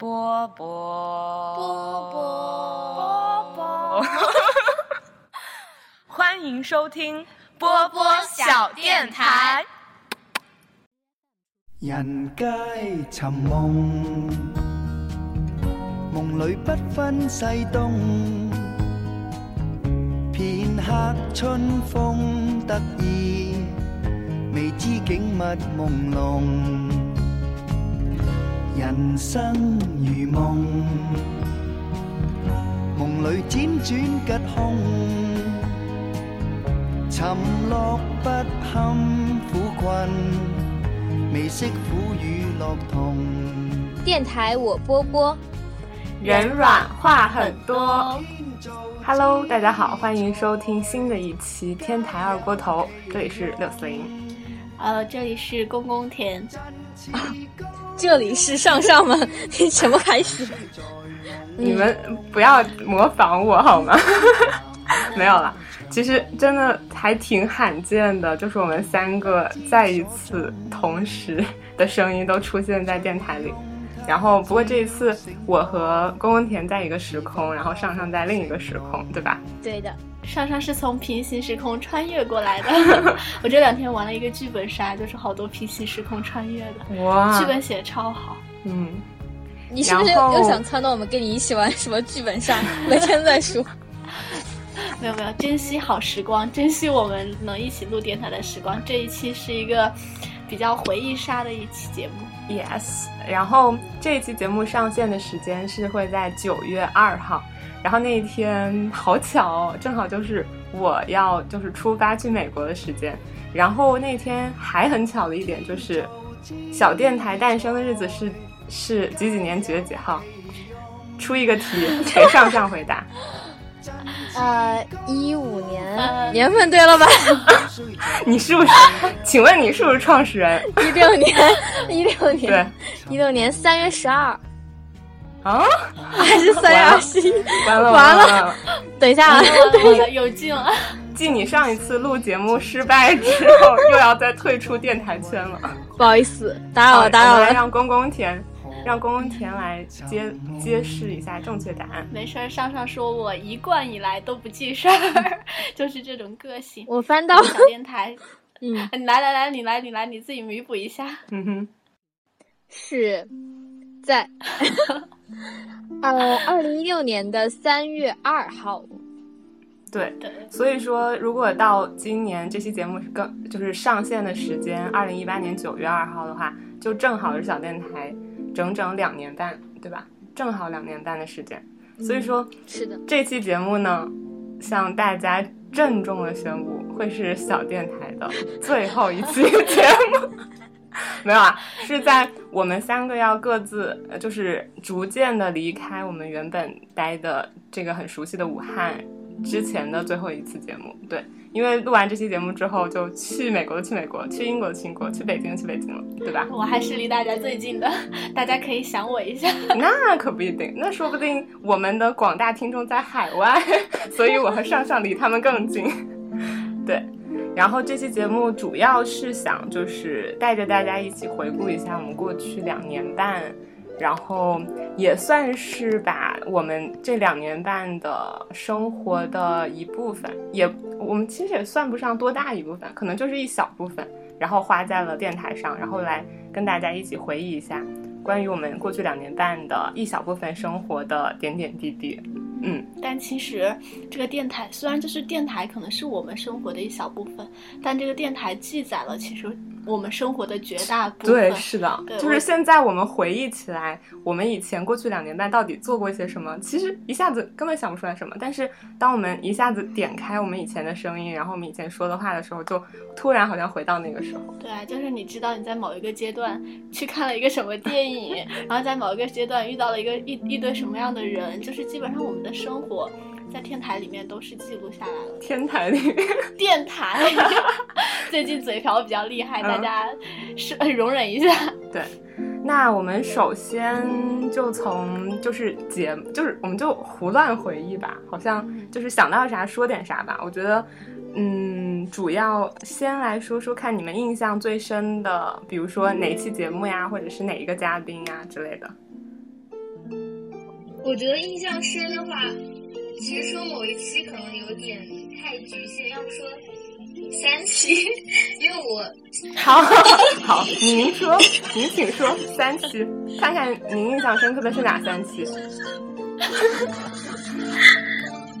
波波波波波波，欢迎收听波波小电台。人皆寻梦，梦里不分西东。片刻春风得意，未知景物朦胧。人生如梦，梦里辗转吉凶。沉落不堪苦困，未识苦与乐同。电台我波波，人软话很多。Hello，大家好，欢迎收听新的一期天台二锅头，这里是六四零。呃，这里是公公田，这里是上上吗，你什么开始？你们不要模仿我好吗？没有了，其实真的还挺罕见的，就是我们三个再一次同时的声音都出现在电台里。然后，不过这一次我和公公田在一个时空，然后上上在另一个时空，对吧？对的，上上是从平行时空穿越过来的。我这两天玩了一个剧本杀，就是好多平行时空穿越的，哇，剧本写的超好。嗯，你是不是又想撺掇我们跟你一起玩什么剧本杀？每天在说。没有没有，珍惜好时光，珍惜我们能一起录电台的时光。这一期是一个比较回忆杀的一期节目。Yes，然后这一期节目上线的时间是会在九月二号，然后那一天好巧哦，正好就是我要就是出发去美国的时间，然后那天还很巧的一点就是小电台诞生的日子是是几几年几月几号？出一个题给上上回答。呃，一五年、呃年份对了吧？你是不是？请问你是不是创始人？一六年，一六年对年，一六年三月十二，啊，还是三月二十一？完了完了了！等一下啊，有劲了。继你上一次录节目失败之后，又要再退出电台圈了。不好意思，打扰了，打扰了。让公公田，让公公田来揭揭示一下正确答案。没事儿，上上说我一贯以来都不记事儿，就是这种个性。我翻到，小电台，嗯，你来来来，你来你来，你自己弥补一下。嗯哼，是在 呃二零一六年的三月二号。对。对，所以说，如果到今年这期节目是更就是上线的时间，二零一八年九月二号的话，就正好是小电台整整两年半，对吧？正好两年半的时间。所以说，是的，这期节目呢，向大家郑重的宣布，会是小电台的最后一期节目。没有啊，是在我们三个要各自，呃就是逐渐的离开我们原本待的这个很熟悉的武汉之前的最后一次节目。对，因为录完这期节目之后，就去美国的去美国，去英国的去英国，去北京的去北京了，对吧？我还是离大家最近的，大家可以想我一下。那可不一定，那说不定我们的广大听众在海外，所以我和上上离他们更近。对，然后这期节目主要是想就是带着大家一起回顾一下我们过去两年半，然后也算是把我们这两年半的生活的一部分，也我们其实也算不上多大一部分，可能就是一小部分，然后花在了电台上，然后来跟大家一起回忆一下关于我们过去两年半的一小部分生活的点点滴滴。嗯，但其实这个电台虽然就是电台，可能是我们生活的一小部分，但这个电台记载了其实我们生活的绝大部分。对，是的，就是现在我们回忆起来，我们以前过去两年半到底做过一些什么，其实一下子根本想不出来什么。但是当我们一下子点开我们以前的声音，然后我们以前说的话的时候，就突然好像回到那个时候。对啊，就是你知道你在某一个阶段去看了一个什么电影，然后在某一个阶段遇到了一个一一堆什么样的人，就是基本上我们的生活在天台里面都是记录下来了。天台里面，电台最近嘴瓢比较厉害，嗯大家是 容忍一下。对。那我们首先就从就是节，就是我们就胡乱回忆吧，好像就是想到啥说点啥吧。我觉得，嗯，主要先来说说看你们印象最深的，比如说哪期节目呀，或者是哪一个嘉宾呀之类的。我觉得印象深的话，其实说某一期可能有点太局限，要不说三期，因为我好 好，您说，您请说三期，看看您印象深刻的是哪三期？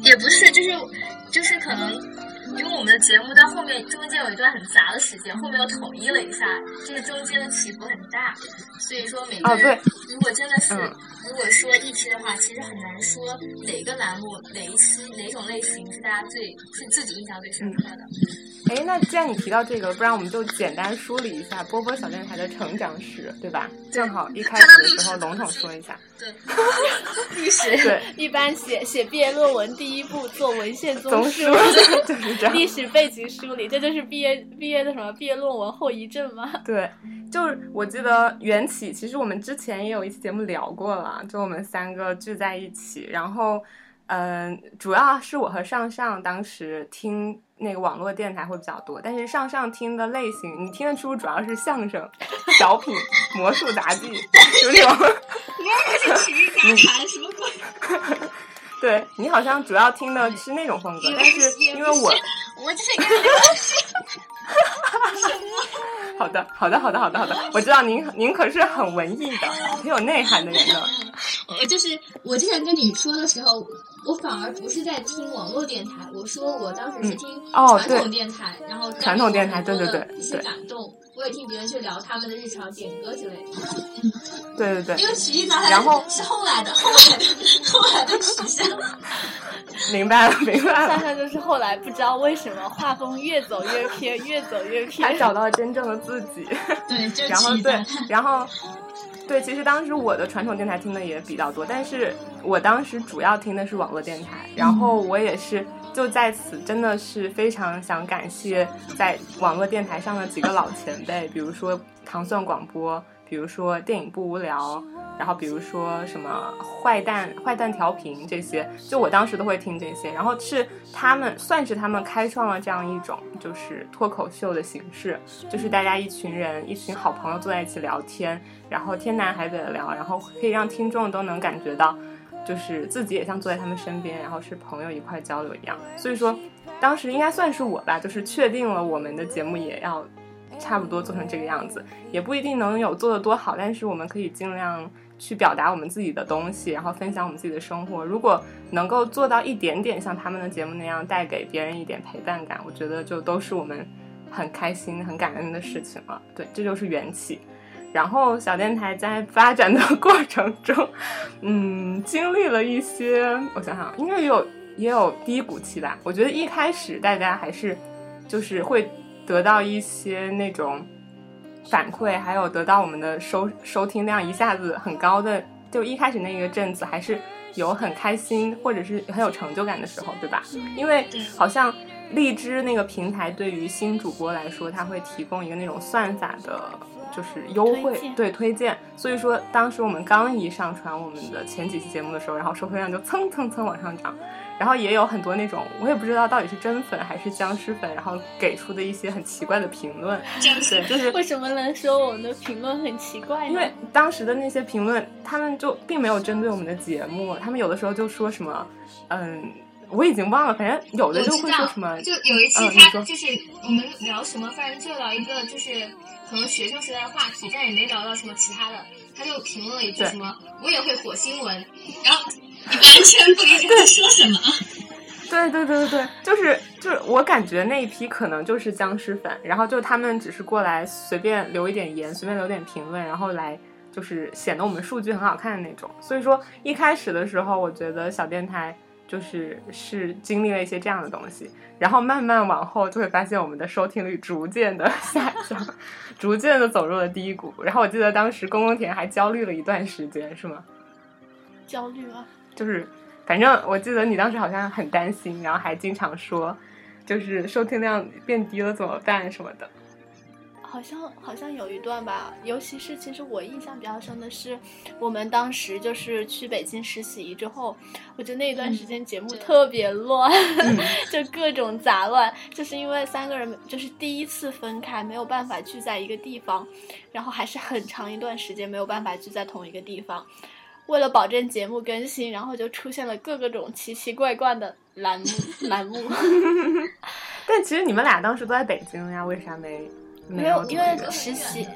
也不是，就是就是可能，因为我们的节目到后面中间有一段很杂的时间，后面又统一了一下，就是中间的起伏很大，所以说每个人如果真的是。如果说一期的话，其实很难说哪个栏目、哪一期、哪种类型是大家最是自己印象最深刻的。哎，那既然你提到这个，不然我们就简单梳理一下波波小电台的成长史，对吧？正好一开始的时候笼统说一下。对，历史。对，一般写写毕业论文第一步做文献综述，就是 历史背景梳理，这就是毕业毕业的什么毕业论文后遗症吗？对，就是我记得缘起，其实我们之前也有一期节目聊过了，就我们三个聚在一起，然后。嗯，主要是我和上上当时听那个网络电台会比较多，但是上上听的类型，你听得出主要是相声、小品、魔术杂技，就那种。我是体育杂谈，什么鬼？对你好像主要听的是那种风格，但是因为我，我就是跟你聊天。好的，好的，好的，好的，好的，我知道您，您可是很文艺的，很有内涵的人呢。我就是我之前跟你说的时候。我反而不是在听网络电台，我说我当时是听传统电台，然后传统电台对对对一些感动，我也听别人去聊他们的日常点歌之类的。对对对，因为曲艺杂谈是后来的，后来的，后来的取向。明白了，明白了。上上就是后来不知道为什么画风越走越偏，越走越偏，他找到了真正的自己。对，然后对，然后。对，其实当时我的传统电台听的也比较多，但是我当时主要听的是网络电台，然后我也是就在此真的是非常想感谢在网络电台上的几个老前辈，比如说糖蒜广播，比如说电影不无聊，然后比如说什么坏蛋坏蛋调频这些，就我当时都会听这些，然后是他们算是他们开创了这样一种就是脱口秀的形式，就是大家一群人一群好朋友坐在一起聊天。然后天南海北的聊，然后可以让听众都能感觉到，就是自己也像坐在他们身边，然后是朋友一块交流一样。所以说，当时应该算是我吧，就是确定了我们的节目也要差不多做成这个样子，也不一定能有做的多好，但是我们可以尽量去表达我们自己的东西，然后分享我们自己的生活。如果能够做到一点点像他们的节目那样，带给别人一点陪伴感，我觉得就都是我们很开心、很感恩的事情了。对，这就是缘起。然后小电台在发展的 过程中，嗯，经历了一些，我想想，应该也有也有低谷期吧。我觉得一开始大家还是就是会得到一些那种反馈，还有得到我们的收收听量一下子很高的，就一开始那个阵子还是有很开心或者是很有成就感的时候，对吧？因为好像荔枝那个平台对于新主播来说，它会提供一个那种算法的。就是优惠对推荐，所以说当时我们刚一上传我们的前几期节目的时候，然后收听量就蹭蹭蹭往上涨，然后也有很多那种我也不知道到底是真粉还是僵尸粉，然后给出的一些很奇怪的评论。对，就是为什么能说我们的评论很奇怪呢？因为当时的那些评论，他们就并没有针对我们的节目，他们有的时候就说什么，嗯。我已经忘了，反正有的就会说什么，就有一期他就是我们聊什么，反正就聊一个就是可能学生时代的话题，但也没聊到什么其他的，他就评论了一句什么我也会火星文，然后你完全不理解他说什么。对对对对对，就是就是我感觉那一批可能就是僵尸粉，然后就他们只是过来随便留一点言，随便留点评论，然后来就是显得我们数据很好看的那种。所以说一开始的时候，我觉得小电台。就是是经历了一些这样的东西，然后慢慢往后就会发现我们的收听率逐渐的 下降，逐渐的走入了低谷。然后我记得当时公公田还焦虑了一段时间，是吗？焦虑啊！就是，反正我记得你当时好像很担心，然后还经常说，就是收听量变低了怎么办什么的。好像好像有一段吧，尤其是其实我印象比较深的是，我们当时就是去北京实习之后，我觉得那一段时间节目特别乱，就各种杂乱，就是因为三个人就是第一次分开，没有办法聚在一个地方，然后还是很长一段时间没有办法聚在同一个地方。为了保证节目更新，然后就出现了各个种奇奇怪怪的栏目栏目。但其实你们俩当时都在北京呀，为啥没？没有，因为实习，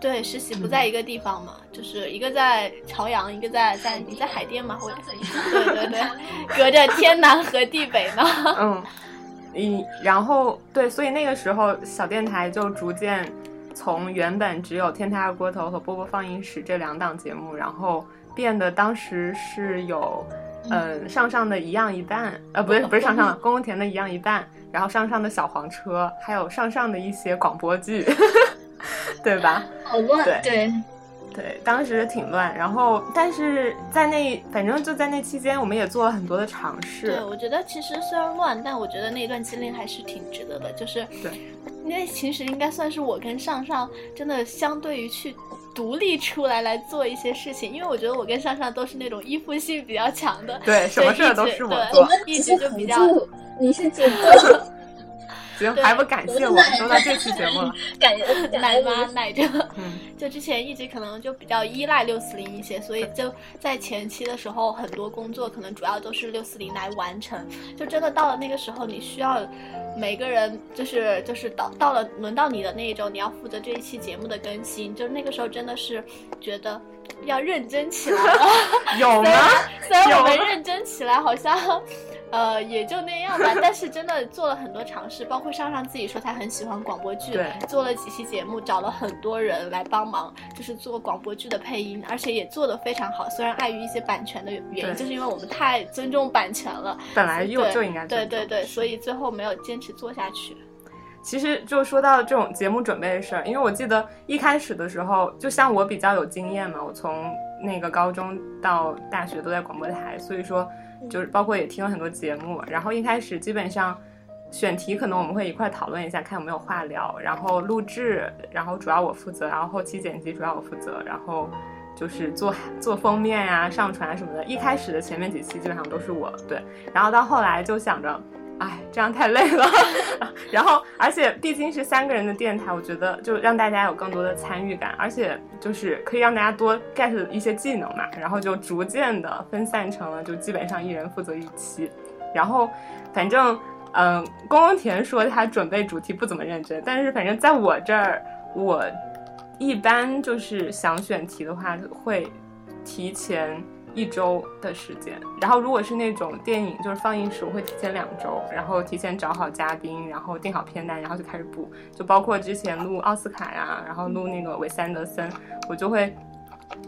对，实习不在一个地方嘛，就是一个在朝阳，一个在在你在海淀嘛，或者对对对，隔着天南和地北呢。嗯，嗯，然后对，所以那个时候小电台就逐渐从原本只有《天台二锅头》和《波波放映室》这两档节目，然后变得当时是有，嗯，上上的一样一半，呃，不对不是上上的公公田的一样一半。然后上上的小黄车，还有上上的一些广播剧，对吧？好乱，对对，当时挺乱。然后，但是在那，反正就在那期间，我们也做了很多的尝试。对，我觉得其实虽然乱，但我觉得那一段经历还是挺值得的。就是，对，那其实应该算是我跟上上真的相对于去独立出来来做一些事情，因为我觉得我跟上上都是那种依附性比较强的。对，什么事儿都是我做，一直就比较。你是主播，行，还不感谢我？说到这期节目了，感谢奶妈奶着。嗯，就之前一直可能就比较依赖六四零一些，所以就在前期的时候，很多工作可能主要都是六四零来完成。就真的到了那个时候，你需要每个人就是就是到到了轮到你的那一周，你要负责这一期节目的更新。就那个时候真的是觉得要认真起来了。有吗？虽然我们认真起来，好像。呃，也就那样吧。但是真的做了很多尝试，包括上上自己说他很喜欢广播剧，做了几期节目，找了很多人来帮忙，就是做广播剧的配音，而且也做得非常好。虽然碍于一些版权的原因，就是因为我们太尊重版权了，本来就就应该对对对，所以最后没有坚持做下去。其实就说到这种节目准备的事儿，因为我记得一开始的时候，就像我比较有经验嘛，我从那个高中到大学都在广播台，所以说。就是包括也听了很多节目，然后一开始基本上选题可能我们会一块讨论一下，看有没有话聊，然后录制，然后主要我负责，然后后期剪辑主要我负责，然后就是做做封面呀、上传什么的。一开始的前面几期基本上都是我对，然后到后来就想着。哎，这样太累了。然后，而且毕竟是三个人的电台，我觉得就让大家有更多的参与感，而且就是可以让大家多 get 一些技能嘛。然后就逐渐的分散成了，就基本上一人负责一期。然后，反正，嗯，宫宫田说他准备主题不怎么认真，但是反正在我这儿，我一般就是想选题的话，会提前。一周的时间，然后如果是那种电影，就是放映时，我会提前两周，然后提前找好嘉宾，然后定好片单，然后就开始补。就包括之前录奥斯卡呀，然后录那个韦斯安德森，我就会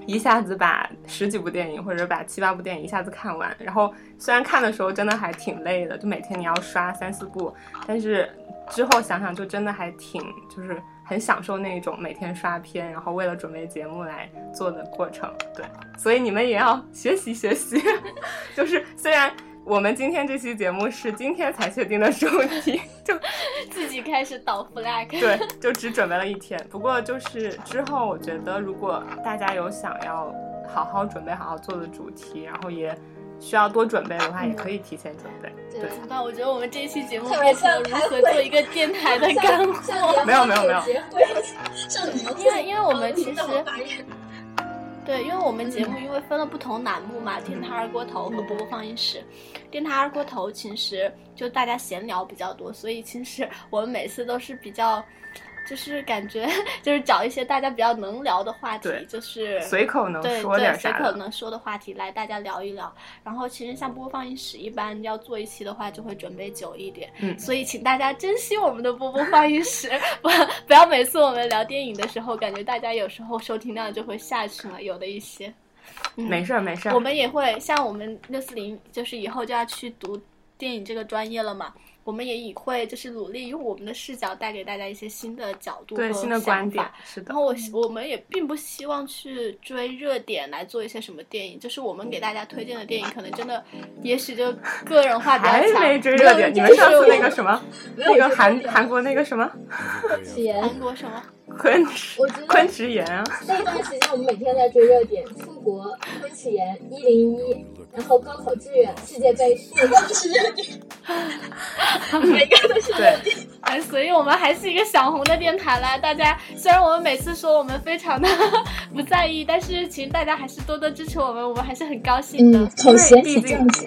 一下子把十几部电影或者把七八部电影一下子看完。然后虽然看的时候真的还挺累的，就每天你要刷三四部，但是之后想想就真的还挺就是。很享受那种每天刷片，然后为了准备节目来做的过程，对，所以你们也要学习学习。就是虽然我们今天这期节目是今天才确定的主题，就 自己开始倒 flag，对，就只准备了一天。不过就是之后，我觉得如果大家有想要好好准备、好好做的主题，然后也。需要多准备的话，也可以提前准备。对，那我觉得我们这一期节目变成了如何做一个电台的干货。没有没有没有。因为因为我们其实，对，因为我们节目因为分了不同栏目嘛，电台二锅头和播放映室。电台二锅头其实就大家闲聊比较多，所以其实我们每次都是比较。就是感觉，就是找一些大家比较能聊的话题，就是随口能说点啥，随口能说的话题来大家聊一聊。然后其实像播放映室一般要做一期的话，就会准备久一点。嗯，所以请大家珍惜我们的播播放映室，不不要每次我们聊电影的时候，感觉大家有时候收听量就会下去了，有的一些。没事儿没事儿，我们也会像我们六四零，就是以后就要去读电影这个专业了嘛。我们也也会就是努力用我们的视角带给大家一些新的角度和新的观点。是的。然后我我们也并不希望去追热点来做一些什么电影，就是我们给大家推荐的电影，可能真的也许就个人化比较强。还没追热点？你们上次那个什么，那个韩韩国那个什么？昆池岩。韩国什么？昆池。昆池岩啊。那段时间我们每天在追热点，出国昆池岩一零一，然后高考志愿世界杯四个是热点。每个都是对，哎，所以我们还是一个小红的电台啦。大家虽然我们每次说我们非常的 不在意，但是其实大家还是多多支持我们，我们还是很高兴的。嗯，口嫌毕竟体正直。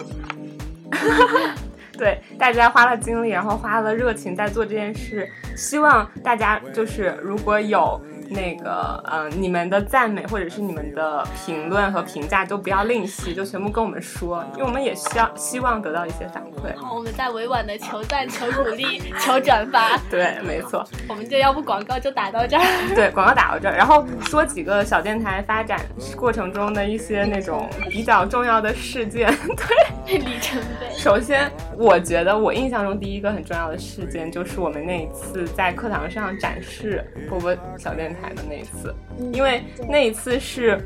对，大家花了精力，然后花了热情在做这件事，希望大家就是如果有那个嗯、呃你们的赞美或者是你们的评论和评价都不要吝惜，就全部跟我们说，因为我们也需要希望得到一些反馈。好，我们在委婉的求赞、求鼓励、求转发，对，没错。我们就要不广告就打到这儿。对，广告打到这儿，然后说几个小电台发展过程中的一些那种比较重要的事件。对，里程碑。首先，我觉得我印象中第一个很重要的事件就是我们那一次在课堂上展示波波小电台的那一次，因为那一次是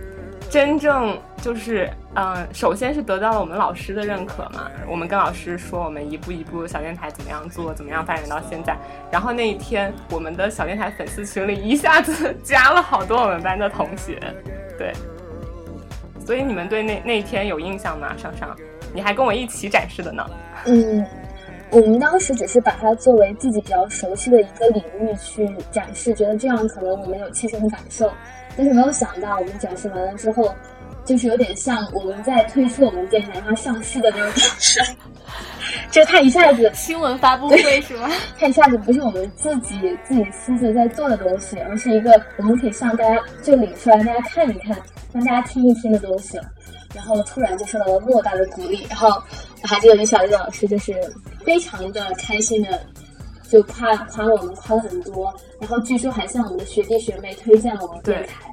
真正就是，嗯、首先是得到了我们老师的认可嘛，我们跟老师说我们一步一步小电台怎么样做，怎么样发展到现在，然后那一天我们的小电台粉丝群里一下子 加了好多我们班的同学，对，所以你们对那那一天有印象吗？上上，你还跟我一起展示的呢。嗯，我们当时只是把它作为自己比较熟悉的一个领域去展示，觉得这样可能我们有切身的感受。但是没有想到，我们展示完了之后，就是有点像我们在推出我们电台它上市的那种感受。就它一下子，新闻发布会是吗？它一下子不是我们自己自己私自在做的东西，而是一个我们可以向大家就领出来，大家看一看，让大家听一听的东西了。然后突然就受到了莫大的鼓励，然后我还记得李小丽老师就是非常的开心的就夸夸我们夸了很多，然后据说还向我们的学弟学妹推荐了我们电台，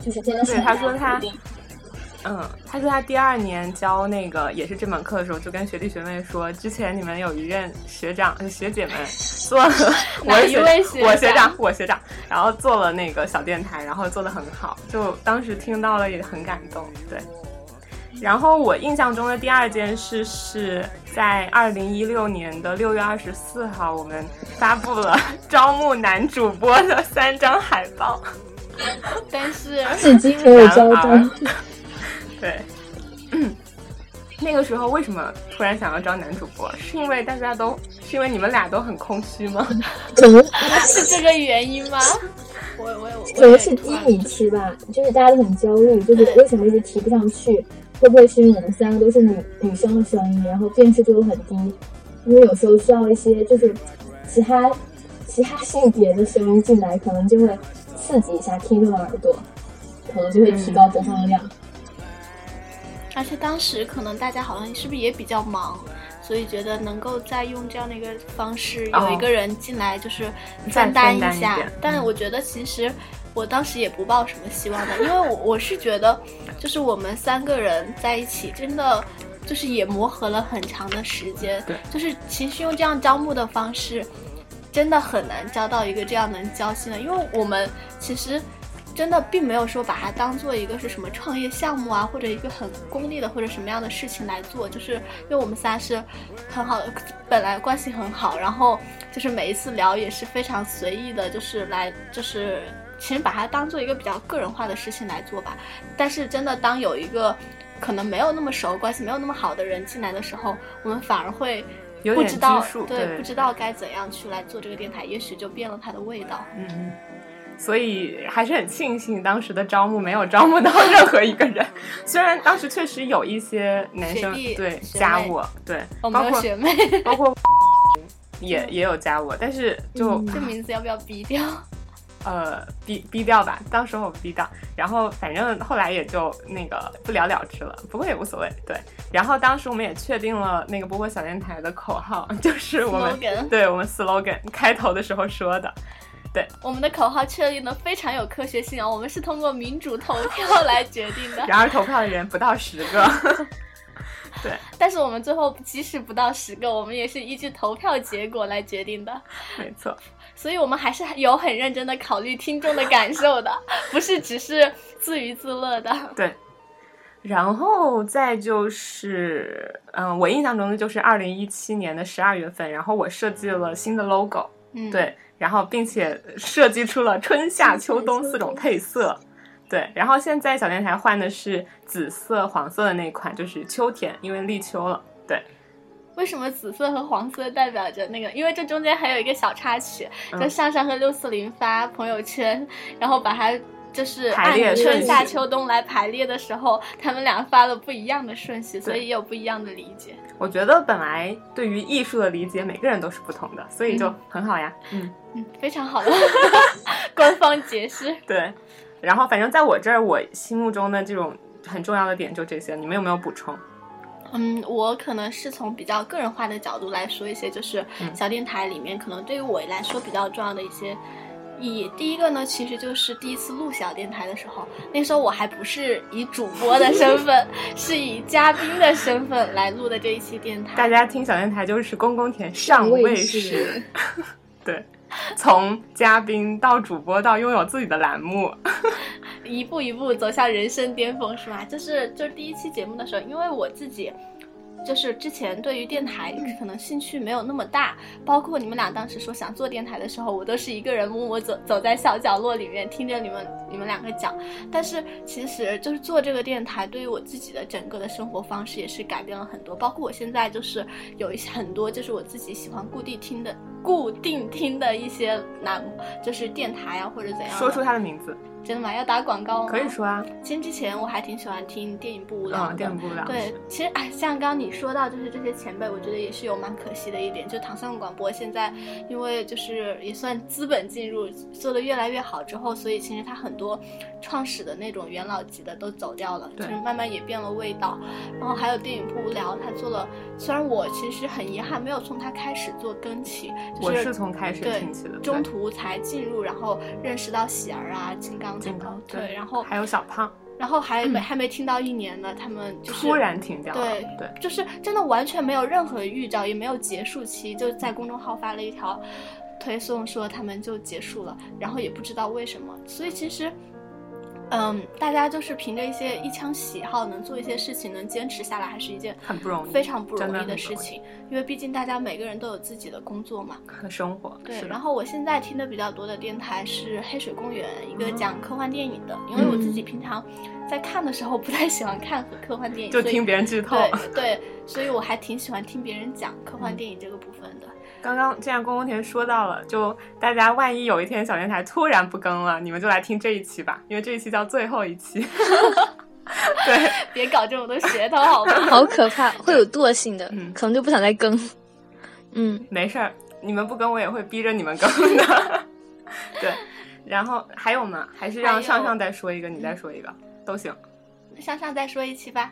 就是真的是他说他。嗯，他说他第二年教那个也是这门课的时候，就跟学弟学妹说，之前你们有一任学长呃学姐们 做了，我学一位学我学长长我学长，然后做了那个小电台，然后做的很好，就当时听到了也很感动，对。然后我印象中的第二件事是在二零一六年的六月二十四号，我们发布了 招募男主播的三张海报。但是至今没有招到，对，嗯，那个时候为什么突然想要招男主播？是因为大家都是因为你们俩都很空虚吗？怎么是这个原因吗？我我我可能是低迷期吧，就是大家都很焦虑，就是为什么一直提不上去？会不会是因为我们三个都是女女生的声音，然后辨识度又很低？因为有时候需要一些就是其他其他性别的声音进来，可能就会刺激一下听众的耳朵，可能就会提高播放量。而且当时可能大家好像是不是也比较忙，所以觉得能够再用这样的一个方式，哦有一个人进来就是分担一下点。但我觉得其实我当时也不抱什么希望的，因为我我是觉得，就是我们三个人在一起真的。就是也磨合了很长的时间，对，就是其实用这样招募的方式，真的很难招到一个这样能交心的，因为我们其实真的并没有说把它当做一个是什么创业项目啊，或者一个很功利的或者什么样的事情来做，就是因为我们仨是很好的，本来关系很好，然后就是每一次聊也是非常随意的，就是来就是其实把它当做一个比较个人化的事情来做吧。但是真的当有一个可能没有那么熟、关系没有那么好的人进来的时候，我们反而会。有点不知道拘束，对，不知道该怎样去来做这个电台，也许就变了它的味道。嗯，所以还是很庆幸当时的招募没有招募到任何一个人。虽然当时确实有一些男生对加我，对，包括学妹，包括 也也有加我，但是就、嗯这名字要不要逼掉？呃逼逼掉吧，到时候我逼掉。然后反正后来也就那个不了了之了，不过也无所谓。对，然后当时我们也确定了那个波波小电台的口号，就是我们对我们 slogan 开头的时候说的。对我们的口号确定的非常有科学性啊，我们是通过民主投票 来决定的。然而投票的人不到十个。对，但是我们最后即使不到十个，我们也是依据投票结果来决定的，没错。所以我们还是有很认真的考虑听众的感受的，不是只是自娱自乐的。对，然后再就是，嗯，我印象中的就是二零一七年的十二月份，然后我设计了新的 logo，、嗯，对，然后并且设计出了春夏秋冬四种配色，对，然后现在小电台换的是紫色、黄色的那款，就是秋天，因为立秋了，对，为什么紫色和黄色代表着那个？因为这中间还有一个小插曲，就上上和六四零发朋友圈，然后把它就是按春夏秋冬来排列的时候，他们俩发了不一样的顺序，所以也有不一样的理解。我觉得本来对于艺术的理解，每个人都是不同的，所以就很好呀。嗯嗯，非常好的 官方解释。对，然后反正在我这儿，我心目中的这种很重要的点就这些，你们有没有补充？嗯，我可能是从比较个人化的角度来说一些，就是小电台里面可能对于我来说比较重要的一些意义。第一个呢，其实就是第一次录小电台的时候，那时候我还不是以主播的身份，是以嘉宾的身份来录的这一期电台。大家听小电台就是公公田上位时，对，从嘉宾到主播到拥有自己的栏目。一步一步走向人生巅峰，是吧？就是就是第一期节目的时候，因为我自己。就是之前对于电台可能兴趣没有那么大，包括你们俩当时说想做电台的时候，我都是一个人默默走走在小角落里面听着你们你们两个讲。但是其实就是做这个电台，对于我自己的整个的生活方式也是改变了很多。包括我现在就是有一些很多就是我自己喜欢固定听的固定听的一些栏目，就是电台啊或者怎样。说出它的名字。真的吗？要打广告吗？可以说啊。其实之前我还挺喜欢听电影不无聊的。电影不无聊。对，其实哎，像刚刚你说到，就是这些前辈，我觉得也是有蛮可惜的一点，就唐三广播现在因为就是也算资本进入，做的越来越好之后，所以其实它很多创始的那种元老级的都走掉了，就是慢慢也变了味道。然后还有电影不无聊，他做了，虽然我其实很遗憾没有从他开始做跟起，我是从开始听起的，中途才进入，然后认识到喜儿啊，金刚。对，然后还有小胖，然后还没还没听到一年呢，他们就突然停掉了。对对，就是真的完全没有任何预兆，也没有结束期，就在公众号发了一条推送说他们就结束了，然后也不知道为什么，所以其实。嗯，大家就是凭着一些一腔喜好，能做一些事情，能坚持下来，还是一件很不容易、非常不容易的事情。因为毕竟大家每个人都有自己的工作嘛和生活。对，然后我现在听的比较多的电台是黑水公园，一个讲科幻电影的。因为我自己平常在看的时候不太喜欢看科幻电影，就听别人剧透。对对，所以我还挺喜欢听别人讲科幻电影这个部分的。刚刚既然公公田说到了，就大家万一有一天小电台突然不更了，你们就来听这一期吧，因为这一期叫最后一期。对，别搞这么多噱头好吗？好可怕，会有惰性的，嗯可能就不想再更。嗯，没事儿，你们不更我也会逼着你们更的。对，然后还有吗？还是让上上再说一个，你再说一个都行。上上再说一期吧。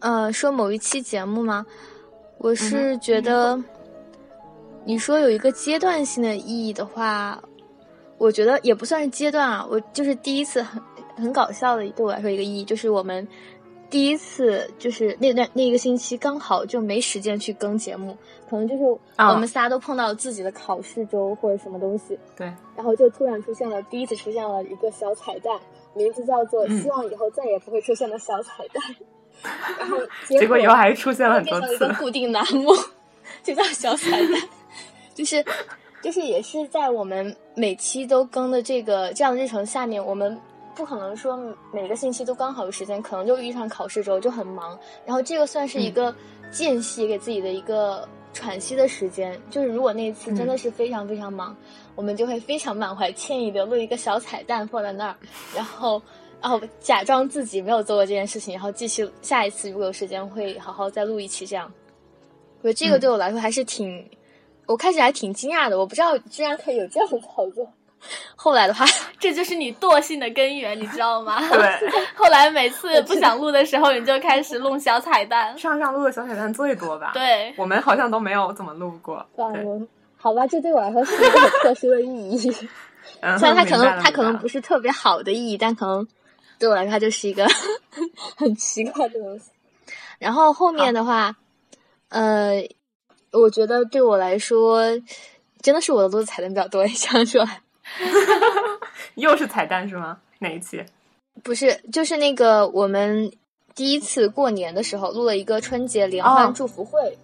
呃，说某一期节目吗？我是觉得。你说有一个阶段性的意义的话，我觉得也不算是阶段啊。我就是第一次很很搞笑的，对我来说一个意义就是我们第一次就是那段那一个星期刚好就没时间去更节目，可能就是我们仨都碰到自己的考试周或者什么东西，对，然后就突然出现了第一次出现了一个小彩蛋，名字叫做“希望以后再也不会出现的小彩蛋 ”，然后结果以后还是出现了很多次，固定栏目 就叫小彩蛋。就是，就是也是在我们每期都更的这个这样的日程下面，我们不可能说每个星期都刚好有时间，可能就遇上考试之后就很忙。然后这个算是一个间隙，给自己的一个喘息的时间。就是如果那次真的是非常非常忙，我们就会非常满怀歉意的录一个小彩蛋放在那儿，然后然后假装自己没有做过这件事情，然后继续下一次如果有时间会好好再录一期这样。我觉得这个对我来说还是挺。我开始还挺惊讶的，我不知道居然可以有这样的操作。后来的话，这就是你惰性的根源，你知道吗？对。后来每次不想录的时候，你就开始弄小彩蛋。上上录的小彩蛋最多吧？对。我们好像都没有怎么录过。对。好吧，这对我来说是一个很特殊的意义。虽然它可能它可能不是特别好的意义，但可能对我来说它就是一个很奇怪的东西。然后后面的话，呃。我觉得对我来说，真的是我的录的彩蛋比较多。想出来，又是彩蛋是吗？哪一期？不是，就是那个我们第一次过年的时候录了一个春节联欢祝福会。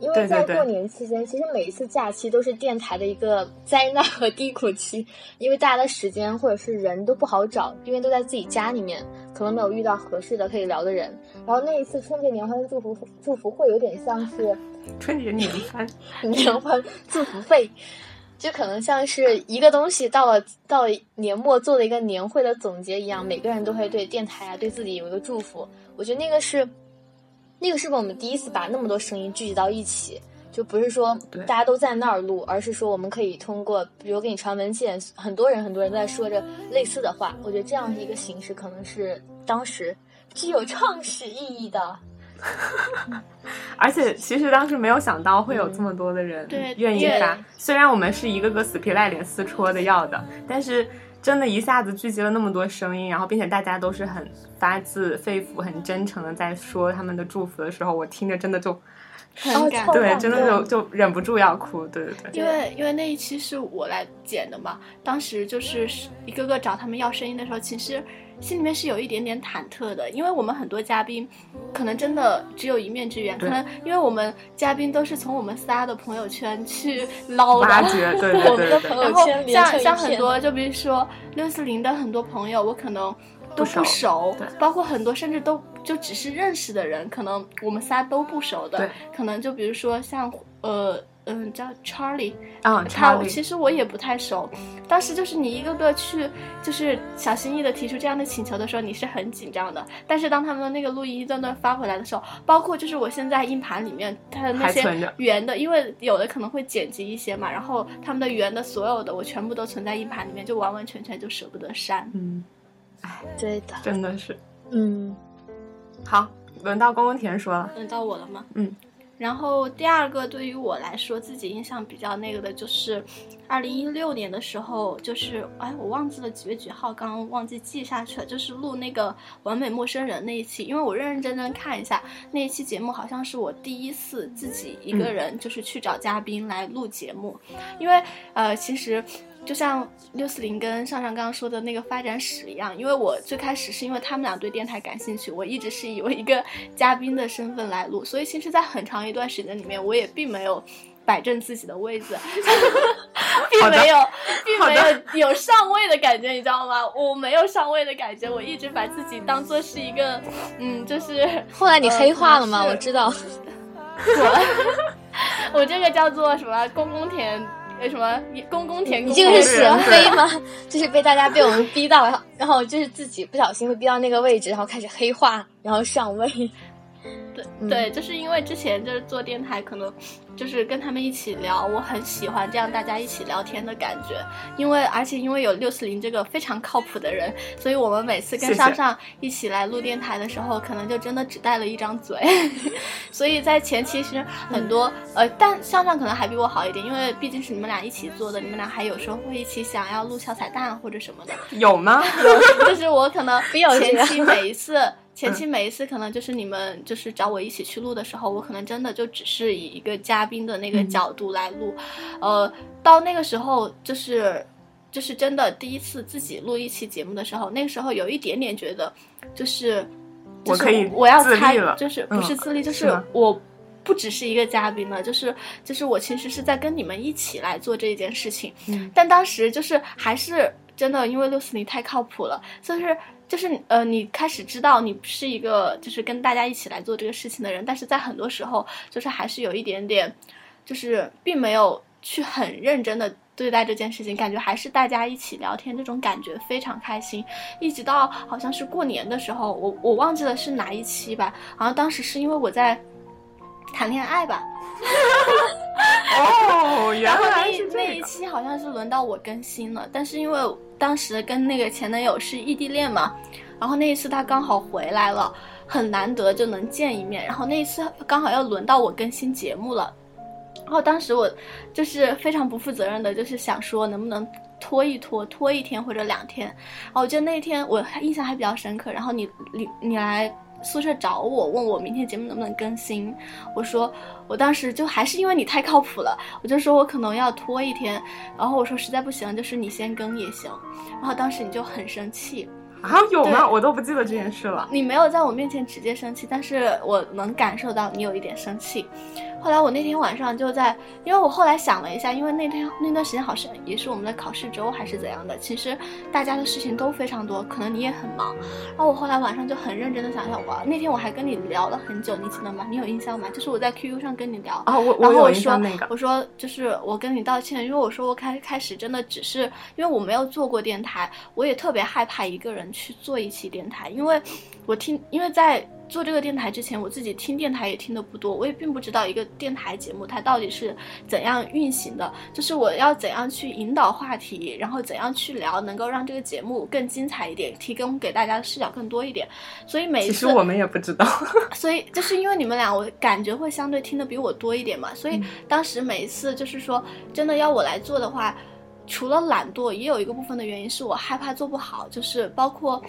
因为在过年期间，其实每一次假期都是电台的一个灾难和低谷期，因为大家的时间或者是人都不好找，因为都在自己家里面，可能没有遇到合适的可以聊的人。然后那一次春节联欢祝福祝福会有点像是 春节联欢 联欢祝福费，就可能像是一个东西到了到了年末做了一个年会的总结一样，每个人都会对电台啊对自己有一个祝福。我觉得那个是。那个是不是我们第一次把那么多声音聚集到一起，就不是说大家都在那儿录，而是说我们可以通过，比如给你传文件，很多人很多人在说着类似的话。我觉得这样的一个形式可能是当时具有创始意义的。而且其实当时没有想到会有这么多的人愿意发，虽然我们是一个个死皮赖脸撕戳的要的，但是。真的，一下子聚集了那么多声音，然后并且大家都是很发自肺腑、很真诚的在说他们的祝福的时候，我听着真的就很感动对，真的就就忍不住要哭，对对对。因为因为那一期是我来剪的嘛，当时就是一个个找他们要声音的时候，其实。心里面是有一点点忐忑的，因为我们很多嘉宾，可能真的只有一面之缘，可能因为我们嘉宾都是从我们仨的朋友圈去捞的，我们的朋友圈像像很多，就比如说六四零的很多朋友，我可能都不熟，包括很多甚至都就只是认识的人，可能我们仨都不熟的，可能就比如说像呃。嗯，叫 Charlie 啊，他其实我也不太熟。当时就是你一个个去，就是小心翼翼的提出这样的请求的时候，你是很紧张的。但是当他们的那个录音一段段发回来的时候，包括就是我现在硬盘里面它的那些原的，因为有的可能会剪辑一些嘛，然后他们的原的所有的我全部都存在硬盘里面，就完完全全就舍不得删。嗯，哎，对的，真的是。嗯，好，轮到公公田说了。轮到我了吗？嗯。然后第二个对于我来说，自己印象比较那个的就是，二零一六年的时候，就是哎，我忘记了几月几号，刚刚忘记记下去了，就是录那个完美陌生人那一期，因为我认认真真看一下那一期节目，好像是我第一次自己一个人就是去找嘉宾来录节目，因为呃，其实。就像六四零跟上上刚刚说的那个发展史一样，因为我最开始是因为他们俩对电台感兴趣，我一直是以为一个嘉宾的身份来录，所以其实，在很长一段时间里面，我也并没有摆正自己的位子，并没有，并没有有上位的感觉，你知道吗？我没有上位的感觉，我一直把自己当做是一个，嗯，就是后来你黑化了吗？我知道，我 我这个叫做什么？公公田。为什么公公田？你这个是贤妃吗？就是被大家被我们逼到，然后然后就是自己不小心会逼到那个位置，然后开始黑化，然后上位。对对，就是因为之前就是做电台，可能就是跟他们一起聊，我很喜欢这样大家一起聊天的感觉。因为而且因为有六四零这个非常靠谱的人，所以我们每次跟上上一起来录电台的时候，可能就真的只带了一张嘴。所以在前期其实很多呃，但上上可能还比我好一点，因为毕竟是你们俩一起做的，你们俩还有时候会一起想要录小彩蛋或者什么的。有吗？有，就是我可能 前期每一次。前期每一次可能就是你们就是找我一起去录的时候，我可能真的就只是以一个嘉宾的那个角度来录，呃，到那个时候就是就是真的第一次自己录一期节目的时候，那个时候有一点点觉得就是我可以我要参了，就是不是自立，就是我不只是一个嘉宾了，就是就是我其实是在跟你们一起来做这件事情，但当时就是还是真的因为六四零太靠谱了，就是。就是呃，你开始知道你是一个就是跟大家一起来做这个事情的人，但是在很多时候就是还是有一点点，就是并没有去很认真的对待这件事情，感觉还是大家一起聊天这种感觉非常开心。一直到好像是过年的时候，我我忘记了是哪一期吧，好像当时是因为我在谈恋爱吧。哦，原来是那一期好像是轮到我更新了，但是因为当时跟那个前男友是异地恋嘛，然后那一次他刚好回来了，很难得就能见一面，然后那一次刚好要轮到我更新节目了，然后当时我就是非常不负责任的，就是想说能不能拖一拖，拖一天或者两天，然后我记得那一天我印象还比较深刻，然后你你你来。宿舍找我，问我明天节目能不能更新。我说，我当时就还是因为你太靠谱了，我就说我可能要拖一天。然后我说实在不行，就是你先更也行。然后当时你就很生气，啊，有吗？我都不记得这件事了。你没有在我面前直接生气，但是我能感受到你有一点生气。后来我那天晚上就在，因为我后来想了一下，因为那天那段时间好像也是我们的考试周还是怎样的，其实大家的事情都非常多，可能你也很忙。然后我后来晚上就很认真的想想，我，那天我还跟你聊了很久，你记得吗？你有印象吗？就是我在 QQ 上跟你聊啊，我然后我说我说就是我跟你道歉，因为我说我开开始真的只是因为我没有做过电台，我也特别害怕一个人去做一期电台，因为我听因为在。做这个电台之前，我自己听电台也听的不多，我也并不知道一个电台节目它到底是怎样运行的，就是我要怎样去引导话题，然后怎样去聊，能够让这个节目更精彩一点，提供给大家的视角更多一点。所以每次其实我们也不知道，所以就是因为你们俩，我感觉会相对听的比我多一点嘛，所以当时每一次就是说真的要我来做的话，除了懒惰，也有一个部分的原因是我害怕做不好，就是包括。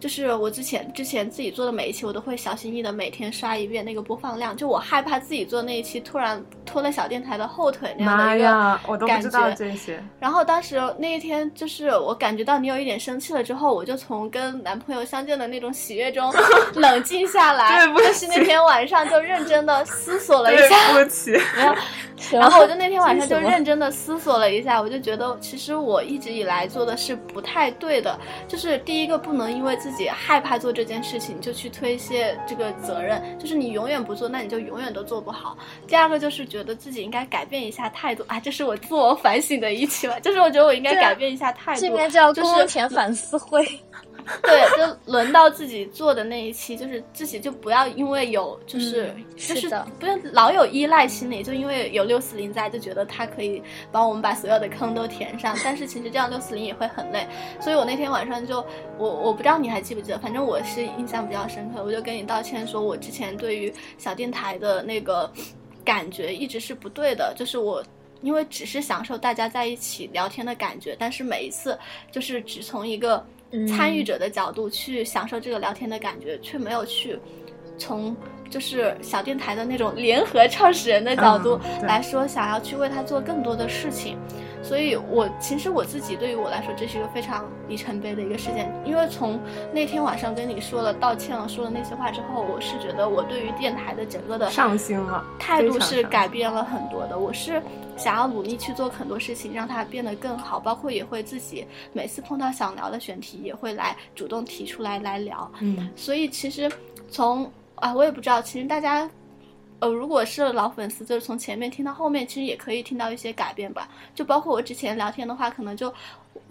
就是我之前之前自己做的每一期，我都会小心翼翼的每天刷一遍那个播放量，就我害怕自己做那一期突然拖了小电台的后腿那样的一个感觉。这些。然后当时那一天，就是我感觉到你有一点生气了之后，我就从跟男朋友相见的那种喜悦中 冷静下来。但是那天晚上就认真的思索了一下。对不起。没有。然后我就那天晚上就认真的思索了一下，我就觉得其实我一直以来做的是不太对的，就是第一个不能因为自己害怕做这件事情就去推卸这个责任，就是你永远不做，那你就永远都做不好。第二个就是觉得自己应该改变一下态度啊，这是我自我反省的一期吧，就是我觉得我应该改变一下态度，这边叫公共前反思会。对，就轮到自己做的那一期，就是自己就不要因为有，就是就是不要老有依赖心理，就因为有六四零在，就觉得它可以帮我们把所有的坑都填上。但是其实这样六四零也会很累。所以我那天晚上就，我我不知道你还记不记得，反正我是印象比较深刻，我就跟你道歉，说我之前对于小电台的那个感觉一直是不对的，就是我因为只是享受大家在一起聊天的感觉，但是每一次就是只从一个。参与者的角度去享受这个聊天的感觉，却没有去从就是小电台的那种联合创始人的角度来说，想要去为他做更多的事情。所以，我其实我自己对于我来说，这是一个非常里程碑的一个事件。因为从那天晚上跟你说了道歉了，说了那些话之后，我是觉得我对于电台的整个的上心了态度是改变了很多的。我是。想要努力去做很多事情，让它变得更好，包括也会自己每次碰到想聊的选题，也会来主动提出来来聊。嗯，所以其实从啊，我也不知道，其实大家，呃，如果是老粉丝，就是从前面听到后面，其实也可以听到一些改变吧。就包括我之前聊天的话，可能就。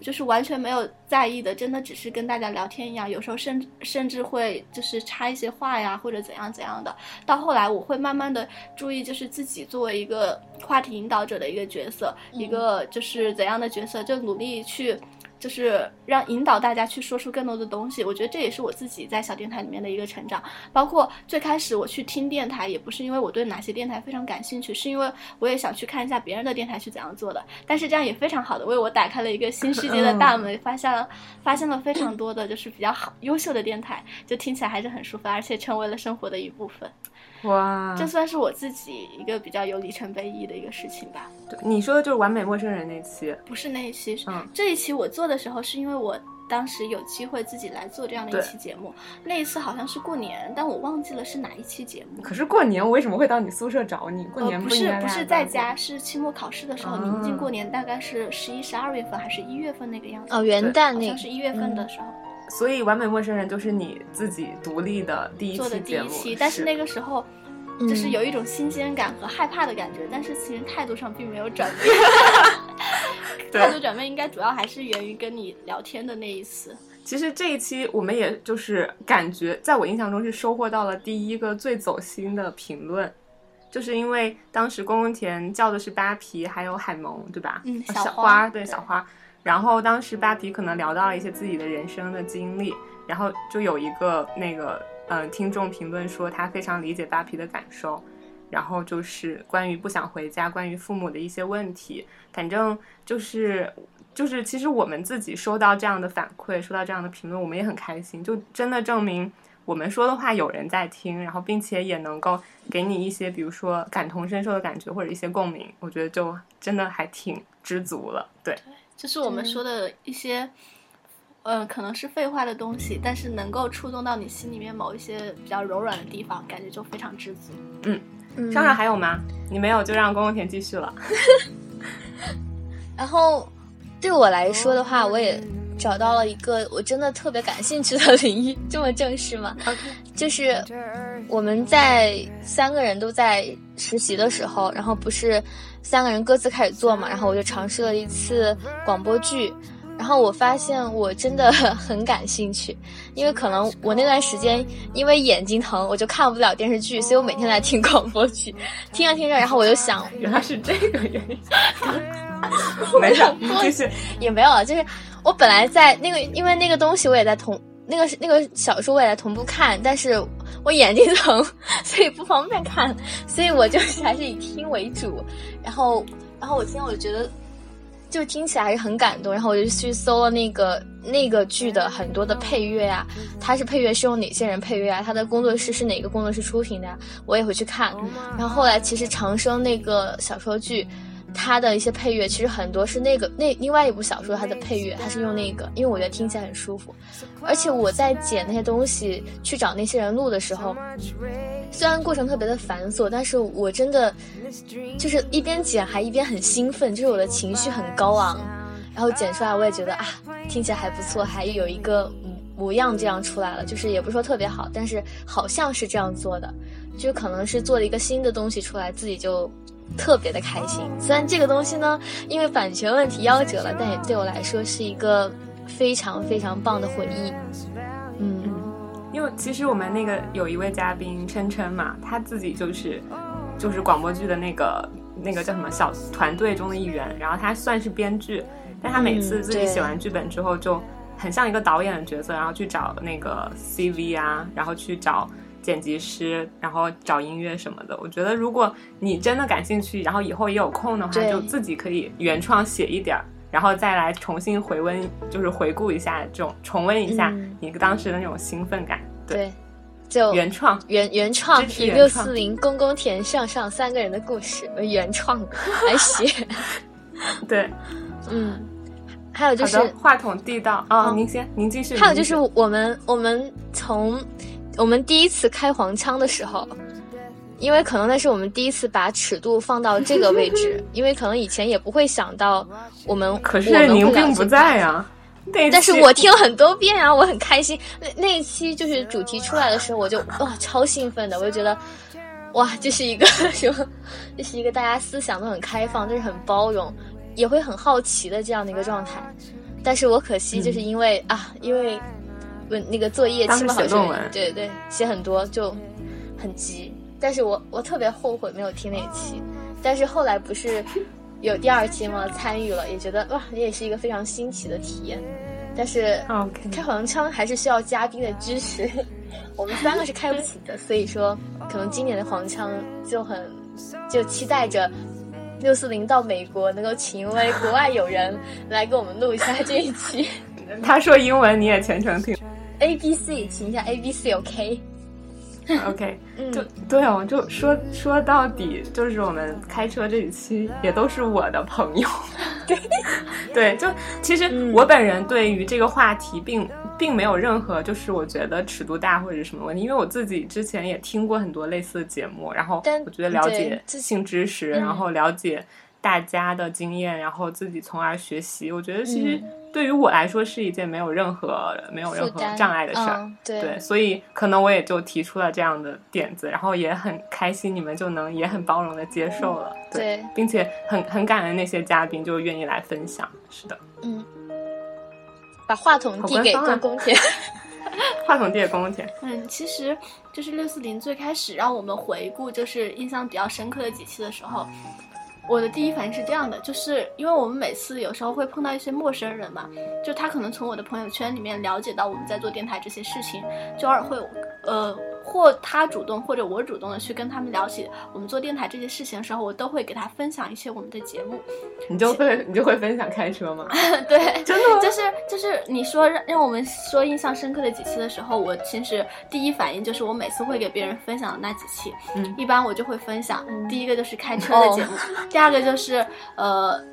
就是完全没有在意的，真的只是跟大家聊天一样。有时候甚甚至会就是插一些话呀，或者怎样怎样的。到后来，我会慢慢的注意，就是自己作为一个话题引导者的一个角色，一个就是怎样的角色，就努力去。就是让引导大家去说出更多的东西，我觉得这也是我自己在小电台里面的一个成长。包括最开始我去听电台，也不是因为我对哪些电台非常感兴趣，是因为我也想去看一下别人的电台是怎样做的。但是这样也非常好的为我打开了一个新世界的大门，发现了发现了非常多的就是比较好优秀的电台，就听起来还是很舒服，而且成为了生活的一部分。哇，这算是我自己一个比较有里程碑意义的一个事情吧。对，你说的就是完美陌生人那期，不是那一期，嗯，这一期我做的时候是因为我当时有机会自己来做这样的一期节目，那一次好像是过年，但我忘记了是哪一期节目。可是过年我为什么会到你宿舍找你？过年不是不是在家，是期末考试的时候，临近过年，大概是十一、十二月份还是一月份那个样子？哦，元旦那，好像是一月份的时候。所以完美陌生人就是你自己独立的第一期节目，但是那个时候。就是有一种新鲜感和害怕的感觉，但是其实态度上并没有转变。态度转变应该主要还是源于跟你聊天的那一次。其实这一期我们也就是感觉，在我印象中是收获到了第一个最走心的评论，就是因为当时公公田叫的是扒皮还有海萌，对吧？嗯，小花对小花。然后当时扒皮可能聊到了一些自己的人生的经历，然后就有一个那个。嗯，听众评论说他非常理解扒皮的感受，然后就是关于不想回家，关于父母的一些问题，反正就是就是其实我们自己收到这样的反馈，收到这样的评论，我们也很开心，就真的证明我们说的话有人在听，然后并且也能够给你一些比如说感同身受的感觉或者一些共鸣，我觉得就真的还挺知足了。对，就是我们说的一些。呃，可能是废话的东西，但是能够触动到你心里面某一些比较柔软的地方，感觉就非常知足。嗯，上上还有吗？你没有就让公公田继续了。然后对我来说的话，我也找到了一个我真的特别感兴趣的领域，这么正式吗？OK，就是我们在三个人都在实习的时候，然后不是三个人各自开始做嘛，然后我就尝试了一次广播剧。然后我发现我真的 很感兴趣，因为可能我那段时间因为眼睛疼，我就看不了电视剧，所以我每天在听 广播剧，听着听着，然后我就想，原来是这个原因。没事，继续。也没有了，就是我本来在那个，因为那个东西我也在同那个那个小说我也在同步看，但是我眼睛疼，所以不方便看，所以我就是 还是以听为主。然后，然后我听我就觉得。就听起来还是很感动，然后我就去搜了那个那个剧的很多的配乐呀，它是配乐是用哪些人配乐啊？它的工作室是哪个工作室出品的？我也会去看。然后后来其实长生那个小说剧。它的一些配乐其实很多是那个那另外一部小说它的配乐，它是用那个，因为我觉得听起来很舒服。而且我在剪那些东西去找那些人录的时候，虽然过程特别的繁琐，但是我真的就是一边剪还一边很兴奋，就是我的情绪很高昂。然后剪出来我也觉得啊，听起来还不错，还有一个模样这样出来了，就是也不是说特别好，但是好像是这样做的，就可能是做了一个新的东西出来，自己就。特别的开心，虽然这个东西呢，因为版权问题夭折了，但也对我来说是一个非常非常棒的回忆。嗯，因为其实我们那个有一位嘉宾琛琛嘛，他自己就是就是广播剧的那个那个叫什么小团队中的一员，然后他算是编剧，但他每次自己写完剧本之后，就很像一个导演的角色，然后去找那个 CV 啊，然后去找。剪辑师，然后找音乐什么的。我觉得，如果你真的感兴趣，然后以后也有空的话，就自己可以原创写一点儿，然后再来重新回温，就是回顾一下这种，重温一下你当时的那种兴奋感。对，就原创，原原创，一六四零公公田上上三个人的故事原创 来写。对，嗯，还有就是话筒递到哦，您先，您继续。还有就是我们我们从。我们第一次开黄腔的时候，因为可能那是我们第一次把尺度放到这个位置，因为可能以前也不会想到我们。可是您并不在呀，但是我听了很多遍啊，我很开心。那那一期就是主题出来的时候，我就哇超兴奋的，我就觉得哇这是一个 什么？这是一个大家思想都很开放，就是很包容，也会很好奇的这样的一个状态。但是我可惜就是因为啊，因为。问那个作业期末考试，对对，写很多就很急。但是我我特别后悔没有听那一期。但是后来不是有第二期吗？参与了，也觉得哇，这也是一个非常新奇的体验。但是开黄腔还是需要嘉宾的支持，我们三个是开不起的。所以说，可能今年的黄腔就很就期待着六四零到美国能够请一位国外友人来给我们录一下这一期。他说英文，你也全程听。A B C，请一下 A B C，OK，OK，就对哦，就说说到底，就是我们开车这一期也都是我的朋友，对，对，就其实我本人对于这个话题并并没有任何就是我觉得尺度大或者什么问题，因为我自己之前也听过很多类似的节目，然后我觉得了解性知识，然后了解大家的经验，然后自己从而学习，我觉得其实。对于我来说是一件没有任何没有任何障碍的事儿，对，所以可能我也就提出了这样的点子，然后也很开心你们就能也很包容的接受了，对，并且很很感恩那些嘉宾就愿意来分享，是的，嗯，把 话筒递给公公田，话筒递给公公田，嗯，其实就是六四零最开始让我们回顾就是印象比较深刻的几期的时候。我的第一反应是这样的，就是因为我们每次有时候会碰到一些陌生人嘛，就他可能从我的朋友圈里面了解到我们在做电台这些事情，就偶尔会，呃。或他主动，或者我主动的去跟他们聊起我们做电台这些事情的时候，我都会给他分享一些我们的节目。你就会你就会分享开车吗？对，真的就是就是你说让让我们说印象深刻的几期的时候，我其实第一反应就是我每次会给别人分享的那几期，嗯，一般我就会分享第一个就是开车的节目，第二个就是呃。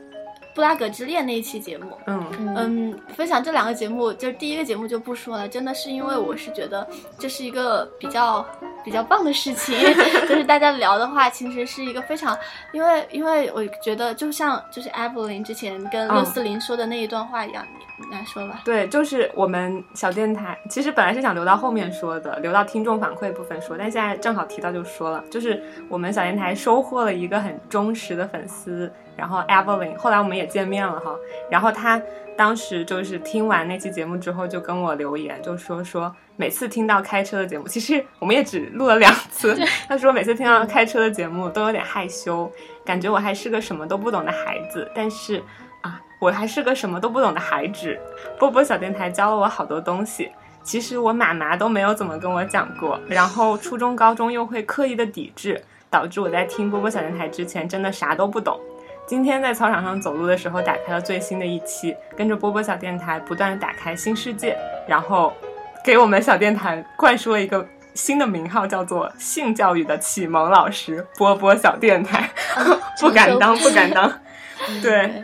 布拉格之恋那一期节目，嗯。嗯，分享这两个节目，就是第一个节目就不说了，真的是因为我是觉得这是一个比较比较棒的事情，就是大家聊的话，其实是一个非常，因为因为我觉得就像就是艾布林之前跟六四零说的那一段话一样，你你来说吧。对，就是我们小电台，其实本来是想留到后面说的，留到听众反馈部分说，但现在正好提到就说了，就是我们小电台收获了一个很忠实的粉丝。然后 Evelyn，后来我们也见面了哈。然后他当时就是听完那期节目之后，就跟我留言，就说说每次听到开车的节目，其实我们也只录了两次。他说每次听到开车的节目都有点害羞，感觉我还是个什么都不懂的孩子。但是啊，我还是个什么都不懂的孩子。波波小电台教了我好多东西，其实我妈妈都没有怎么跟我讲过。然后初中、高中又会刻意的抵制，导致我在听波波小电台之前真的啥都不懂。今天在操场上走路的时候，打开了最新的一期，跟着波波小电台不断打开新世界，然后给我们小电台灌输了一个新的名号，叫做性教育的启蒙老师——波波小电台。不敢当，不敢当。对，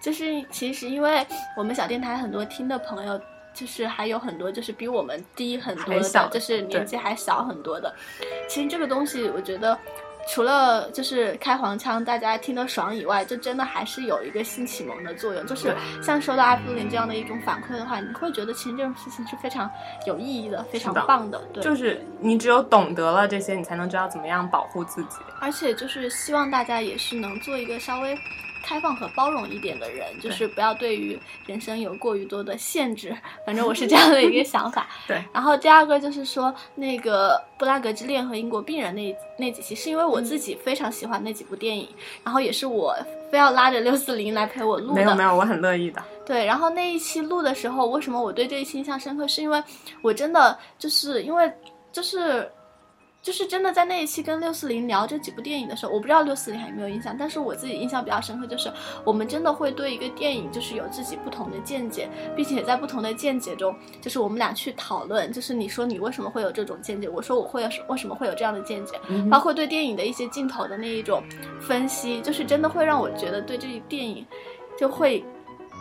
就是其实因为我们小电台很多听的朋友，就是还有很多就是比我们低很多的，就是年纪还小很多的。其实这个东西，我觉得。除了就是开黄腔，大家听得爽以外，就真的还是有一个性启蒙的作用。就是像收到阿布林这样的一种反馈的话，你会觉得其实这种事情是非常有意义的，非常棒的。对，就是你只有懂得了这些，你才能知道怎么样保护自己。而且就是希望大家也是能做一个稍微。开放和包容一点的人，就是不要对于人生有过于多的限制。反正我是这样的一个想法。对。然后第二个就是说，那个《布拉格之恋》和《英国病人》那那几期，是因为我自己非常喜欢那几部电影，然后也是我非要拉着六四零来陪我录的。没有没有，我很乐意的。对。然后那一期录的时候，为什么我对这一期印象深刻？是因为我真的就是因为就是。就是真的在那一期跟六四零聊这几部电影的时候，我不知道六四零还有没有印象，但是我自己印象比较深刻，就是我们真的会对一个电影就是有自己不同的见解，并且在不同的见解中，就是我们俩去讨论，就是你说你为什么会有这种见解，我说我会为什么会有这样的见解，包括对电影的一些镜头的那一种分析，就是真的会让我觉得对这电影就会。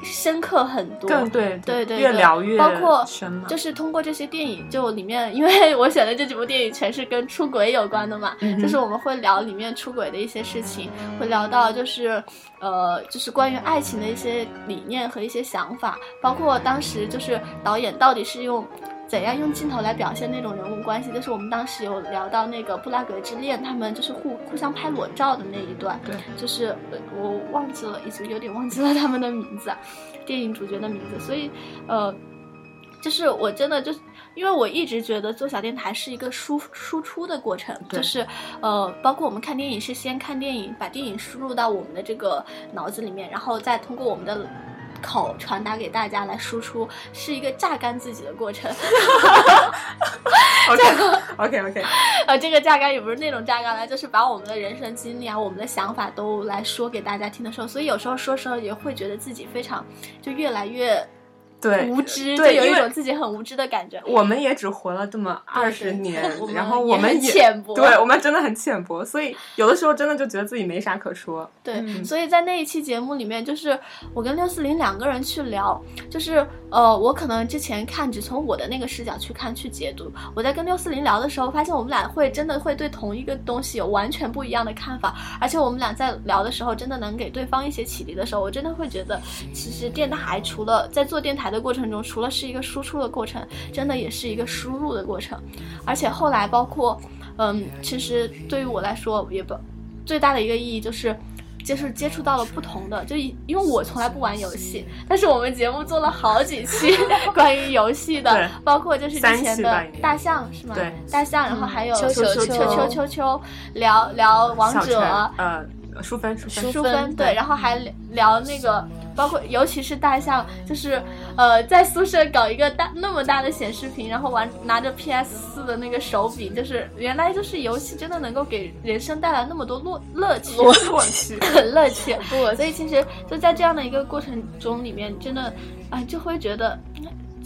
深刻很多，对对对，越聊越包括就是通过这些电影，就里面，因为我选的这几部电影全是跟出轨有关的嘛，就是我们会聊里面出轨的一些事情，会聊到就是呃，就是关于爱情的一些理念和一些想法，包括当时就是导演到底是用。怎样用镜头来表现那种人物关系？就是我们当时有聊到那个布拉格之恋，他们就是互互相拍裸照的那一段。对，就是我忘记了，已经有点忘记了他们的名字，电影主角的名字。所以，呃，就是我真的就是，因为我一直觉得做小电台是一个输输出的过程，就是呃，包括我们看电影是先看电影，把电影输入到我们的这个脑子里面，然后再通过我们的。口传达给大家来输出，是一个榨干自己的过程。OK OK OK，呃，这个榨干也不是那种榨干了，就是把我们的人生经历啊，我们的想法都来说给大家听的时候，所以有时候说时候也会觉得自己非常就越来越。对，无知，就有一种自己很无知的感觉。我们也只活了这么二十年，然后我们也浅薄，对我们真的很浅薄，所以有的时候真的就觉得自己没啥可说。对，所以在那一期节目里面，就是我跟六四零两个人去聊，就是呃，我可能之前看只从我的那个视角去看去解读，我在跟六四零聊的时候，发现我们俩会真的会对同一个东西有完全不一样的看法，而且我们俩在聊的时候，真的能给对方一些启迪的时候，我真的会觉得，其实电台除了在做电台。的过程中，除了是一个输出的过程，真的也是一个输入的过程。而且后来，包括，嗯，其实对于我来说，也不最大的一个意义就是，就是接触到了不同的，就因为我从来不玩游戏，但是我们节目做了好几期 关于游戏的，包括就是之前的大象是吗？对，大象，然后还有秋秋秋秋秋秋聊聊王者，呃，淑芬淑芬淑芬，对，然后还聊那个。包括尤其是大象，就是呃，在宿舍搞一个大那么大的显示屏，然后玩拿着 PS 四的那个手柄，就是原来就是游戏真的能够给人生带来那么多乐乐趣，乐趣，乐趣。不，所以其实就在这样的一个过程中里面，真的，啊，就会觉得。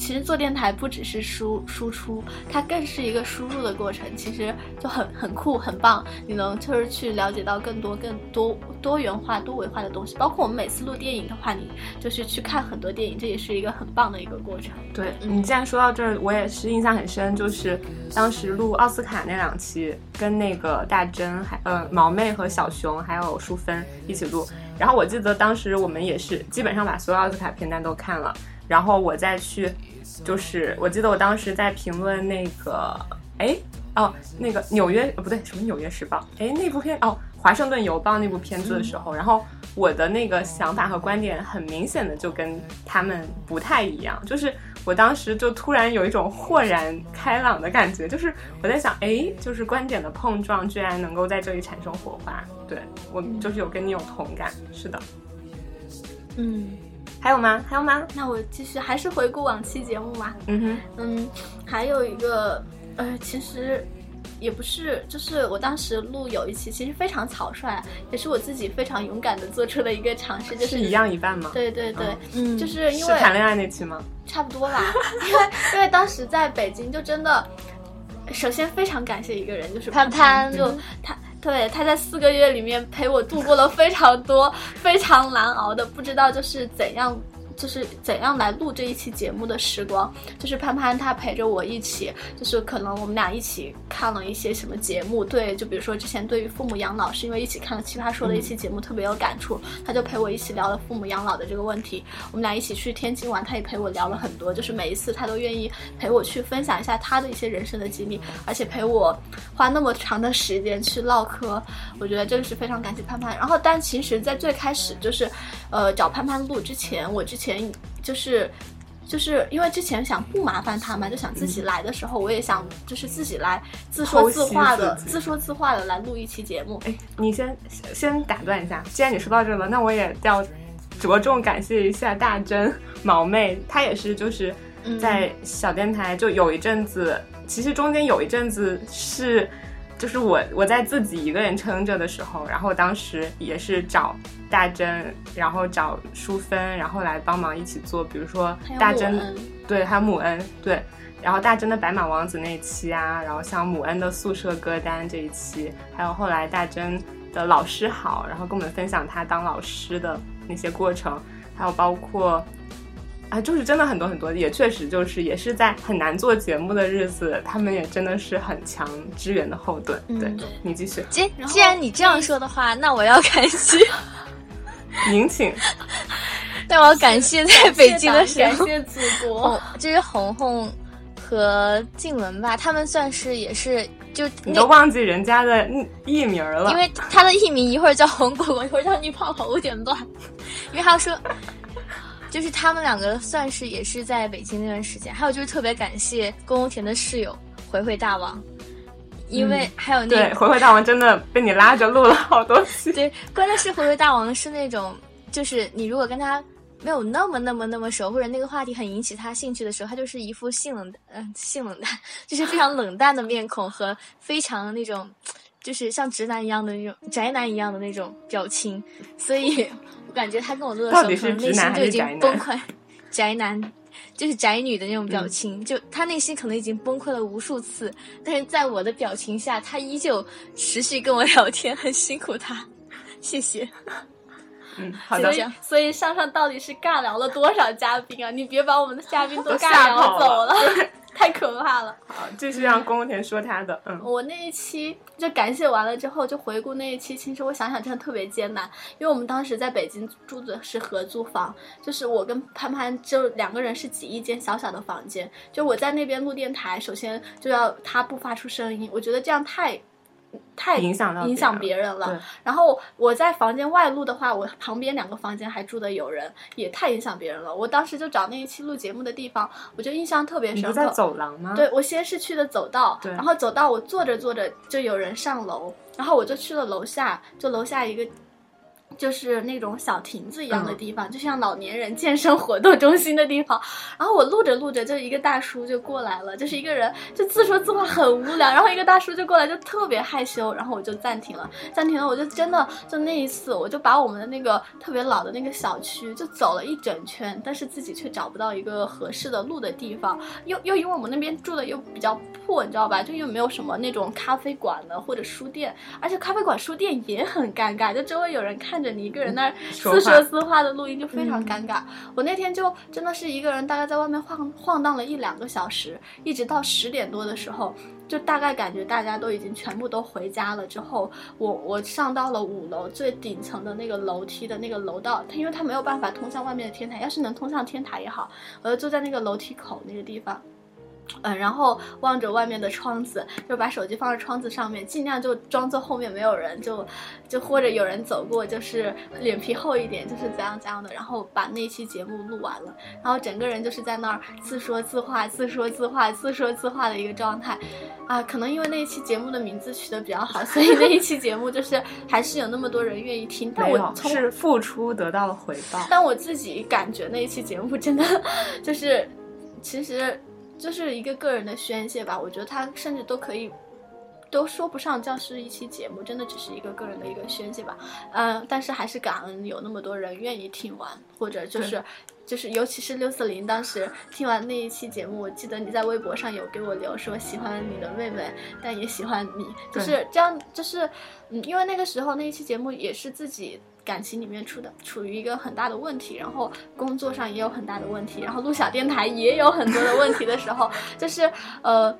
其实做电台不只是输输出，它更是一个输入的过程，其实就很很酷很棒。你能就是去了解到更多更多多元化多维化的东西，包括我们每次录电影的话，你就是去看很多电影，这也是一个很棒的一个过程。对你既然说到这儿，我也是印象很深，就是当时录奥斯卡那两期，跟那个大珍还呃毛妹和小熊还有淑芬一起录，然后我记得当时我们也是基本上把所有奥斯卡片单都看了。然后我再去，就是我记得我当时在评论那个，哎，哦，那个纽约，呃，不对，什么纽约时报？哎，那部片，哦，华盛顿邮报那部片子的时候，然后我的那个想法和观点很明显的就跟他们不太一样，就是我当时就突然有一种豁然开朗的感觉，就是我在想，哎，就是观点的碰撞居然能够在这里产生火花，对我就是有跟你有同感，是的，嗯。还有吗？还有吗？那我继续，还是回顾往期节目嘛。嗯哼，嗯，还有一个，呃，其实也不是，就是我当时录有一期，其实非常草率，也是我自己非常勇敢的做出了一个尝试，就是一样一半吗？对对对，嗯，就是因为谈恋爱那期吗？差不多吧，因 为因为当时在北京，就真的，首先非常感谢一个人，就是潘潘，就他。对，他在四个月里面陪我度过了非常多、非常难熬的，不知道就是怎样。就是怎样来录这一期节目的时光，就是潘潘他陪着我一起，就是可能我们俩一起看了一些什么节目，对，就比如说之前对于父母养老，是因为一起看了奇葩说的一期节目特别有感触，他就陪我一起聊了父母养老的这个问题。我们俩一起去天津玩，他也陪我聊了很多，就是每一次他都愿意陪我去分享一下他的一些人生的经历，而且陪我花那么长的时间去唠嗑，我觉得这个是非常感谢潘潘。然后，但其实，在最开始就是，呃，找潘潘录之前，我之前。就是，就是因为之前想不麻烦他嘛，就想自己来的时候，我也想就是自己来自说自话的，自说自话的来录一期节目。哎，你先先打断一下，既然你说到这了，那我也要着重感谢一下大珍毛妹，她也是就是在小电台就有一阵子，其实中间有一阵子是。就是我我在自己一个人撑着的时候，然后当时也是找大珍，然后找淑芬，然后来帮忙一起做，比如说大珍，对，还有母恩，对，然后大珍的白马王子那一期啊，然后像母恩的宿舍歌单这一期，还有后来大珍的老师好，然后跟我们分享他当老师的那些过程，还有包括。啊，就是真的很多很多，也确实就是也是在很难做节目的日子，他们也真的是很强支援的后盾。对你继续。既既然你这样说的话，那我要感谢。您请。那我要感谢在北京的时候，感谢祖国。这是红红和静雯吧，他们算是也是就你都忘记人家的艺名了，因为他的艺名一会儿叫红果果，一会儿叫女泡泡，我有点乱，因为他说。就是他们两个算是也是在北京那段时间，还有就是特别感谢宫田的室友回回大王，因为还有那个回回大王真的被你拉着录了好多期。对，关键是回回大王是那种，就是你如果跟他没有那么那么那么熟，或者那个话题很引起他兴趣的时候，他就是一副性冷嗯性冷淡，就是非常冷淡的面孔和非常那种，就是像直男一样的那种宅男一样的那种表情，所以。感觉他跟我录的时候，可能内心就已经崩溃。宅男就是宅女的那种表情，就他内心可能已经崩溃了无数次，但是在我的表情下，他依旧持续跟我聊天，很辛苦他。谢谢。嗯，好的。所以，所以上上到底是尬聊了多少嘉宾啊？你别把我们的嘉宾都尬聊走了。太可怕了！好，继续让宫田说他的。嗯，我那一期就感谢完了之后，就回顾那一期。其实我想想，真的特别艰难，因为我们当时在北京住的是合租房，就是我跟潘潘就两个人是挤一间小小的房间。就我在那边录电台，首先就要他不发出声音，我觉得这样太。太影响到影响别人了。然后我在房间外录的话，我旁边两个房间还住的有人，也太影响别人了。我当时就找那一期录节目的地方，我就印象特别深刻。在走廊吗？对，我先是去的走道，然后走到我坐着坐着就有人上楼，然后我就去了楼下，就楼下一个就是那种小亭子一样的地方，就像老年人健身活动中心的地方。然后我录着录着，就一个大叔就过来了，就是一个人就自说自话很无聊。然后一个大叔就过来，就特别害羞。然后我就暂停了，暂停了，我就真的就那一次，我就把我们的那个特别老的那个小区就走了一整圈，但是自己却找不到一个合适的录的地方。又又因为我们那边住的又比较破，你知道吧？就又没有什么那种咖啡馆的或者书店，而且咖啡馆、书店也很尴尬，就周围有人看着。你一个人那儿自说自话的录音就非常尴尬。我那天就真的是一个人，大概在外面晃晃荡了一两个小时，一直到十点多的时候，就大概感觉大家都已经全部都回家了。之后，我我上到了五楼最顶层的那个楼梯的那个楼道，它因为它没有办法通向外面的天台，要是能通向天台也好，我就坐在那个楼梯口那个地方。嗯，然后望着外面的窗子，就把手机放在窗子上面，尽量就装作后面没有人，就就或者有人走过，就是脸皮厚一点，就是怎样怎样的，然后把那期节目录完了，然后整个人就是在那儿自说自话、自说自话、自说自话的一个状态，啊，可能因为那一期节目的名字取得比较好，所以那一期节目就是还是有那么多人愿意听。但我是付出得到了回报，但我自己感觉那一期节目真的 就是，其实。就是一个个人的宣泄吧，我觉得他甚至都可以，都说不上叫是一期节目，真的只是一个个人的一个宣泄吧。嗯，但是还是感恩有那么多人愿意听完，或者就是，就是尤其是六四零当时听完那一期节目，我记得你在微博上有给我留说喜欢你的妹妹，但也喜欢你，就是这样，就是嗯，因为那个时候那一期节目也是自己。感情里面出的处于一个很大的问题，然后工作上也有很大的问题，然后录小电台也有很多的问题的时候，就是呃，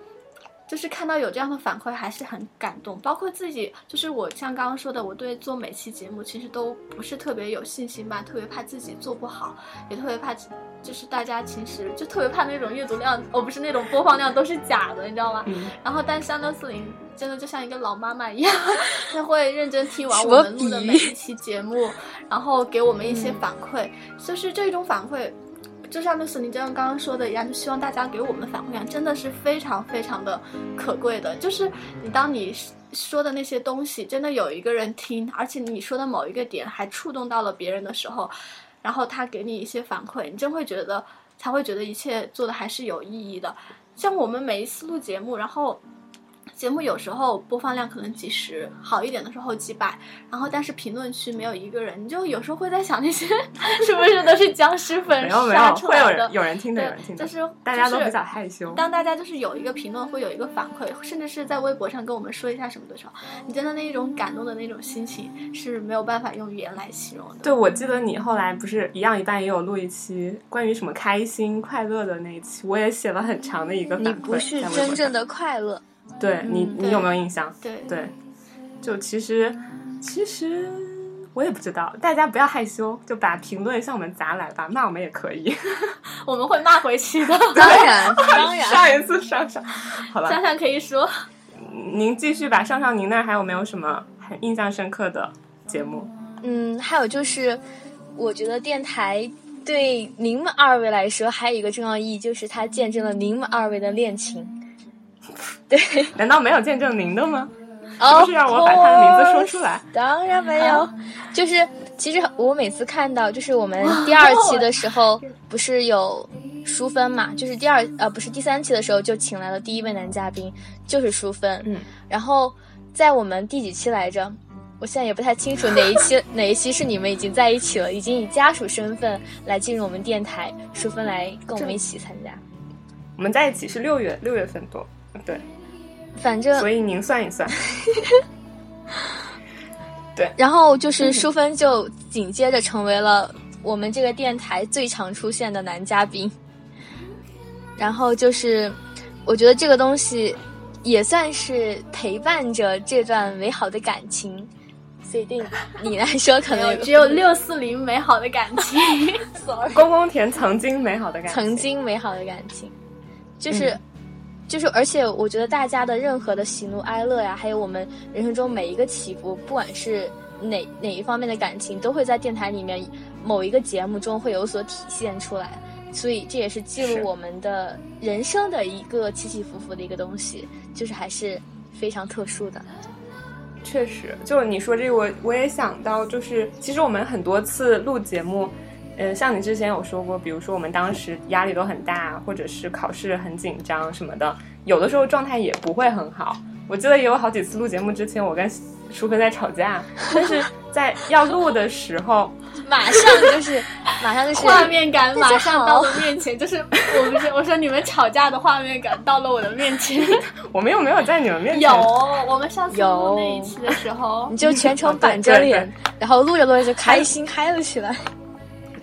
就是看到有这样的反馈还是很感动。包括自己，就是我像刚刚说的，我对做每期节目其实都不是特别有信心吧，特别怕自己做不好，也特别怕。就是大家其实就特别怕那种阅读量，哦不是那种播放量都是假的，你知道吗？然后但三六四零真的就像一个老妈妈一样，她会认真听完我们录的每一期节目，然后给我们一些反馈。就是这种反馈，就像六四零就像刚刚说的一样，就希望大家给我们反馈，真的是非常非常的可贵的。就是你当你说的那些东西，真的有一个人听，而且你说的某一个点还触动到了别人的时候。然后他给你一些反馈，你真会觉得才会觉得一切做的还是有意义的。像我们每一次录节目，然后。节目有时候播放量可能几十，好一点的时候几百，然后但是评论区没有一个人，你就有时候会在想那些 是不是都是僵尸粉 刷出来的？有人听的，有人听的，就是大家都比较害羞。当大家就是有一个评论，会有一个反馈，甚至是在微博上跟我们说一下什么的时候，你真的那一种感动的那种心情是没有办法用语言来形容的。对，我记得你后来不是一样一半也有录一期关于什么开心快乐的那一期，我也写了很长的一个反馈。你不是真正的快乐。对你，你有没有印象？对对，就其实，其实我也不知道。大家不要害羞，就把评论向我们砸来吧，骂我们也可以，我们会骂回去的。当然，当然。上一次上上，好吧。上上可以说，您继续吧。上上，您那儿还有没有什么很印象深刻的节目？嗯，还有就是，我觉得电台对您们二位来说还有一个重要意义，就是它见证了您们二位的恋情。对，难道没有见证您的吗？不是让我把他的名字说出来？当然没有，就是其实我每次看到，就是我们第二期的时候，不是有淑芬嘛？就是第二呃，不是第三期的时候就请来了第一位男嘉宾，就是淑芬。嗯，然后在我们第几期来着？我现在也不太清楚哪一期 哪一期是你们已经在一起了，已经以家属身份来进入我们电台，淑芬来跟我们一起参加。我们在一起是六月六月份多。对，反正所以您算一算，对。然后就是淑芬就紧接着成为了我们这个电台最常出现的男嘉宾。然后就是，我觉得这个东西也算是陪伴着这段美好的感情。所以对你来说，可能只有六四零美好的感情。公公田曾经美好的感情，曾经美好的感情，就是。就是，而且我觉得大家的任何的喜怒哀乐呀，还有我们人生中每一个起伏，不管是哪哪一方面的感情，都会在电台里面某一个节目中会有所体现出来。所以这也是记录我们的人生的一个起起伏伏的一个东西，就是还是非常特殊的。确实，就你说这个，我我也想到，就是其实我们很多次录节目，嗯，像你之前有说过，比如说我们当时压力都很大，或者是考试很紧张什么的，有的时候状态也不会很好。我记得也有好几次录节目之前，我跟舒飞在吵架，但是在要录的时候，马上就是马上就是画面感马上到了面前，就是我不是我说你们吵架的画面感到了我的面前，我们又没有在你们面前，有我们上次录那一期的时候，你就全程 板着脸，然后录着录着就开心嗨了起来。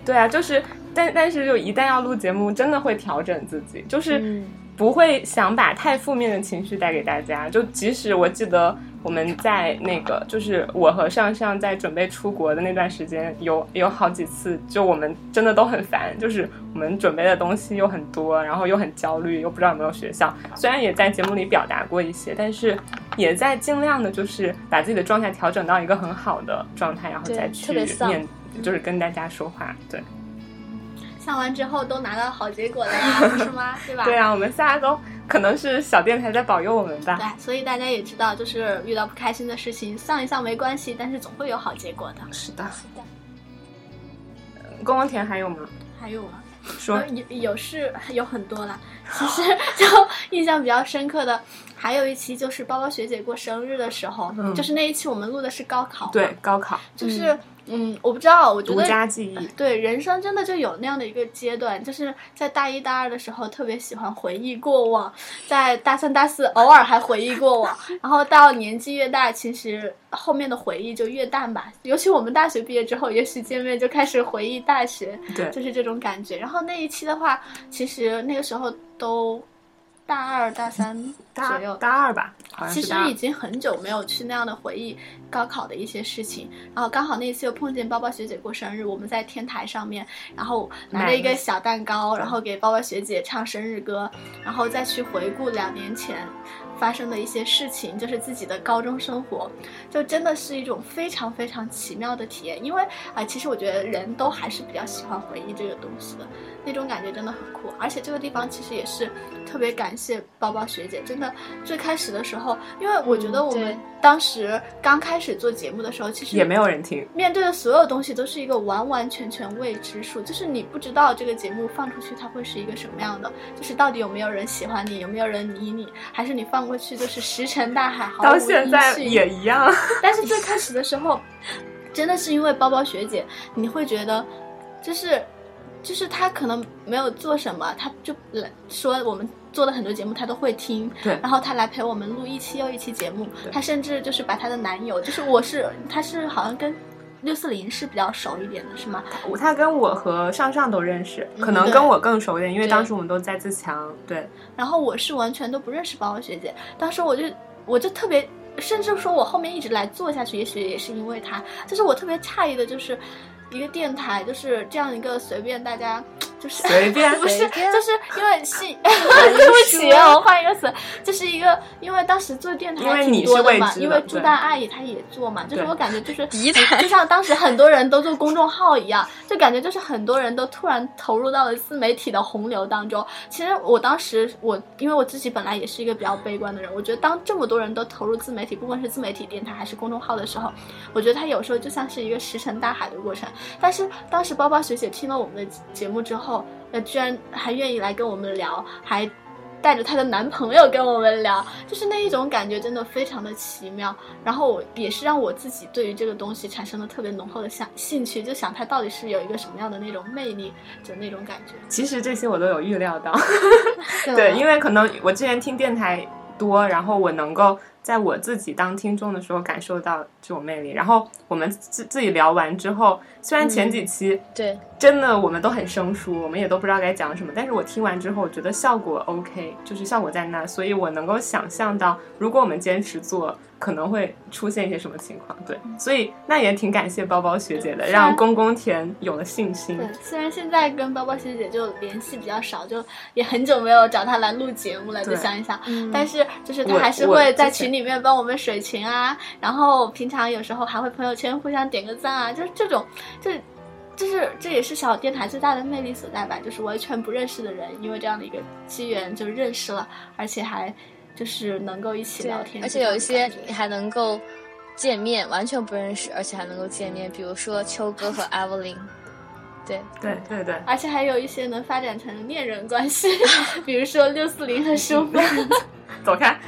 对啊，就是但但是就一旦要录节目，真的会调整自己，就是。不会想把太负面的情绪带给大家。就即使我记得我们在那个，就是我和上上在准备出国的那段时间，有有好几次，就我们真的都很烦。就是我们准备的东西又很多，然后又很焦虑，又不知道有没有学校。虽然也在节目里表达过一些，但是也在尽量的，就是把自己的状态调整到一个很好的状态，然后再去面，就是跟大家说话。对。上完之后都拿到好结果了呀，是吗？对吧？对啊，我们仨都可能是小电台在保佑我们吧。对，所以大家也知道，就是遇到不开心的事情，上一上没关系，但是总会有好结果的。是的，是的。公公田还有吗？还有啊，说有有是有很多了。其实就印象比较深刻的，还有一期就是包包学姐过生日的时候，就是那一期我们录的是高考。对，高考就是。嗯，我不知道，我觉得独家记忆。对，人生真的就有那样的一个阶段，就是在大一、大二的时候特别喜欢回忆过往，在大三、大四偶尔还回忆过往，然后到年纪越大，其实后面的回忆就越淡吧。尤其我们大学毕业之后，也许见面就开始回忆大学，对，就是这种感觉。然后那一期的话，其实那个时候都。大二、大三左右，大二吧，其实已经很久没有去那样的回忆高考的一些事情。然后刚好那次又碰见包包学姐过生日，我们在天台上面，然后拿着一个小蛋糕，然后给包包学姐唱生日歌，然后再去回顾两年前。发生的一些事情，就是自己的高中生活，就真的是一种非常非常奇妙的体验。因为啊，其实我觉得人都还是比较喜欢回忆这个东西的，那种感觉真的很酷。而且这个地方其实也是特别感谢包包学姐，真的最开始的时候，因为我觉得我们当时刚开始做节目的时候，其实也没有人听，面对的所有东西都是一个完完全全未知数，就是你不知道这个节目放出去它会是一个什么样的，就是到底有没有人喜欢你，有没有人理你，还是你放。过去就是石沉大海，到现在也一样。但是最开始的时候，真的是因为包包学姐，你会觉得，就是，就是她可能没有做什么，她就来说我们做的很多节目他都会听，对。然后他来陪我们录一期又一期节目，他甚至就是把他的男友，就是我是，他是好像跟。六四零是比较熟一点的，是吗？他跟我和上上都认识，可能跟我更熟一点，因为当时我们都在自强。对。然后我是完全都不认识包包学姐，当时我就我就特别，甚至说我后面一直来做下去，也许也是因为他。就是我特别诧异的，就是一个电台就是这样一个随便大家。就是随便，不是，就是因为信，对不起，我换一个词，就是一个，因为当时做电台挺多的嘛，因为朱丹阿姨她也做嘛，就是我感觉就是就像当时很多人都做公众号一样，就感觉就是很多人都突然投入到了自媒体的洪流当中。其实我当时我因为我自己本来也是一个比较悲观的人，我觉得当这么多人都投入自媒体，不管是自媒体电台还是公众号的时候，我觉得它有时候就像是一个石沉大海的过程。但是当时包包学姐听了我们的节目之后。后，呃，居然还愿意来跟我们聊，还带着她的男朋友跟我们聊，就是那一种感觉，真的非常的奇妙。然后我也是让我自己对于这个东西产生了特别浓厚的想兴趣，就想它到底是有一个什么样的那种魅力的那种感觉。其实这些我都有预料到，对，因为可能我之前听电台多，然后我能够。在我自己当听众的时候，感受到这种魅力。然后我们自自己聊完之后，虽然前几期对真的我们都很生疏，我们也都不知道该讲什么，但是我听完之后，我觉得效果 OK，就是效果在那，所以我能够想象到，如果我们坚持做。可能会出现一些什么情况？对，所以那也挺感谢包包学姐的，让公公田有了信心。对，虽然现在跟包包学姐就联系比较少，就也很久没有找她来录节目了，就想一想。但是就是她还是会在群里面帮我们水群啊，然后平常有时候还会朋友圈互相点个赞啊，就是这种，就就是这也是小电台最大的魅力所在吧，就是完全不认识的人，因为这样的一个机缘就认识了，而且还。就是能够一起聊天，而且有一些你还能够见面，完全不认识，而且还能够见面。比如说秋哥和 Evelyn，对对对对，而且还有一些能发展成恋人关系，比如说六四零和舒芬。走开！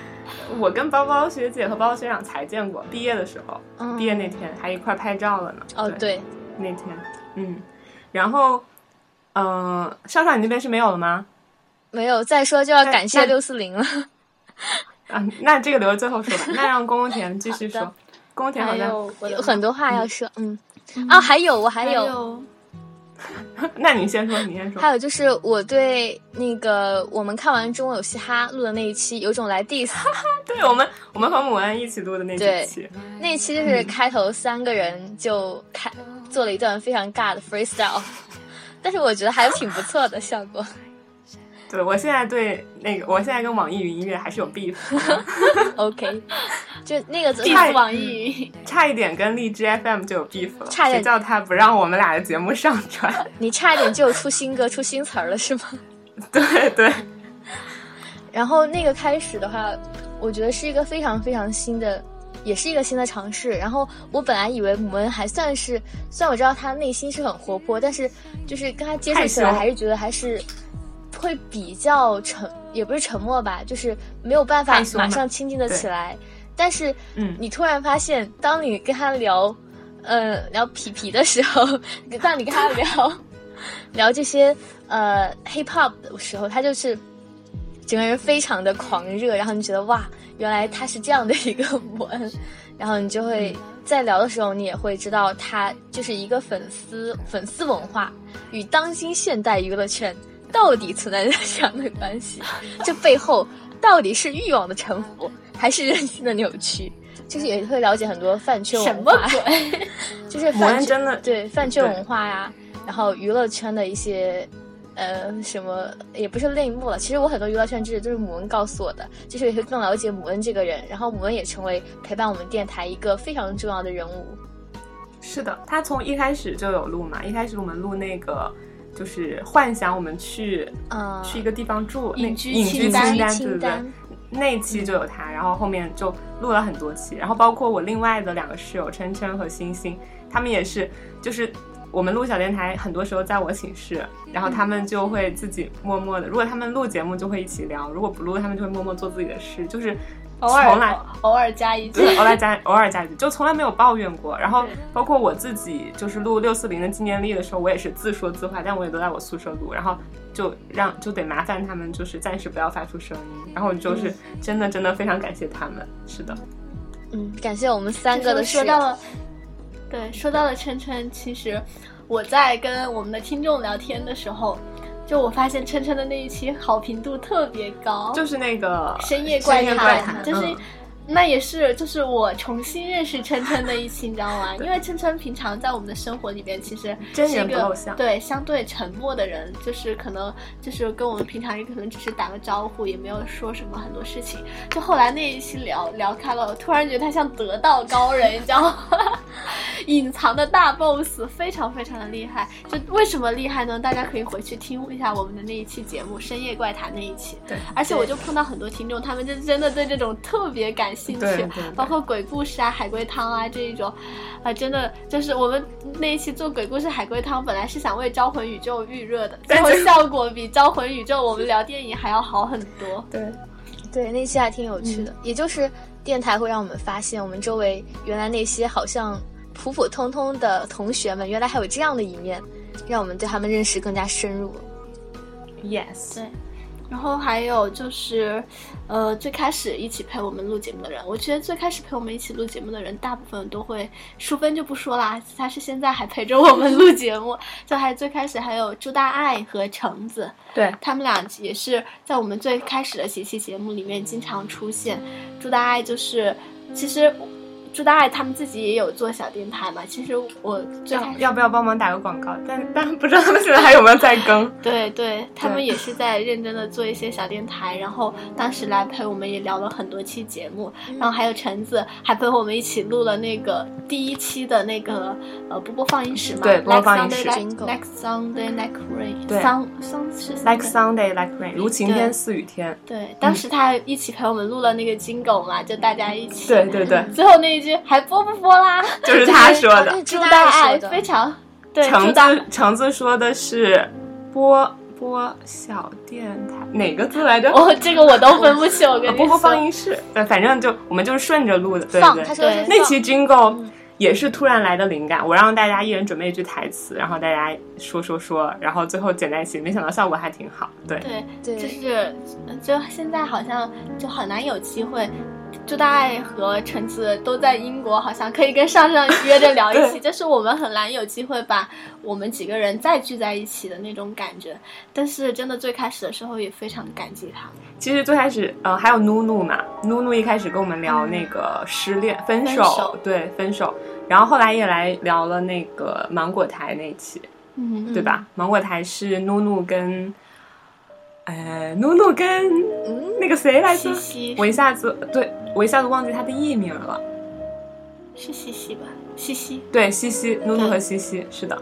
我跟包包学姐和包包学长才见过，毕业的时候，毕业那天还一块拍照了呢。哦，对，那天，嗯，然后，嗯，莎莎你那边是没有了吗？没有，再说就要感谢六四零了。啊，那这个留着最后说吧。那让公公田继续说。公公田好像有很多话要说，嗯，啊，还有我还有。那你先说，你先说。还有就是我对那个我们看完《中国有嘻哈》录的那一期，有种来 diss。对我们，我们和母安一起录的那几期，那一期就是开头三个人就开做了一段非常尬的 freestyle，但是我觉得还是挺不错的效果。对，我现在对那个，我现在跟网易云音乐还是有 beef。OK，就那个 差网易云，差一点跟荔枝 FM 就有 beef 了。差点叫他不让我们俩的节目上传。你差一点就出新歌、出新词儿了，是吗？对对。然后那个开始的话，我觉得是一个非常非常新的，也是一个新的尝试。然后我本来以为我们还算是，虽然我知道他内心是很活泼，但是就是跟他接触起来还是觉得还是。会比较沉，也不是沉默吧，就是没有办法马上亲近的起来。但是，嗯，你突然发现，当你跟他聊，呃，聊皮皮的时候，当你跟他聊 聊这些呃 hip hop 的时候，他就是整个人非常的狂热，然后你觉得哇，原来他是这样的一个文，然后你就会在聊的时候，你也会知道他就是一个粉丝粉丝文化与当今现代娱乐圈。到底存在着这样的关系？这背后到底是欲望的臣服，还是人性的扭曲？就是也会了解很多饭圈文化，就是饭真的对饭圈文化呀，然后娱乐圈的一些呃什么，也不是内幕了。其实我很多娱乐圈知识都是母恩告诉我的，就是也会更了解母恩这个人，然后母恩也成为陪伴我们电台一个非常重要的人物。是的，他从一开始就有录嘛，一开始我们录那个。就是幻想我们去，嗯，去一个地方住，隐居清单，对不对？那期就有他，然后后面就录了很多期，然后包括我另外的两个室友琛琛和星星，他们也是，就是我们录小电台，很多时候在我寝室，然后他们就会自己默默的，如果他们录节目就会一起聊，如果不录，他们就会默默做自己的事，就是。偶尔偶尔加一句，偶尔加偶尔加一句，就从来没有抱怨过。然后包括我自己，就是录六四零的纪念历的时候，我也是自说自话，但我也都在我宿舍录，然后就让就得麻烦他们，就是暂时不要发出声音。然后就是真的真的非常感谢他们，是的，嗯，感谢我们三个的说到了，对，说到了琛琛，其实我在跟我们的听众聊天的时候。就我发现琛琛的那一期好评度特别高，就是那个深夜怪谈，就是。那也是，就是我重新认识琛琛的一期，你知道吗？因为琛琛平常在我们的生活里边，其实是一个对相对沉默的人，就是可能就是跟我们平常也可能只是打个招呼，也没有说什么很多事情。就后来那一期聊聊开了，我突然觉得他像得道高人，你知道吗？隐藏的大 boss，非常非常的厉害。就为什么厉害呢？大家可以回去听一下我们的那一期节目《深夜怪谈》那一期。对，而且我就碰到很多听众，他们就真的对这种特别感。兴趣，包括鬼故事啊、海龟汤啊这一种，啊，真的就是我们那一期做鬼故事海龟汤，本来是想为招魂宇宙预热的，最后效果比招魂宇宙我们聊电影还要好很多。对，对，那期还挺有趣的。也就是电台会让我们发现，我们周围原来那些好像普普通通的同学们，原来还有这样的一面，让我们对他们认识更加深入。Yes，对。然后还有就是，呃，最开始一起陪我们录节目的人，我觉得最开始陪我们一起录节目的人，大部分都会，淑芬就不说啦，她是现在还陪着我们录节目，就还最开始还有朱大爱和橙子，对他们俩也是在我们最开始的几期节目里面经常出现，朱大爱就是，其实。朱大爱他们自己也有做小电台嘛？其实我要要不要帮忙打个广告？但 但不知道他们现在还有没有在更？对对，他们也是在认真的做一些小电台。然后当时来陪我们也聊了很多期节目。然后还有橙子还陪我们一起录了那个第一期的那个呃不播放音室嘛？对，播放音室。Next Sunday like rain。对。桑桑是。Like Sunday like rain，如晴天似雨天。对，当时他一起陪我们录了那个金狗嘛，就大家一起。对对对。最后那。一句还播不播啦？就是他说的，朱大爱非常对。橙子橙子说的是播播小电台哪个字来着？哦，这个我都分不清。我跟你说，播播放映室，对，反正就我们就是顺着录的，对对对。那期 Jingle。也是突然来的灵感，我让大家一人准备一句台词，然后大家说说说，然后最后剪在一起，没想到效果还挺好。对对对，就是就现在好像就很难有机会。朱大爱和橙子都在英国，好像可以跟上上约着聊一起，就是我们很难有机会把我们几个人再聚在一起的那种感觉。但是真的最开始的时候也非常感激他。其实最开始，呃，还有努努嘛，努努一开始跟我们聊那个失恋、分手，对，分手。然后后来也来聊了那个芒果台那期，嗯，对吧？芒果台是努努跟。呃，努努跟那个谁来着？我一下子对我一下子忘记他的艺名了，是西西吧？西西对西西，努努和西西是的。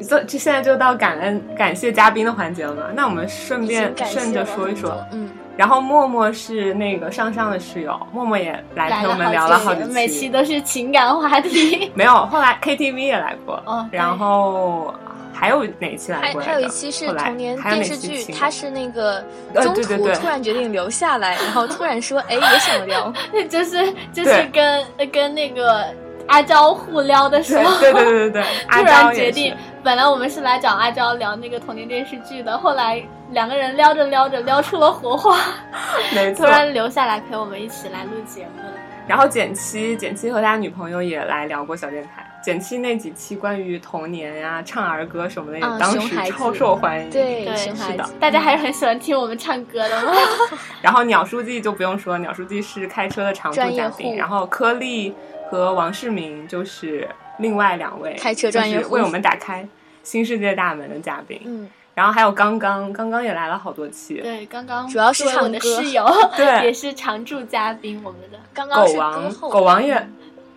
这这现在就到感恩感谢嘉宾的环节了嘛？那我们顺便顺着说一说，嗯。然后默默是那个上上的室友，默默也来陪我们聊了好几期，每期都是情感话题。没有，后来 KTV 也来过，然后。还有哪一期来过？还还有一期是童年电视剧，他是那个中途突然决定留下来，然后突然说：“哎，也想聊。”就是就是跟跟那个阿娇互撩的时候，对对对对对，突然决定。本来我们是来找阿娇聊那个童年电视剧的，后来两个人撩着撩着撩出了火花，没错，突然留下来陪我们一起来录节目。然后简七，简七和他女朋友也来聊过小电台。简七那几期关于童年呀、唱儿歌什么的，也当时超受欢迎。对，是的，大家还是很喜欢听我们唱歌的嘛。然后鸟书记就不用说，鸟书记是开车的常驻嘉宾。然后柯丽和王世明就是另外两位开车专业为我们打开新世界大门的嘉宾。嗯。然后还有刚刚，刚刚也来了好多期。对，刚刚主要是唱歌，室友 对，也是常驻嘉宾。我们的刚刚狗王，狗王也。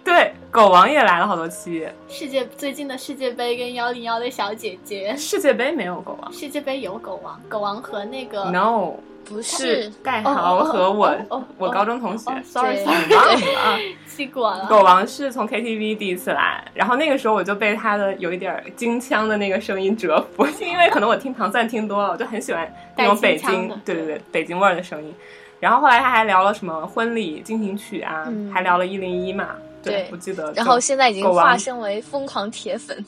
对，狗王也来了好多期。世界最近的世界杯跟幺零幺的小姐姐。世界杯没有狗王。世界杯有狗王，狗王和那个 No 不是盖豪和我我高中同学。Sorry，忘了啊，记过了。狗王是从 KTV 第一次来，然后那个时候我就被他的有一点京腔的那个声音折服，因为可能我听唐赞听多了，我就很喜欢那种北京，对对对，北京味儿的声音。然后后来他还聊了什么婚礼进行曲啊，还聊了一零一嘛。对，不记得。然后现在已经化身为疯狂铁粉，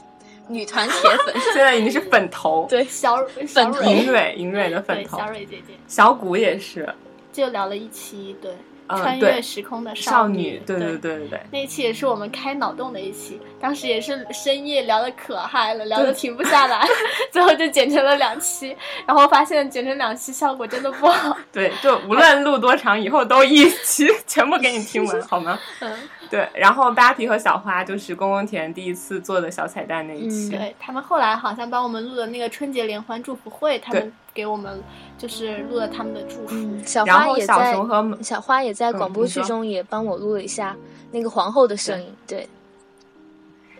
女团铁粉，现在已经是粉头。对，小粉头，银蕊，银蕊的粉头。小蕊姐姐，小谷也是，就聊了一期，对。穿越时空的少女，对对对对对，那期也是我们开脑洞的一期，当时也是深夜聊的可嗨了，聊的停不下来，最后就剪成了两期，然后发现剪成两期效果真的不好。对，就无论录多长，以后都一期 全部给你听完，好吗？嗯，对。然后扒皮和小花就是公公田第一次做的小彩蛋那一期，对他们后来好像帮我们录的那个春节联欢祝福会，他们。给我们就是录了他们的祝福，小花也在小花也在广播剧中也帮我录了一下那个皇后的声音，对。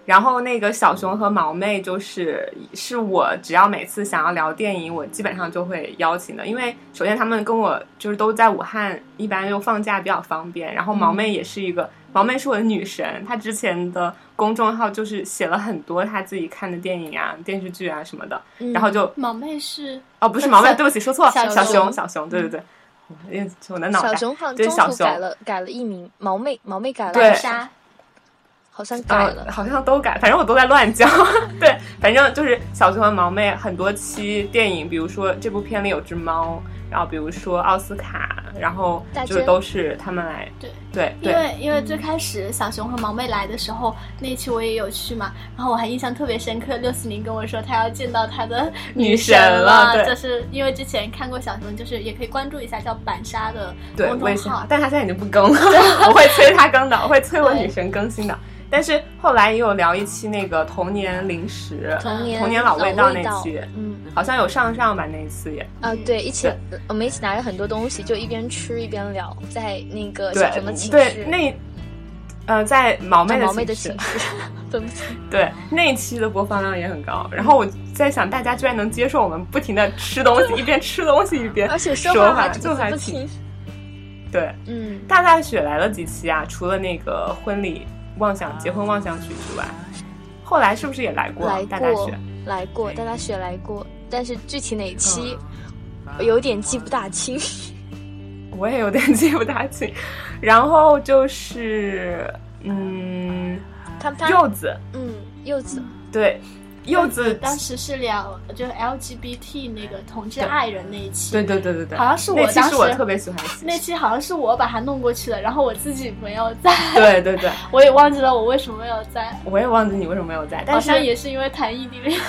然后那个小熊和毛妹就是是我只要每次想要聊电影，我基本上就会邀请的，因为首先他们跟我就是都在武汉，一般又放假比较方便。然后毛妹也是一个，毛妹是我的女神，她之前的公众号就是写了很多她自己看的电影啊、电视剧啊什么的。然后就毛妹是哦，不是毛妹，对不起，说错了，小熊，小熊，对对对，因为我的脑袋，小熊好像中途改了改了艺名，毛妹，毛妹改了对。好像改了，好像都改，反正我都在乱叫。对，反正就是小熊和毛妹很多期电影，比如说这部片里有只猫，然后比如说奥斯卡，然后就都是他们来。对对对，因为因为最开始小熊和毛妹来的时候，那期我也有去嘛，然后我还印象特别深刻。六四零跟我说他要见到他的女神了，就是因为之前看过小熊，就是也可以关注一下叫板沙的公众号，但他现在已经不更了，我会催他更的，我会催我女神更新的。但是后来也有聊一期那个童年零食，童年童年老味道那期，嗯，好像有上上吧那一次也啊，对，一起我们一起拿着很多东西，就一边吃一边聊，在那个小熊的寝室，对那呃在毛妹的寝室，对不起，对那一期的播放量也很高。然后我在想，大家居然能接受我们不停的吃东西，一边吃东西一边 而且说话就还挺。对，嗯，大大雪来了几期啊？除了那个婚礼妄想、结婚妄想曲之外，后来是不是也来过？来大大过雪，来过，大大雪来过，但是具体哪期，我有点记不大清。我也有点记不大清。然后就是，嗯，他他柚子，嗯，柚子，对，柚子，当时是聊就是 LGBT 那个同志爱人那一期，对对对对对，好像是我那期当时是我特别喜欢的，那期好像是我把它弄过去的，然后我自己没有在，对对对，我也忘记了我为什么没有在，我也忘记你为什么没有在，好但是像也是因为谈异地恋。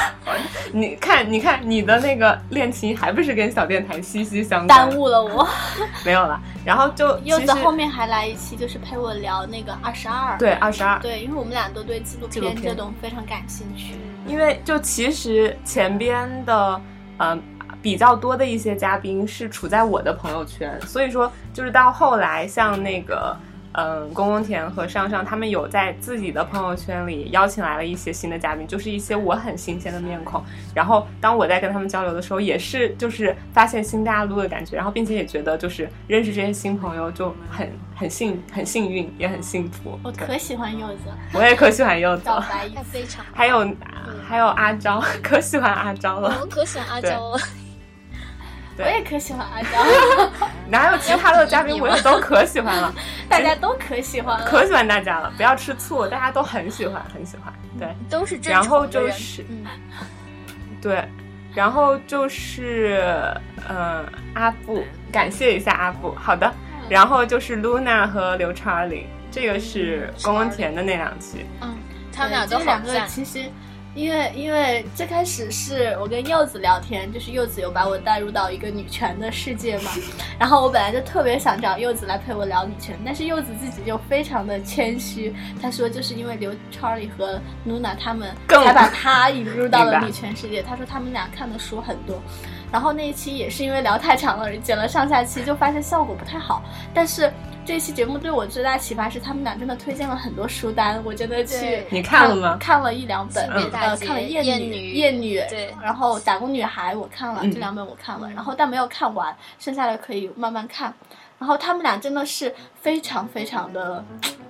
你看，你看你的那个恋情还不是跟小电台息息相关？耽误了我。没有了，然后就柚子后面还来一期，就是陪我聊那个二十二。对二十二，对，因为我们俩都对纪录片片这种非常感兴趣。因为就其实前边的呃比较多的一些嘉宾是处在我的朋友圈，所以说就是到后来像那个。嗯，公公田和上上他们有在自己的朋友圈里邀请来了一些新的嘉宾，就是一些我很新鲜的面孔。然后当我在跟他们交流的时候，也是就是发现新大陆的感觉，然后并且也觉得就是认识这些新朋友就很很幸很幸运，也很幸福。我可喜欢柚子，我也可喜欢柚子了，告白他 非常。还有还有阿昭，可喜欢阿昭了。我可喜欢阿昭了。我也可喜欢阿娇，哪有其他的嘉宾我也都可喜欢了，大家都可喜欢了。可喜欢大家了，不要吃醋，大家都很喜欢，很喜欢。对，都是正然后就是嗯，对，然后就是嗯、阿布，感谢一下阿布。好的，然后就是 Luna 和刘查理，这个是公公田的那两期。嗯，他们俩都好赞。其实，因为因为最开始是我跟柚子聊天，就是柚子有把我带入到一个女权的世界嘛，然后我本来就特别想找柚子来陪我聊女权，但是柚子自己就非常的谦虚，他说就是因为刘 Charlie 和 Nuna 他们更才把他引入到了女权世界，他说他们俩看的书很多。然后那一期也是因为聊太长了，剪了上下期，就发现效果不太好。但是这期节目对我最大启发是，他们俩真的推荐了很多书单，我真的去你看了吗？看了一两本，呃，看了《艳女》艳女，对。然后《打工女孩》我看了、嗯。这两本我看了，然后但没有看完，剩下的可以慢慢看。然后他们俩真的是非常非常的，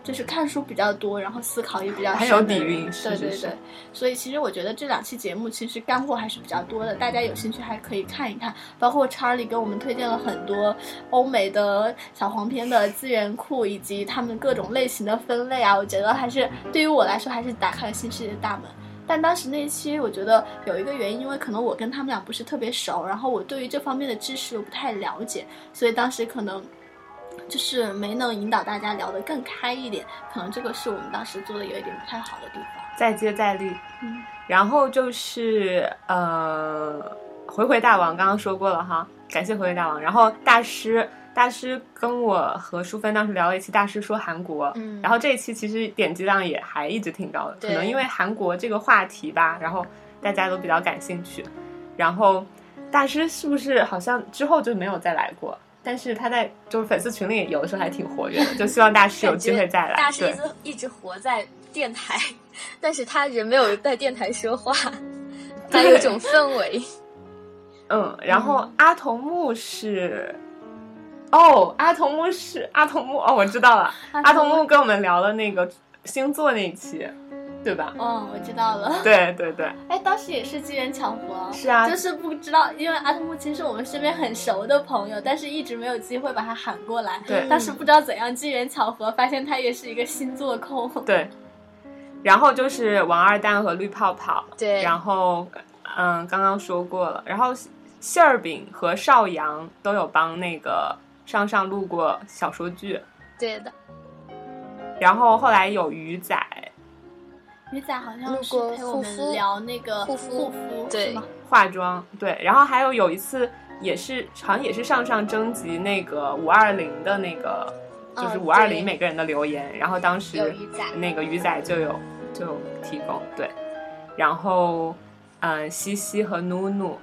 就是看书比较多，然后思考也比较深很有底蕴对对对。所以其实我觉得这两期节目其实干货还是比较多的，大家有兴趣还可以看一看。包括查理给我们推荐了很多欧美的小黄片的资源库，以及他们各种类型的分类啊，我觉得还是对于我来说还是打开了新世界的大门。但当时那一期，我觉得有一个原因，因为可能我跟他们俩不是特别熟，然后我对于这方面的知识又不太了解，所以当时可能就是没能引导大家聊得更开一点，可能这个是我们当时做的有一点不太好的地方。再接再厉。嗯，然后就是呃，回回大王刚刚说过了哈，感谢回回大王。然后大师大师跟我和淑芬当时聊了一期，大师说韩国，嗯然后这一期其实点击量也还一直挺高的，可能因为韩国这个话题吧，然后大家都比较感兴趣。然后大师是不是好像之后就没有再来过？但是他在就是粉丝群里有的时候还挺活跃的，就希望大师有机会再来。大师一直一直活在电台，但是他人没有在电台说话，他有一种氛围。嗯，然后阿童木是，哦，阿童木是阿童木哦，我知道了，阿童木跟我们聊了那个星座那一期，对吧？嗯，我知道了。对对对，哎，当时也是机缘巧合，是啊。就是不知道，因为阿童木其实是我们身边很熟的朋友，但是一直没有机会把他喊过来。对。当时不知道怎样机缘巧合，发现他也是一个星座控。对，然后就是王二蛋和绿泡泡，对。然后嗯，刚刚说过了，然后馅儿饼和邵阳都有帮那个上上录过小说剧，对的，然后后来有鱼仔，鱼仔好像是录过陪我护肤们聊那个护肤护肤，对吗？化妆，对，然后还有有一次也是好像也是上上征集那个五二零的那个，就是嗯五二零每个人的留言，然后当时鱼仔那个鱼仔就有就有提供，对，然后嗯西西和努努，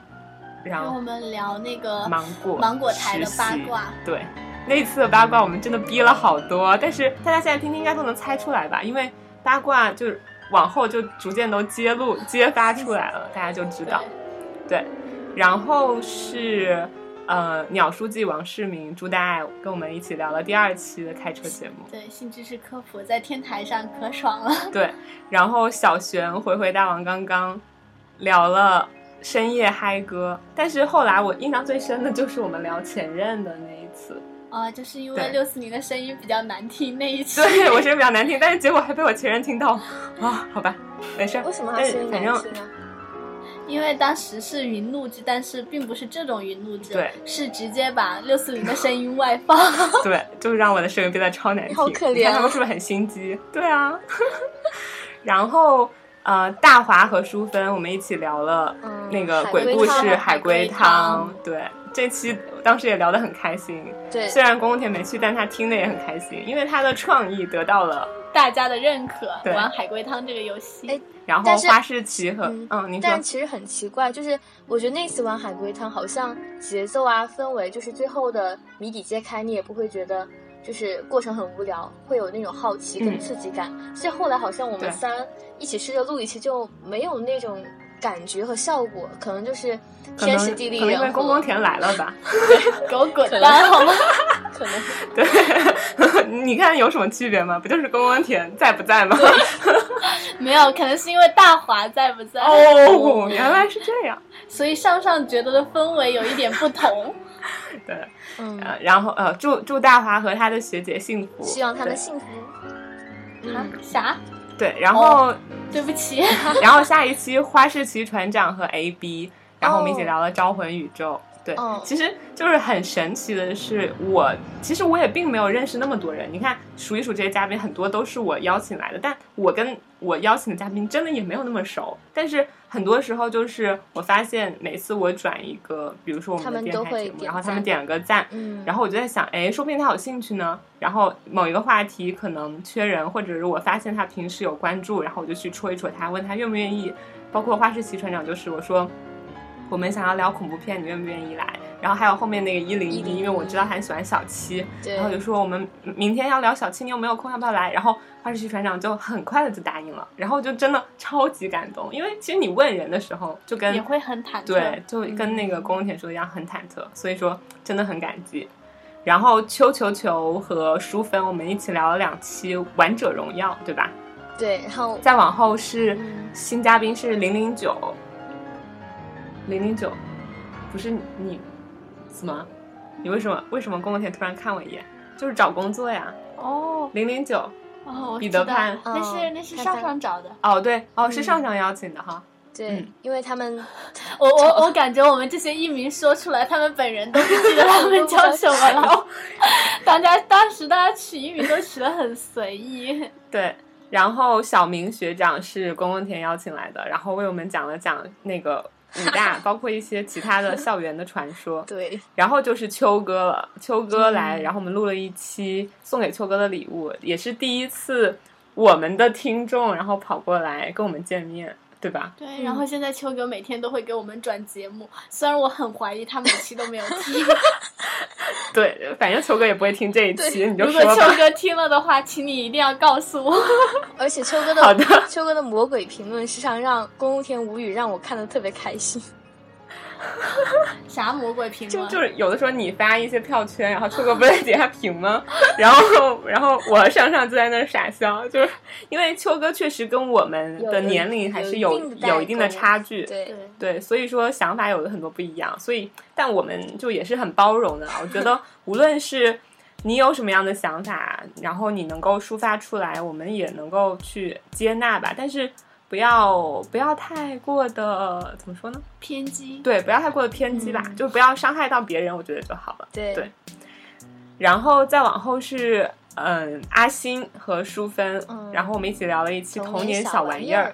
然后跟我们聊那个芒果芒果台的八卦，对，那次的八卦我们真的逼了好多，但是大家现在听听应该都能猜出来吧？因为八卦就是往后就逐渐都揭露、揭发出来了，大家就知道。对，然后是呃，鸟书记王世明、朱大爱跟我们一起聊了第二期的开车节目。对，新知识科普在天台上可爽了。对，然后小璇、回回大王刚刚聊了深夜嗨歌，但是后来我印象最深的就是我们聊前任的那一次。啊，就是因为对六四零的声音比较难听那一期。对我声音比较难听，但是结果还被我前任听到啊，好吧，没事儿。为什么他声音难听呢？因为当时是云录制，但是并不是这种云录制，对，是直接把六四零的声音外放。对，就是让我的声音变得超难听。好可怜他们是不是很心机？对啊。然后呃，大华和淑芬我们一起聊了嗯那个鬼故事《海龟汤》。对，这期当时也聊得很开心。对，虽然公公田没去，但他听的也很开心，因为他的创意得到了。大家的认可，对玩海龟汤这个游戏。哎然后花式奇和嗯嗯，您说但其实很奇怪，就是我觉得那次玩海龟汤，好像节奏啊、氛围，就是最后的谜底揭开，你也不会觉得就是过程很无聊，会有那种好奇跟嗯刺激感。所以后来好像我们三一起试着录一期，就没有那种感觉和效果，可能就是天时地利人和因为公公田来了吧？给我滚蛋好吗？可能对，你看有什么区别吗？不就是公公田在不在吗？没有，可能是因为大华在不在，哦，原来是这样。所以上上觉得的氛围有一点不同。对，嗯，呃，然后呃，祝祝大华和他的学姐幸福，希望他们幸福。啊？啥？对，然后、对不起，然后下一期花式奇船长和 AB，然后我们一起哦。聊了招魂宇宙。对，哦其实就是很神奇的是，我其实我也并没有认识那么多人。你看数一数这些嘉宾，很多都是我邀请来的，但我跟我邀请的嘉宾真的也没有那么熟。但是很多时候就是我发现，每次我转一个，比如说我们的电台节目，然后他们点了个赞，嗯，然后我就在想，哎，说不定他有兴趣呢。然后某一个话题可能缺人，或者是我发现他平时有关注，然后我就去戳一戳他，问他愿不愿意。包括花式奇船长，就是我说我们想要聊恐怖片，你愿不愿意来？然后还有后面那个一零一，101因为我知道他很喜欢小七，对然后就说我们明天要聊小七，你有没有空？要不要来？然后花式奇船长就很快的就答应了，然后就真的超级感动，因为其实你问人的时候就跟也会很忐忑。对，就跟那个宫田说的一样，很忐忑，所以说真的很感激。然后秋球球和淑芬，我们一起聊了两期《王者荣耀》，对吧？对，然后再往后是嗯新嘉宾是零零九，零零九，不是你，什么？你为什么为什么宫田突然看我一眼？就是找工作呀，哦零零九。哦，我彼得潘那是那是上上找的。哦，对，哦，是嗯上上邀请的哈。对嗯，因为他们 我我我感觉我们这些艺名说出来，他们本人都不记得他们叫什么了。大家当时大家取艺名都取的很随意。对，然后小明学长是公公田邀请来的，然后为我们讲了讲那个武大，包括一些其他的校园的传说。对然后就是秋哥了，秋哥来，嗯然后我们录了一期送给秋哥的礼物，也是第一次我们的听众然后跑过来跟我们见面，对吧？对，然后现在秋哥每天都会给我们转节目，虽然我很怀疑他每期都没有听。对，反正秋哥也不会听这一期，你就如说吧。果秋哥听了的话，请你一定要告诉我。而且秋哥好的的秋哥的魔鬼评论，时常让宫务田无语，让我看的特别开心。啥魔鬼评论？就就是有的时候你发一些票圈，然后秋哥不是在底下评吗？然后然后我和上上就在那傻笑，就是因为秋哥确实跟我们的年龄还是有有一定的代有一定的差距，对，对，对，所以说想法有的很多不一样，所以但我们就也是很包容的。我觉得无论是你有什么样的想法，然后你能够抒发出来，我们也能够去接纳吧。但是不要不要太过的怎么说呢？偏激。对，不要太过的偏激吧，嗯就不要伤害到别人，我觉得就好了。对对然后再往后是嗯阿星和淑芬，嗯然后我们一起聊了一期童年小玩意儿。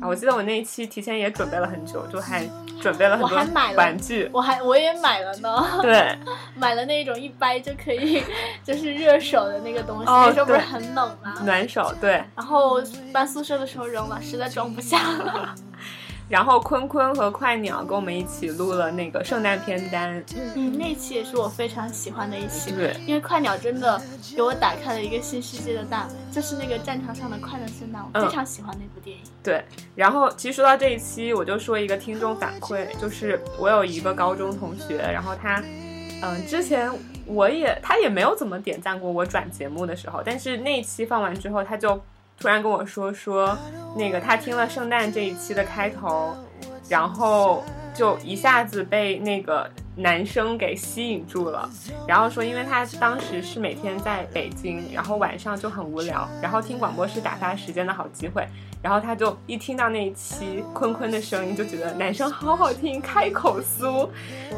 啊，我记得我那一期提前也准备了很久，就还准备了很多了玩具。我还我也买了呢，对，买了那种一掰就可以就是热手的那个东西，哦那时候不是很冷吗？暖手，对。然后搬宿舍的时候扔了，实在装不下了。然后坤坤和快鸟跟我们一起录了那个圣诞片单，嗯，那期也是我非常喜欢的一期，对，因为快鸟真的给我打开了一个新世界的大门，就是那个战场上的快乐圣诞，我非常喜欢那部电影。对，然后其实说到这一期，我就说一个听众反馈，就是我有一个高中同学，然后他，嗯，之前我也他也没有怎么点赞过我转节目的时候，但是那一期放完之后，他就。突然跟我说说，那个他听了圣诞这一期的开头，然后就一下子被那个男生给吸引住了。然后说，因为他当时是每天在北京，然后晚上就很无聊，然后听广播是打发时间的好机会。然后他就一听到那一期坤坤的声音，就觉得男生好好听，开口酥。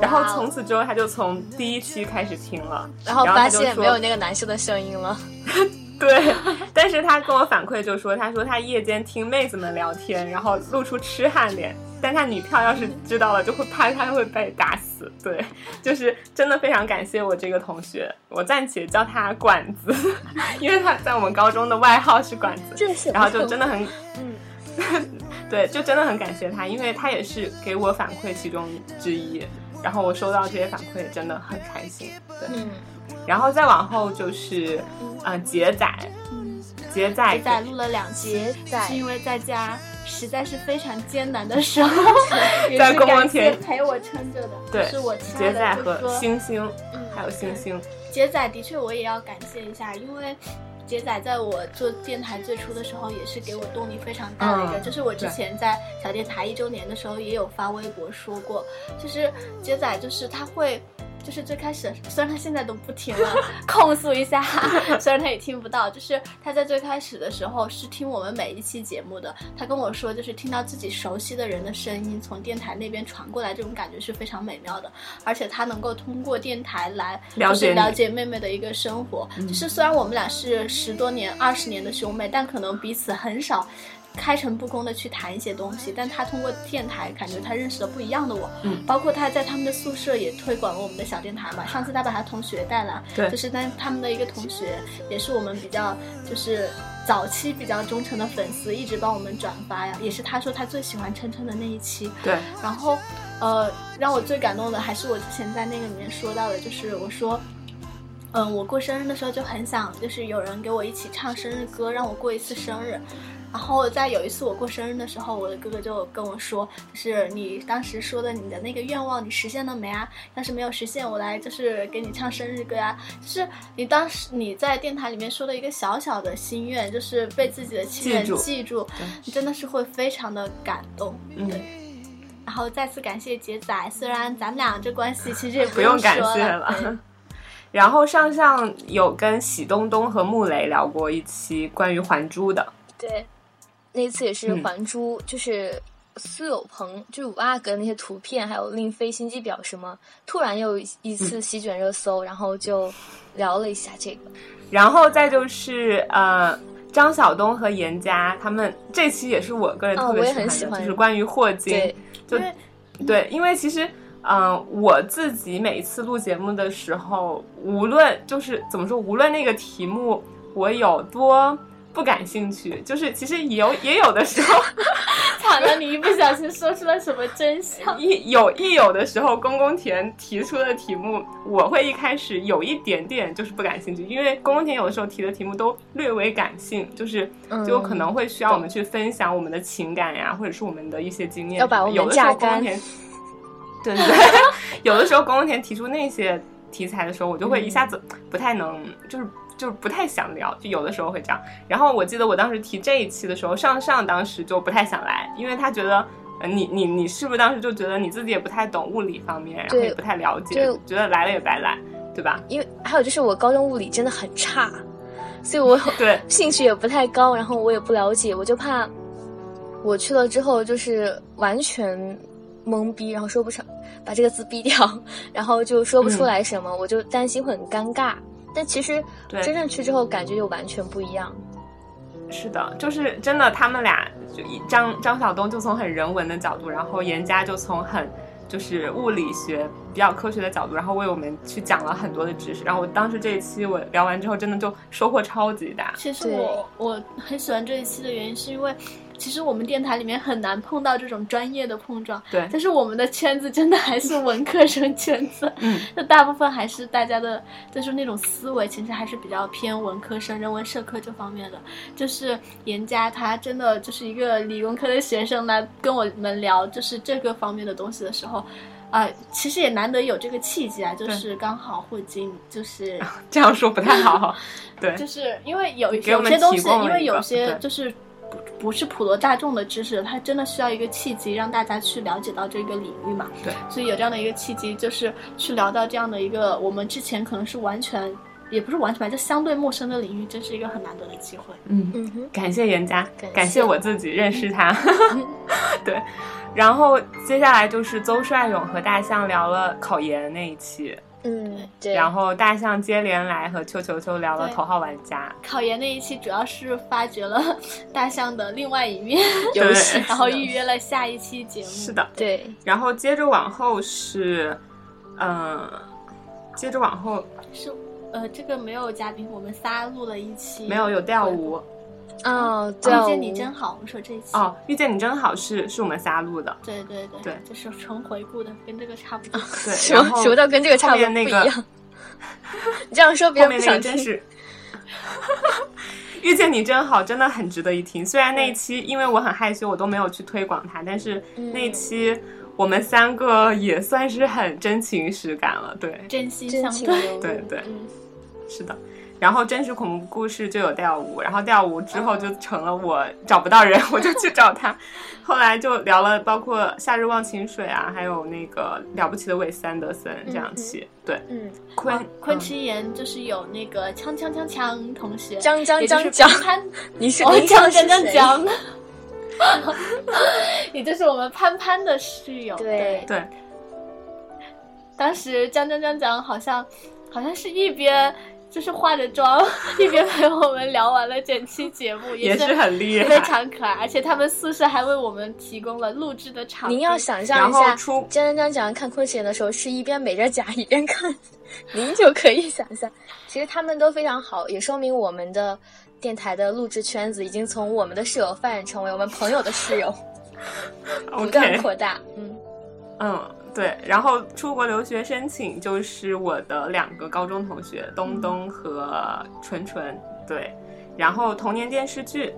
然后从此之后，他就从第一期开始听了，然后发现没有那个男生的声音了。对，但是他跟我反馈就说，他说他夜间听妹子们聊天，然后露出痴汉脸，但他女票要是知道了，就会怕他会被打死。对，就是真的非常感谢我这个同学，我暂且叫他管子，因为他在我们高中的外号是管子，然后就真的很，嗯，对，就真的很感谢他，因为他也是给我反馈其中之一，然后我收到这些反馈真的很开心。对。然后再往后就是，嗯，杰仔，杰仔，杰仔录了两节，是因为在家实在是非常艰难的时候，在公公田陪我撑着的，对，是我杰仔和星星，还有星星，杰仔的确我也要感谢一下，因为杰仔在我做电台最初的时候也是给我动力非常大的一个，就是我之前在小电台一周年的时候也有发微博说过，就是杰仔就是他会。就是最开始，虽然他现在都不听了，控诉一下，虽然他也听不到，就是他在最开始的时候是听我们每一期节目的。他跟我说，就是听到自己熟悉的人的声音从电台那边传过来，这种感觉是非常美妙的。而且他能够通过电台来了解了解妹妹的一个生活。就是虽然我们俩是十多年、二十年的兄妹，但可能彼此很少。开诚布公的去谈一些东西，但他通过电台感觉他认识了不一样的我，嗯，包括他在他们的宿舍也推广了我们的小电台嘛。上次他把他同学带来，对，就是但他们的一个同学也是我们比较就是早期比较忠诚的粉丝，一直帮我们转发呀。也是他说他最喜欢琛琛的那一期，对。然后，呃，让我最感动的还是我之前在那个里面说到的，就是我说，嗯，我过生日的时候就很想就是有人给我一起唱生日歌，让我过一次生日。然后在有一次我过生日的时候，我的哥哥就跟我说，就是你当时说的你的那个愿望，你实现了没啊？要是没有实现，我来就是给你唱生日歌啊。就是你当时你在电台里面说的一个小小的心愿，就是被自己的亲人记住，你真的是会非常的感动。嗯。然后再次感谢杰仔，虽然咱们俩这关系其实也 不用感谢了。然后上上有跟喜东东和穆雷聊过一期关于还珠的。对。那次也是还珠，就是苏有朋，就是五阿哥那些图片，还有令妃心机婊什么，突然又一次席卷热搜，然后就聊了一下这个。然后再就是呃，张晓东和严佳他们这期也是我个人特别喜欢的，就是关于霍金，就对，因为其实嗯，我自己每一次录节目的时候，无论就是怎么说，无论那个题目我有多。不感兴趣，就是其实有也有的时候，惨了，你一不小心说出了什么真相。一有一有的时候，公公田提出的题目，我会一开始有一点点就是不感兴趣，因为公公田有的时候提的题目都略微感性，就是就可能会需要我们去分享我们的情感呀，或者是我们的一些经验。要把我们榨干。对对对，有的时候公公田提出那些题材的时候，我就会一下子不太能就是。就是不太想聊，就有的时候会这样。然后我记得我当时提这一期的时候，上上当时就不太想来，因为他觉得，呃，你你你是不是当时就觉得你自己也不太懂物理方面，然后也不太了解，觉得来了也白来，对吧？因为还有就是我高中物理真的很差，所以我 对兴趣也不太高，然后我也不了解，我就怕我去了之后就是完全懵逼，然后说不上，把这个字逼掉，然后就说不出来什么，我就担心会很尴尬。但其实真正去之后，感觉又完全不一样。是的，就是真的，他们俩就张张晓东就从很人文的角度，然后严佳就从很就是物理学比较科学的角度，然后为我们去讲了很多的知识。然后我当时这一期我聊完之后，真的就收获超级大。其实我我很喜欢这一期的原因，是因为其实我们电台里面很难碰到这种专业的碰撞。对，但是我们的圈子真的还是文科生圈子，嗯，那大部分还是大家的，就是那种思维，其实还是比较偏文科生、人文社科这方面的。就是严佳他真的就是一个理工科的学生来跟我们聊，就是这个方面的东西的时候。啊，其实也难得有这个契机啊，就是刚好霍金就是 这样说不太好，对，就是因为有有些东西，因为有些就是不不是普罗大众的知识，它真的需要一个契机让大家去了解到这个领域嘛，对，所以有这样的一个契机，就是去聊到这样的一个我们之前可能是完全也不是完全吧，就相对陌生的领域，真是一个很难得的机会。嗯，感谢严家，感谢我自己认识他，对。然后接下来就是邹帅勇和大象聊了考研那一期，嗯，对。然后大象接连来和秋球球聊了头号玩家。考研那一期主要是发掘了 大象的另外一面，游戏。然后预约了下一期节目。是的，对。然后接着往后是，嗯，接着往后是，呃，这个没有嘉宾，我们仨录了一期，没有有调舞。哦，遇见你真好。我们说这一期哦，遇见你真好是是我们仨录的。对对对对，就是纯回顾的，跟这个差不多。对，什么什么叫跟这个差不多不一样？你这样说别人不想听。是，遇见你真好，真的很值得一听。虽然那一期因为我很害羞，我都没有去推广它，但是那一期我们三个也算是很真情实感了。对，真心相对。对对，是的。然后真实恐怖故事就有调舞，然后调舞之后就成了我找不到人，我就去找他。后来就聊了，包括《夏日忘情水》啊，还有那个了不起的韦斯安德森这样期。对，嗯，昆昆池岩就是有那个锵锵锵锵同学，锵锵锵锵潘，你是哦，江江江江，也就是我们潘潘的室友。对对，当时锵锵锵锵好像好像是一边。就是化着妆，一边陪我们聊完了整期节目，也是很厉害，非常可爱。而且他们宿舍还为我们提供了录制的场。您要想象一下，江江江讲看昆池岩的时候，是一边美着甲一边看，您就可以想象。其实他们都非常好，也说明我们的电台的录制圈子已经从我们的室友发展成为我们朋友的室友，不断扩大。嗯嗯。对，然后出国留学申请就是我的两个高中同学东东和纯纯，对，然后童年电视剧，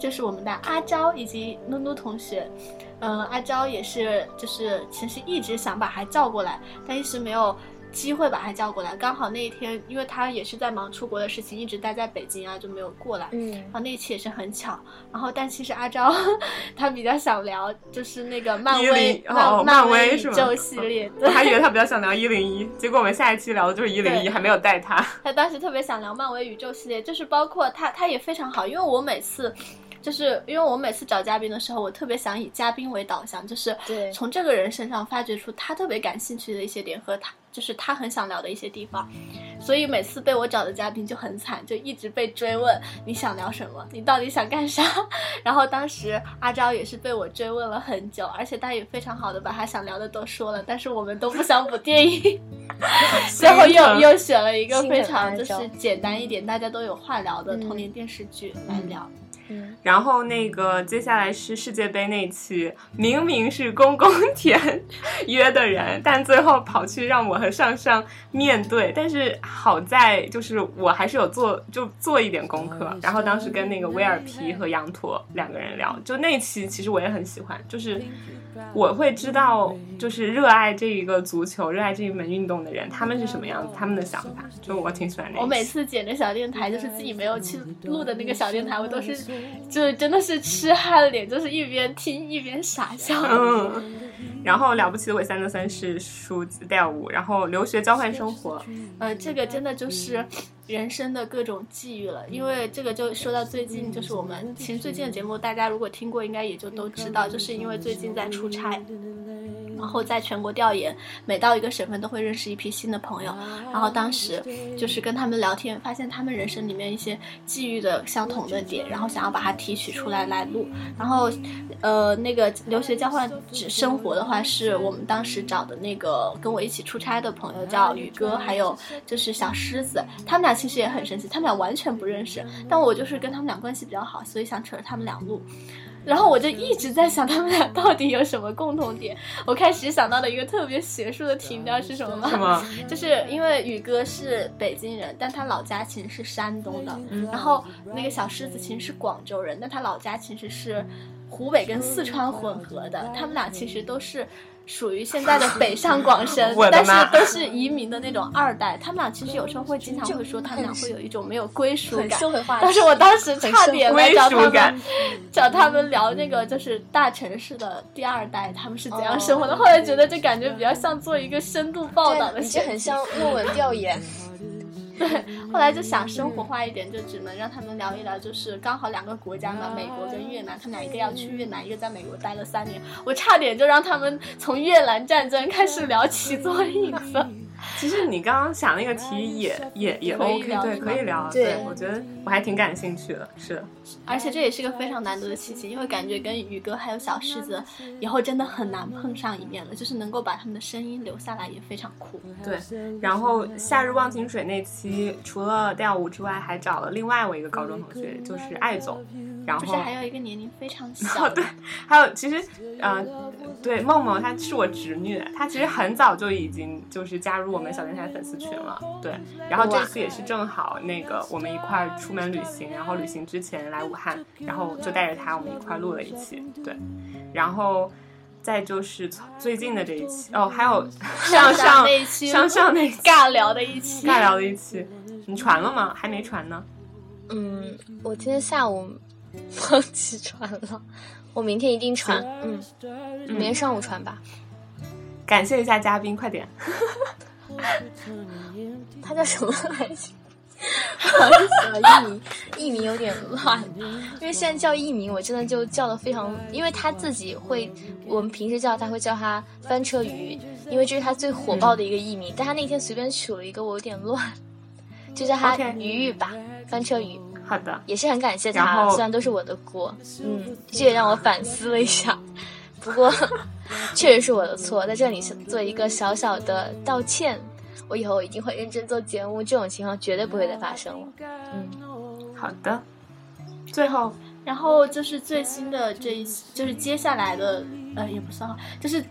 就是我们的阿昭以及努努同学，嗯，阿昭也是，就是其实一直想把他叫过来，但一直没有。机会把他叫过来，刚好那一天，因为他也是在忙出国的事情，一直待在北京啊，就没有过来。嗯，然后那一期也是很巧。然后，但其实阿昭 他比较想聊，就是那个漫威漫漫威宇宙系列。我还以为他比较想聊一零一，结果我们下一期聊的就是一零一，还没有带他。他当时特别想聊漫威宇宙系列，就是包括他，他也非常好，因为我每次。就是因为我每次找嘉宾的时候，我特别想以嘉宾为导向，就是从这个人身上发掘出他特别感兴趣的一些点和他就是他很想聊的一些地方，所以每次被我找的嘉宾就很惨，就一直被追问你想聊什么，你到底想干啥？然后当时阿昭也是被我追问了很久，而且他也非常好的把他想聊的都说了，但是我们都不想补电影，最后又又选了一个非常就是简单一点，大家都有话聊的童年电视剧来聊。然后那个接下来是世界杯那期，明明是公公田约的人，但最后跑去让我和上上面对。但是好在就是我还是有做就做一点功课。然后当时跟那个威尔皮和羊驼两个人聊，就那期其实我也很喜欢，就是。我会知道，就是热爱这一个足球、热爱这一门运动的人，他们是什么样子，他们的想法，就我挺喜欢那。我每次剪着小电台，就是自己没有去录的那个小电台，我都是，就真的是痴汉脸，就是一边听一边傻笑。嗯。然后了不起的韦三德森是书调舞，然后留学交换生活，呃，这个真的就是人生的各种际遇了。因为这个就说到最近，就是我们其实最近的节目，大家如果听过，应该也就都知道，就是因为最近在出差，然后在全国调研，每到一个省份都会认识一批新的朋友。然后当时就是跟他们聊天，发现他们人生里面一些际遇的相同的点，然后想要把它提取出来来录。然后，呃，那个留学交换只生活的话，是我们当时找的那个跟我一起出差的朋友叫宇哥，还有就是小狮子，他们俩其实也很神奇，他们俩完全不认识，但我就是跟他们俩关系比较好，所以想扯着他们俩录。然后我就一直在想，他们俩到底有什么共同点？我开始想到的一个特别学术的题，你知道是什么吗？是吗？就是因为宇哥是北京人，但他老家其实是山东的。然后那个小狮子其实是广州人，但他老家其实是湖北跟四川混合的。他们俩其实都是。属于现在的北上广深，但是都是移民的那种二代。他们俩其实有时候会经常会说，他们俩会有一种没有归属感。但是我当时差点来找他们，找他们聊那个就是大城市的第二代，他们是怎样生活的。后来觉得这感觉比较像做一个深度报道的，就很像论文调研。对，后来就想生活化一点，就只能让他们聊一聊，就是刚好两个国家嘛，美国跟越南，他们俩一个要去越南，一个在美国待了三年，我差点就让他们从越南战争开始聊起做影子。其实你刚刚想那个题也也也 OK，对，可以聊。对，我觉得我还挺感兴趣的，是的。而且这也是个非常难得的契机，因为感觉跟宇哥还有小狮子以后真的很难碰上一面了，就是能够把他们的声音留下来也非常酷。对，然后夏日忘情水那期除了调舞之外，还找了另外我一个高中同学，就是艾总。然后还有一个年龄非常 小，对，还有其实，呃，对，梦梦她是我侄女，她其实很早就已经就是加入我们小电台粉丝群了，对。然后这次也是正好那个我们一块儿出门旅行，然后旅行之前来武汉，然后就带着他我们一块录了一期，对。然后再就是最近的这一期，哦，还有上上那期，上上那尬聊的一期，尬聊的一期，你传了吗？还没传呢。嗯，我今天下午。忘记传了，我明天一定传。嗯，明天上午传吧。感谢一下嘉宾，快点。他叫什么来着？不好意思啊，艺名艺名有点乱，因为现在叫艺名，我真的就叫的非常，因为他自己会，我们平时叫他会叫他翻车鱼，因为这是他最火爆的一个艺名，但他那天随便取了一个，我有点乱，就叫他鱼鱼吧，翻车鱼。好的，也是很感谢他，虽然都是我的锅，嗯，这也让我反思了一下。不过，确实是我的错，在这里做一个小小的道歉。我以后一定会认真做节目，这种情况绝对不会再发生了。嗯，好的。最后，然后就是最新的这一，就是接下来的，呃，也不算，就是。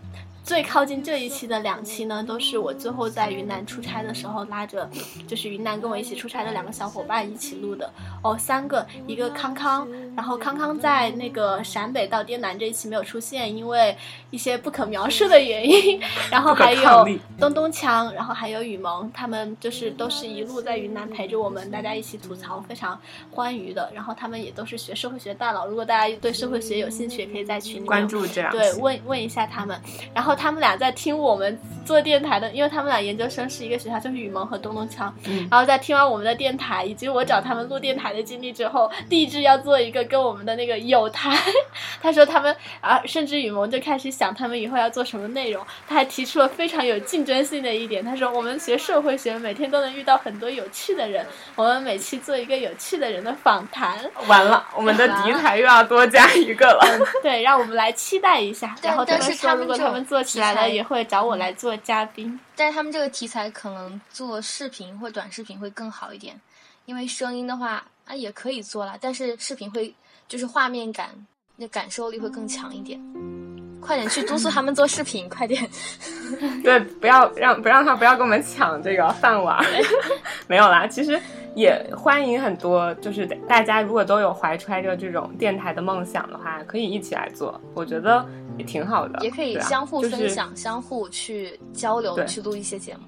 最靠近这一期的两期呢，都是我最后在云南出差的时候拉着，就是云南跟我一起出差的两个小伙伴一起录的。哦，三个，一个康康，然后康康在那个陕北到滇南这一期没有出现，因为一些不可描述的原因，然后还有东东强，然后还有雨萌，他们就是都是一路在云南陪着我们，大家一起吐槽，非常欢愉的，然后他们也都是学社会学大佬，如果大家对社会学有兴趣，也可以在群里关注这样，对，问问一下他们，然后。他们俩在听我们做电台的，因为他们俩研究生是一个学校，就是雨萌和东东强。然后在听完我们的电台以及我找他们录电台的经历之后，立志要做一个跟我们的那个有台。他说他们啊，甚至雨萌就开始想他们以后要做什么内容。他还提出了非常有竞争性的一点，他说我们学社会学，每天都能遇到很多有趣的人，我们每期做一个有趣的人的访谈。完了，我们的敌台又要多加一个了。对，让我们来期待一下。然后他们说，如果他们做。起来了也会找我来做嘉宾，但是他们这个题材可能做视频或短视频会更好一点，因为声音的话啊也可以做了，但是视频会就是画面感那感受力会更强一点。快点去督促他们做视频，快点！对，不要让不让他不要跟我们抢这个饭碗。没有啦，其实也欢迎很多，就是大家如果都有怀揣着这种电台的梦想的话，可以一起来做，我觉得也挺好的。也可以相互分享，相互去交流，去录一些节目。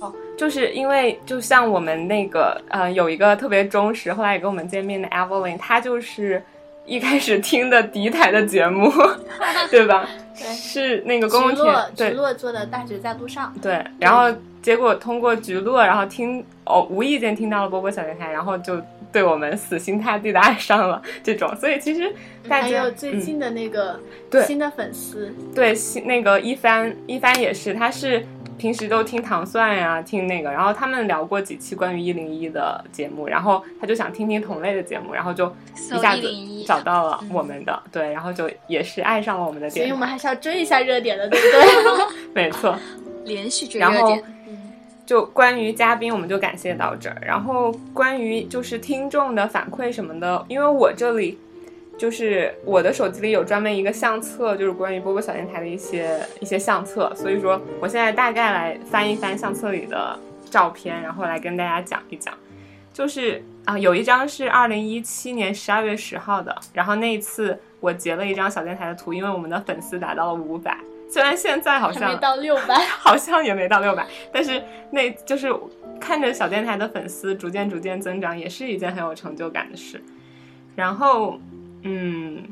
哦，就是因为就像我们那个呃，有一个特别忠实，后来也跟我们见面的 Evelyn，他就是。一开始听的敌台的节目，对吧？对，是那个公共电对，直落做的《大学在路上》。对，然后结果通过菊落，然后听哦，无意间听到了波波小电台，然后就对我们死心塌地的爱上了这种。所以其实大家还有最近的那个对新的粉丝，对新那个一帆一帆也是，他是平时都听糖蒜呀，听那个，然后他们聊过几期关于一零一的节目，然后他就想听听同类的节目，然后就一下子找到了我们的，对，然后就也是爱上了我们的电台，所以我们还是要追一下热点的，对不对？没错。连续追然后。就关于嘉宾，我们就感谢到这儿。然后关于就是听众的反馈什么的，因为我这里就是我的手机里有专门一个相册，就是关于波波小电台的一些一些相册，所以说我现在大概来翻一翻相册里的照片，然后来跟大家讲一讲。就是啊，有一张是二零一七年十二月十号的，然后那一次我截了一张小电台的图，因为我们的粉丝达到了五百。虽然现在好像还没到六百，好像也没到六百，但是那就是看着小电台的粉丝逐渐逐渐增长，也是一件很有成就感的事。然后，嗯，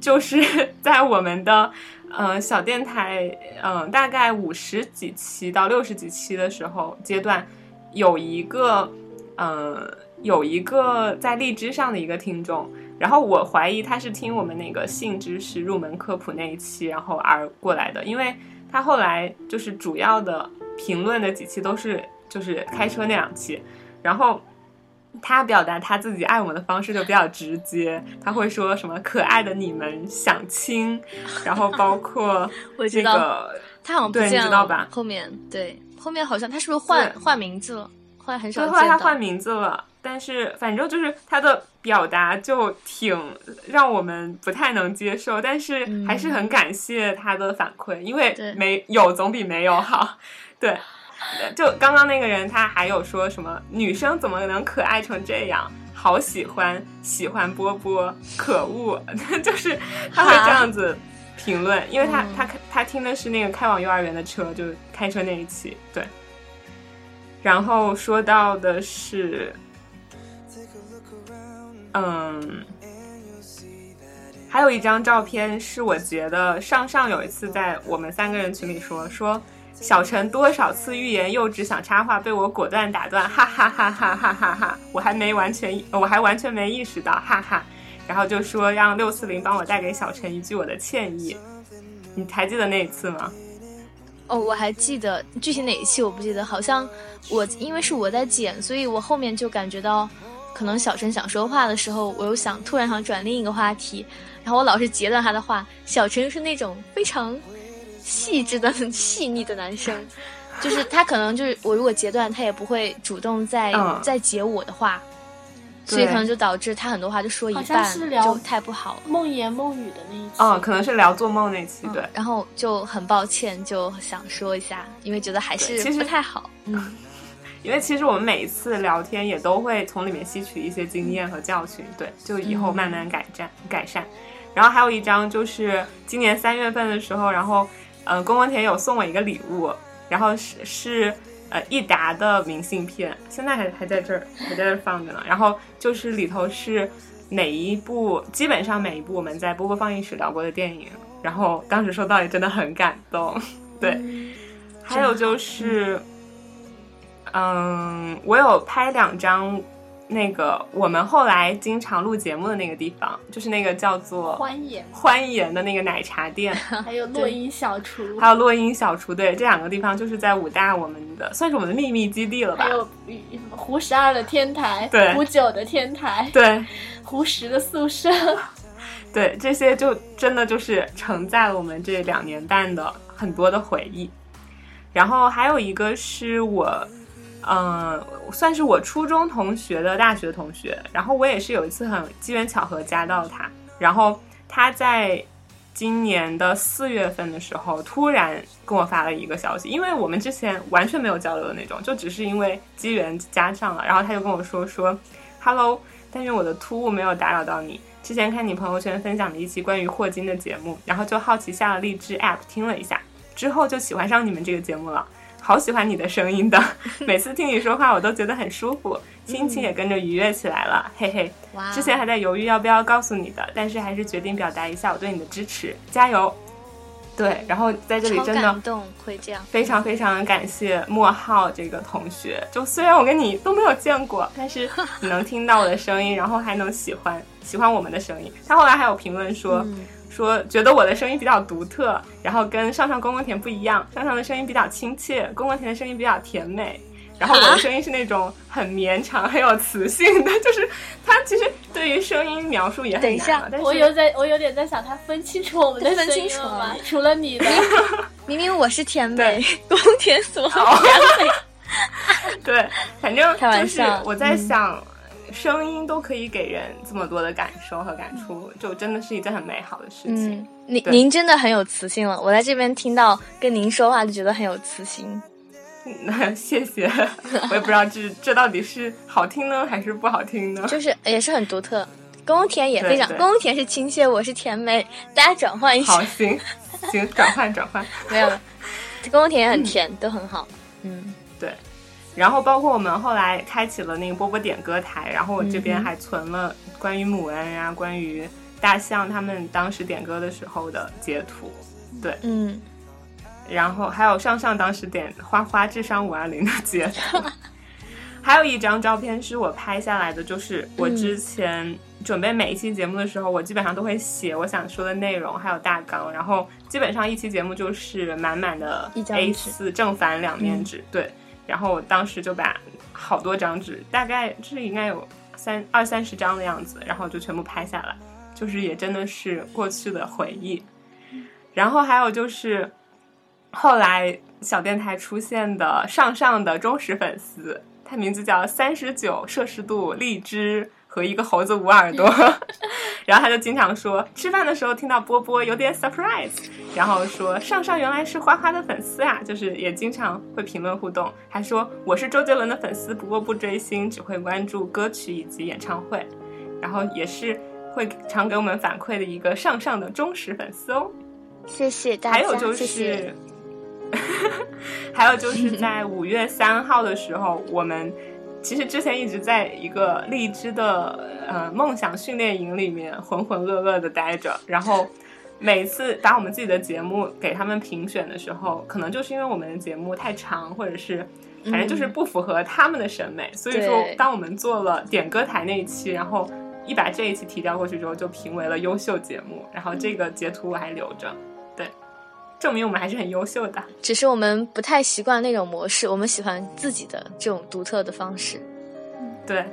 就是 在我们的呃小电台，嗯、大概五十几期到六十几期的时候阶段，有一个，呃，有一个在荔枝上的一个听众。然后我怀疑他是听我们那个性知识入门科普那一期，然后而过来的，因为他后来就是主要的评论的几期都是就是开车那两期，然后他表达他自己爱我们的方式就比较直接，他会说什么可爱的你们想亲，然后包括这 我知道个他好像不对你见了，知道吧后面对后面好像他是不是换换名字了？后来很少后来他。换名字了，但是反正就是他的表达就挺让我们不太能接受，但是还是很感谢他的反馈，因为没有总比没有好。对，就刚刚那个人他还有说什么女生怎么能可爱成这样？好喜欢，喜欢波波，可恶，就是他会这样子评论，因为他、嗯他他听的是那个开往幼儿园的车，就是开车那一期，对。然后说到的是，嗯，还有一张照片是我觉得，上上有一次在我们三个人群里说说小陈多少次欲言又止想插话被我果断打断，哈哈哈哈哈哈哈！我还没完全，我还完全没意识到，哈哈。然后就说让六四零帮我带给小陈一句我的歉意，你还记得那一次吗？哦，我还记得具体哪一期我不记得，好像我因为是我在剪，所以我后面就感觉到，可能小陈想说话的时候，我又想突然想转另一个话题，然后我老是截断他的话。小陈是那种非常细致的、很细腻的男生，就是他可能就是我如果截断，他也不会主动再、嗯再截我的话，所以可能就导致他很多话就说一好像半是聊就太不好了。梦言梦语的那一期。哦，可能是聊做梦那期，对。然后就很抱歉，就想说一下，因为觉得还是其实不太好。嗯，因为其实我们每一次聊天也都会从里面吸取一些经验和教训，对，就以后慢慢改善、改善。然后还有一张就是今年三月份的时候，然后呃，公公田有送我一个礼物，然后是是呃益达的明信片，现在还还在这儿还在这儿放着呢。然后就是里头是每一部基本上每一部我们在波波放映室聊过的电影，然后当时收到也真的很感动，对。还有就是，嗯，我有拍两张，那个我们后来经常录节目的那个地方，就是那个叫做欢颜，欢颜的那个奶茶店，还有落音小厨，还有落音小厨，对，这两个地方就是在武大我们的算是我们的秘密基地了吧还？有嗯胡十二的天台，对胡九的天台，对胡十的宿舍。对，这些就真的就是承载了我们这两年半的很多的回忆。然后还有一个是我，嗯、算是我初中同学的大学同学。然后我也是有一次很机缘巧合加到他，然后他在今年的四月份的时候突然跟我发了一个消息，因为我们之前完全没有交流的那种，就只是因为机缘加上了。然后他就跟我说说，Hello，但愿我的突兀没有打扰到你。之前看你朋友圈分享的一期关于霍金的节目，然后就好奇下了荔枝 app 听了一下，之后就喜欢上你们这个节目了。好喜欢你的声音的，每次听你说话我都觉得很舒服，心情也跟着愉悦起来了，嘿嘿。哇之前还在犹豫要不要告诉你的，但是还是决定表达一下我对你的支持，加油！对，然后在这里真的感动，会这样，非常非常感谢莫浩这个同学。就虽然我跟你都没有见过，但是 你能听到我的声音，然后还能喜欢喜欢我们的声音。他后来还有评论说。说觉得我的声音比较独特，然后跟上上公公田不一样，上上的声音比较亲切，公公田的声音比较甜美，然后我的声音是那种很绵长、很有磁性的，就是他其实对于声音描述也很难。我有在，我有点在想，他分清楚我们的分清楚吗？除了你的 明明我是甜美，公田所甜美。对，反正开玩笑，我在想。声音都可以给人这么多的感受和感触，就真的是一件很美好的事情。嗯，您您真的很有磁性了，我在这边听到跟您说话就觉得很有磁性。那 谢谢，我也不知道这这到底是好听呢还是不好听呢？就是也是很独特。宫田也非常，宫田是亲切，我是甜美，大家转换一下。好，行行，转换转换，没有了。宫田也很甜，都很好。嗯，对。然后包括我们后来开启了那个波波点歌台，然后我这边还存了关于母恩啊、关于大象他们当时点歌的时候的截图，对，嗯，然后还有上上当时点花花智商五二零的截图，还有一张照片是我拍下来的，就是我之前准备每一期节目的时候，我基本上都会写我想说的内容，还有大纲，然后基本上一期节目就是满满的 A 四正反两面纸，对。然后我当时就把好多张纸，大概这应该有三二三十张的样子，然后就全部拍下来，就是也真的是过去的回忆。然后还有就是后来小电台出现的上上的忠实粉丝，他名字叫三十九摄氏度荔枝。和一个猴子捂耳朵，然后他就经常说吃饭的时候听到波波有点 surprise，然后说上上原来是花花的粉丝啊，就是也经常会评论互动，还说我是周杰伦的粉丝，不过不追星，只会关注歌曲以及演唱会，然后也是会常给我们反馈的一个上上的忠实粉丝哦。谢谢大家。还有就是，还有就是在五月三号的时候，我们。其实之前一直在一个荔枝的呃梦想训练营里面浑浑噩噩的待着，然后每次把我们自己的节目给他们评选的时候，可能就是因为我们的节目太长，或者是反正就是不符合他们的审美，所以说当我们做了点歌台那一期，然后一把这一期提交过去之后，就评为了优秀节目，然后这个截图我还留着。证明我们还是很优秀的，只是我们不太习惯那种模式，我们喜欢自己的这种独特的方式。对，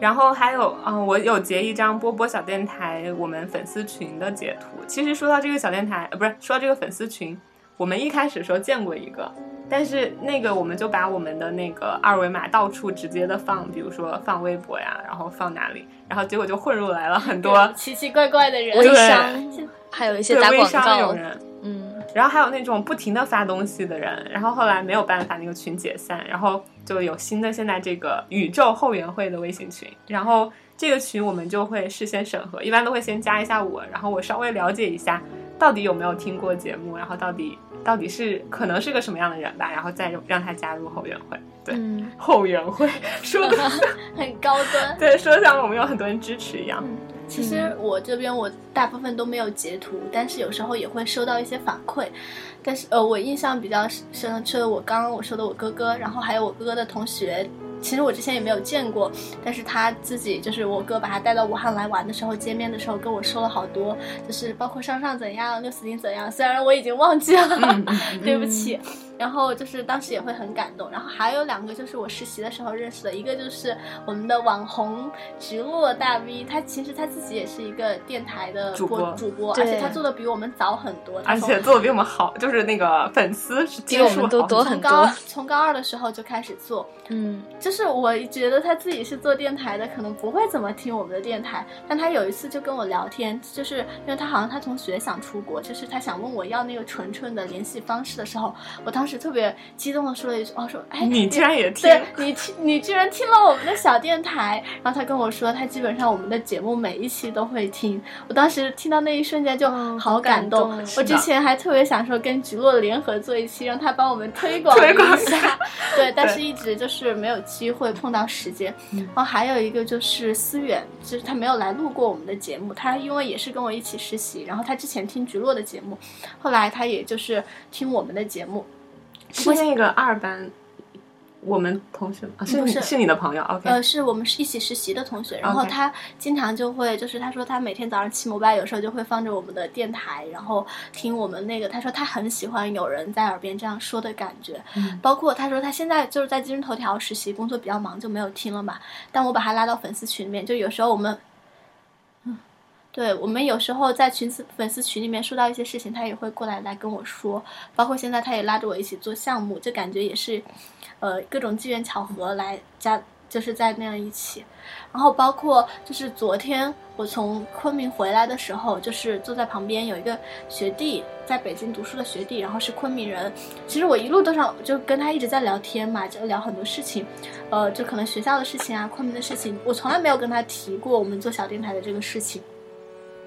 然后还有啊，我有截一张波波小电台我们粉丝群的截图。其实说到这个小电台，呃，不是说到这个粉丝群，我们一开始的时候见过一个，但是那个我们就把我们的那个二维码到处直接的放，比如说放微博呀，然后放哪里，然后结果就混入来了很多奇奇怪怪的人，微商，还有一些打广告人，嗯。然后还有那种不停的发东西的人，然后后来没有办法，那个群解散，然后就有新的现在这个宇宙后援会的微信群，然后这个群我们就会事先审核，一般都会先加一下我，然后我稍微了解一下到底有没有听过节目，然后到底到底是可能是个什么样的人吧，然后再让他加入后援会。对，后援会 说的很高端，对，说的像我们有很多人支持一样。其实我这边我大部分都没有截图，但是有时候也会收到一些反馈。但是呃，我印象比较深的是我刚刚我说的我哥哥，然后还有我哥哥的同学。其实我之前也没有见过，但是他自己就是我哥把他带到武汉来玩的时候，见面的时候跟我说了好多，就是包括上上怎样，六四零怎样，虽然我已经忘记了，对不起。然后就是当时也会很感动。然后还有两个就是我实习的时候认识的，一个就是我们的网红植物大 V，他其实他自己也是一个电台的主播，主播，而且他做的比我们早很多，而且做的比我们好，就是那个粉丝比我们都多很多。从高二的时候就开始做，嗯，就是我觉得他自己是做电台的，可能不会怎么听我们的电台，但他有一次就跟我聊天，就是因为他好像他同学想出国，就是他想问我要那个纯纯的联系方式的时候，我当。当时特别激动的说了一句：“哦，说哎，你居然也听？对你听，你居然听了我们的小电台。”然后他跟我说，他基本上我们的节目每一期都会听。我当时听到那一瞬间就好感动。我之前还特别想说跟菊落联合做一期，让他帮我们推广一下。对，但是一直就是没有机会碰到时间。然后还有一个就是思远，就是他没有来录过我们的节目。他因为也是跟我一起实习，然后他之前听菊落的节目，后来他也就是听我们的节目。是那个二班，我们同学吗？是是你的朋友？OK，呃，是我们是一起实习的同学。然后他经常就会，就是他说他每天早上骑摩拜，有时候就会放着我们的电台，然后听我们那个。他说他很喜欢有人在耳边这样说的感觉。包括他说他现在就是在今日头条实习，工作比较忙就没有听了嘛。但我把他拉到粉丝群里面，就有时候我们。对我们有时候在群丝粉丝群里面说到一些事情，他也会过来来跟我说。包括现在他也拉着我一起做项目，就感觉也是，呃，各种机缘巧合来加，就是在那样一起。然后包括就是昨天我从昆明回来的时候，就是坐在旁边有一个学弟在北京读书的学弟，然后是昆明人。其实我一路都上就跟他一直在聊天嘛，就聊很多事情，呃，就可能学校的事情啊，昆明的事情，我从来没有跟他提过我们做小电台的这个事情。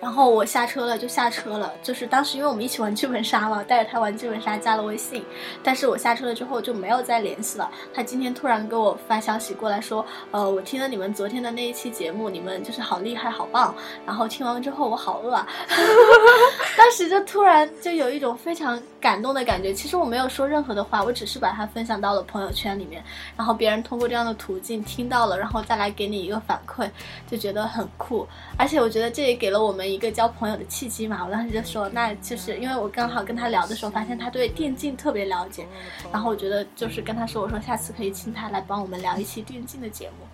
然后我下车了，就下车了。就是当时因为我们一起玩剧本杀嘛，带着他玩剧本杀，加了微信。但是我下车了之后就没有再联系了。他今天突然给我发消息过来说，呃，我听了你们昨天的那一期节目，你们就是好厉害，好棒。然后听完之后我好饿，啊，当时就突然就有一种非常感动的感觉。其实我没有说任何的话，我只是把它分享到了朋友圈里面，然后别人通过这样的途径听到了，然后再来给你一个反馈，就觉得很酷。而且我觉得这也给了我们。一个交朋友的契机嘛，我当时就说，那就是因为我刚好跟他聊的时候，发现他对电竞特别了解，然后我觉得就是跟他说，我说下次可以请他来帮我们聊一期电竞的节目，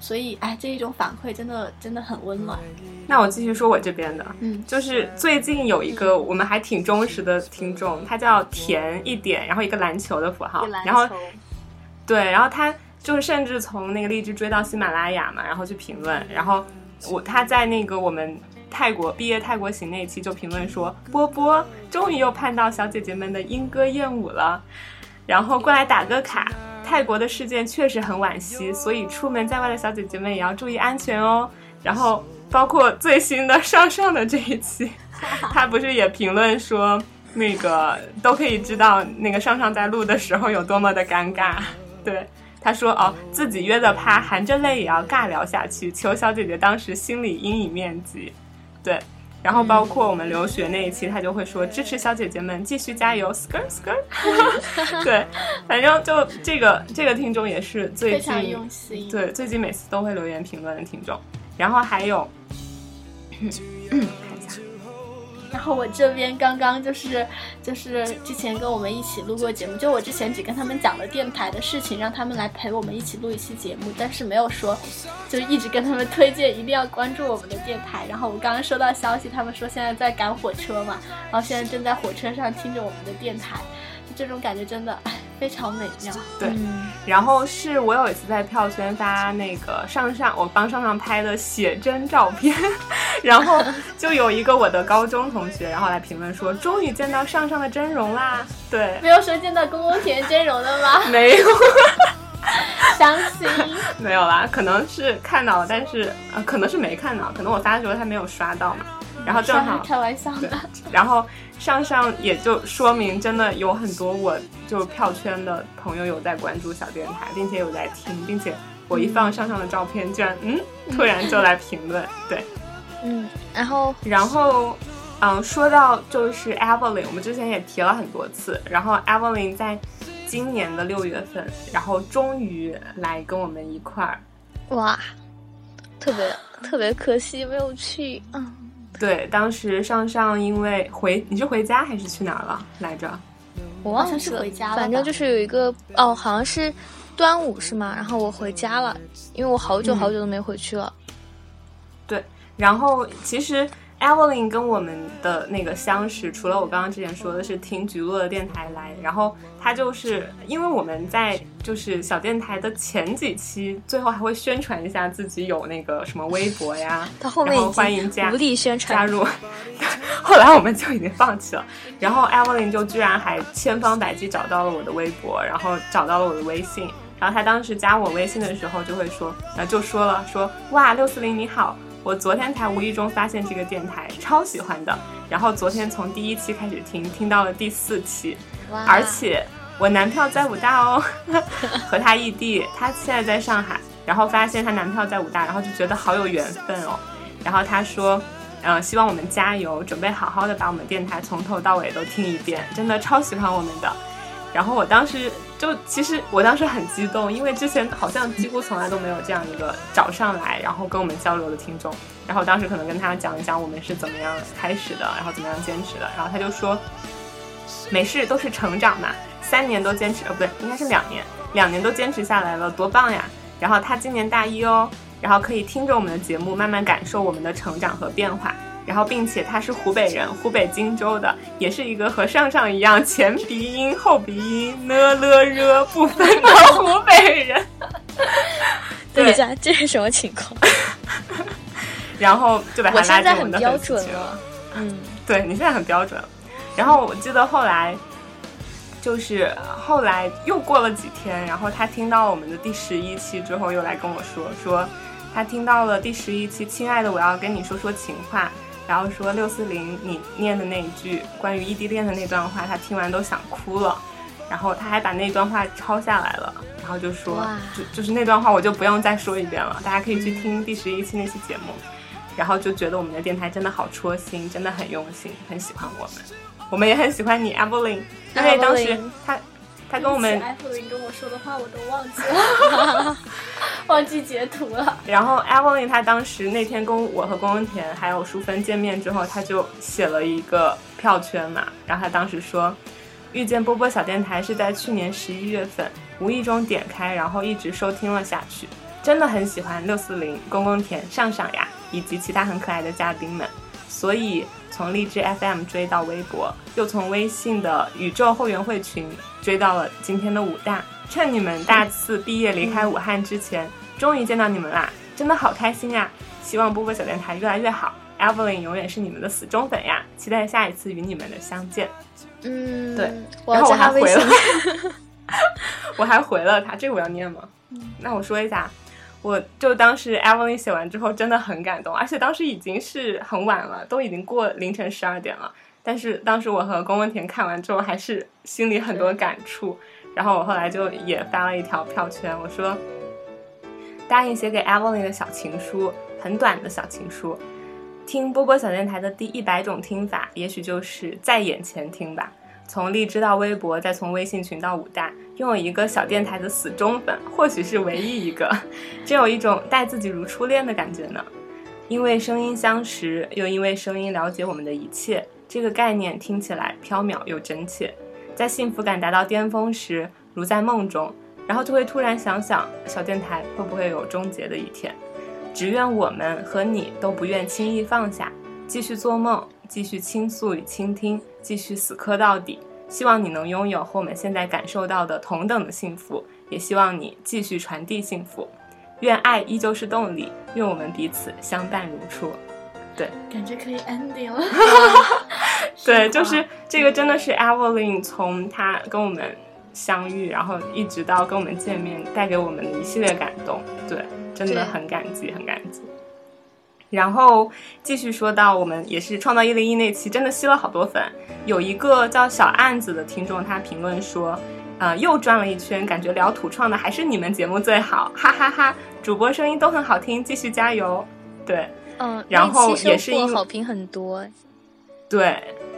所以哎，这一种反馈真的真的很温暖。那我继续说我这边的，嗯，就是最近有一个我们还挺忠实的听众，他叫甜一点，然后一个篮球的符号，然后对，然后他就是甚至从那个荔枝追到喜马拉雅嘛，然后去评论，然后我他在那个我们。泰国毕业泰国行那一期就评论说波波终于又盼到小姐姐们的莺歌燕舞了，然后过来打个卡。泰国的事件确实很惋惜，所以出门在外的小姐姐们也要注意安全哦。然后包括最新的上上的这一期，他不是也评论说那个都可以知道那个上上在录的时候有多么的尴尬。对，他说哦自己约的趴，含着泪也要尬聊下去，求小姐姐当时心理阴影面积。对，然后包括我们留学那一期，他就会说支持小姐姐们继续加油，skr skr。对，反正就这个这个听众也是最近对最近每次都会留言评论的听众，然后还有。然后我这边刚刚就是就是之前跟我们一起录过节目，就我之前只跟他们讲了电台的事情，让他们来陪我们一起录一期节目，但是没有说，就一直跟他们推荐一定要关注我们的电台。然后我刚刚收到消息，他们说现在在赶火车嘛，然后现在正在火车上听着我们的电台，这种感觉真的哎。非常美妙，对。然后是我有一次在票圈发那个上上，我帮上上拍的写真照片，然后就有一个我的高中同学，然后来评论说，终于见到上上的真容啦。对，没有说见到公公田真容的吗？没有，伤心。没有啦，可能是看到了，但是呃，可能是没看到，可能我发的时候他没有刷到嘛。然后正好开玩笑的，然后上上也就说明真的有很多我就票圈的朋友有在关注小电台，并且有在听，并且我一放上上的照片，居然嗯。突然就来评论，对，嗯，然后然后嗯说到就是 Evelyn，我们之前也提了很多次，然后 Evelyn 在今年的六月份，然后终于来跟我们一块儿，哇，特别特别可惜没有去，嗯。对，当时上上因为回你是回家还是去哪儿了来着？我忘记了，反正就是有一个哦，好像是端午是吗？然后我回家了，因为我好久好久都没回去了。对，然后其实。Evelyn 跟我们的那个相识，除了我刚刚之前说的是听菊落的电台来，然后他就是因为我们在就是小电台的前几期，最后还会宣传一下自己有那个什么微博呀，他后面欢迎加无力宣传加入，后来我们就已经放弃了。然后 Evelyn 就居然还千方百计找到了我的微博，然后找到了我的微信。然后他当时加我微信的时候就会说，然后就说了说哇六四零你好，我昨天才无意中发现这个电台，超喜欢的。然后昨天从第一期开始听，听到了第四期，而且我男票在武大哦，和他异地，他现在在上海，然后发现他男票在武大，然后就觉得好有缘分哦。然后他说，嗯，希望我们加油，准备好好的把我们电台从头到尾都听一遍，真的超喜欢我们的。然后我当时就，其实我当时很激动，因为之前好像几乎从来都没有这样一个找上来，然后跟我们交流的听众。然后当时可能跟他讲一讲我们是怎么样开始的，然后怎么样坚持的。然后他就说，没事，都是成长嘛，三年都坚持，呃，不对，应该是两年，两年都坚持下来了，多棒呀！然后他今年大一哦，然后可以听着我们的节目，慢慢感受我们的成长和变化。然后，并且他是湖北人，湖北荆州的，也是一个和上上一样前鼻音后鼻音呢了热不分的湖北人。等一下，这是什么情况？然后就把他拉进我们的标准了。嗯，对你现在很标准。然后我记得后来，就是后来又过了几天，然后他听到我们的第十一期之后，又来跟我说说，他听到了第十一期，亲爱的，我要跟你说说情话。然后说六四零，你念的那一句关于异地恋的那段话，他听完都想哭了。然后他还把那段话抄下来了，然后就说，就就是那段话我就不用再说一遍了，大家可以去听第十一期那期节目。然后就觉得我们的电台真的好戳心，真的很用心，很喜欢我们。我们也很喜欢你，Evelyn，因为当时他。他跟我们艾弗林跟我说的话我都忘记了，忘记截图了。然后艾弗林他当时那天跟我和龚文田还有淑芬见面之后，他就写了一个票圈嘛。然后他当时说，遇见波波小电台是在去年十一月份无意中点开，然后一直收听了下去，真的很喜欢六四零、龚龚田、上上呀以及其他很可爱的嘉宾们，所以从荔枝 FM 追到微博，又从微信的宇宙后援会群。追到了今天的武大，趁你们大四毕业离开武汉之前，终于见到你们啦，真的好开心呀！希望波波小电台越来越好，Evelyn 永远是你们的死忠粉呀，期待下一次与你们的相见。嗯，对，然后我还回了，我还回了他，这个我要念吗？那我说一下，我就当时 Evelyn 写完之后真的很感动，而且当时已经是很晚了，都已经过凌晨十二点了。但是当时我和龚文田看完之后，还是心里很多感触。然后我后来就也发了一条票圈，我说：“答应写给 Evelyn 的小情书，很短的小情书。听波波小电台的第一百种听法，也许就是在眼前听吧。从荔枝到微博，再从微信群到武大，拥有一个小电台的死忠粉，或许是唯一一个，真有一种待自己如初恋的感觉呢。因为声音相识，又因为声音了解我们的一切。”这个概念听起来飘渺又真切，在幸福感达到巅峰时，如在梦中，然后就会突然想想，小电台会不会有终结的一天？只愿我们和你都不愿轻易放下，继续做梦，继续倾诉与倾听，继续死磕到底。希望你能拥有和我们现在感受到的同等的幸福，也希望你继续传递幸福。愿爱依旧是动力，愿我们彼此相伴如初。对，感觉可以 ending 了。对，就是这个，真的是 Evelyn 从他跟我们相遇，然后一直到跟我们见面，带给我们的一系列感动。对，真的很感激，很感激。然后继续说到，我们也是创造一零一那期，真的吸了好多粉。有一个叫小案子的听众，他评论说，呃，又转了一圈，感觉聊土创的还是你们节目最好，哈哈哈！主播声音都很好听，继续加油。对。嗯，然后也是因好评很多，对，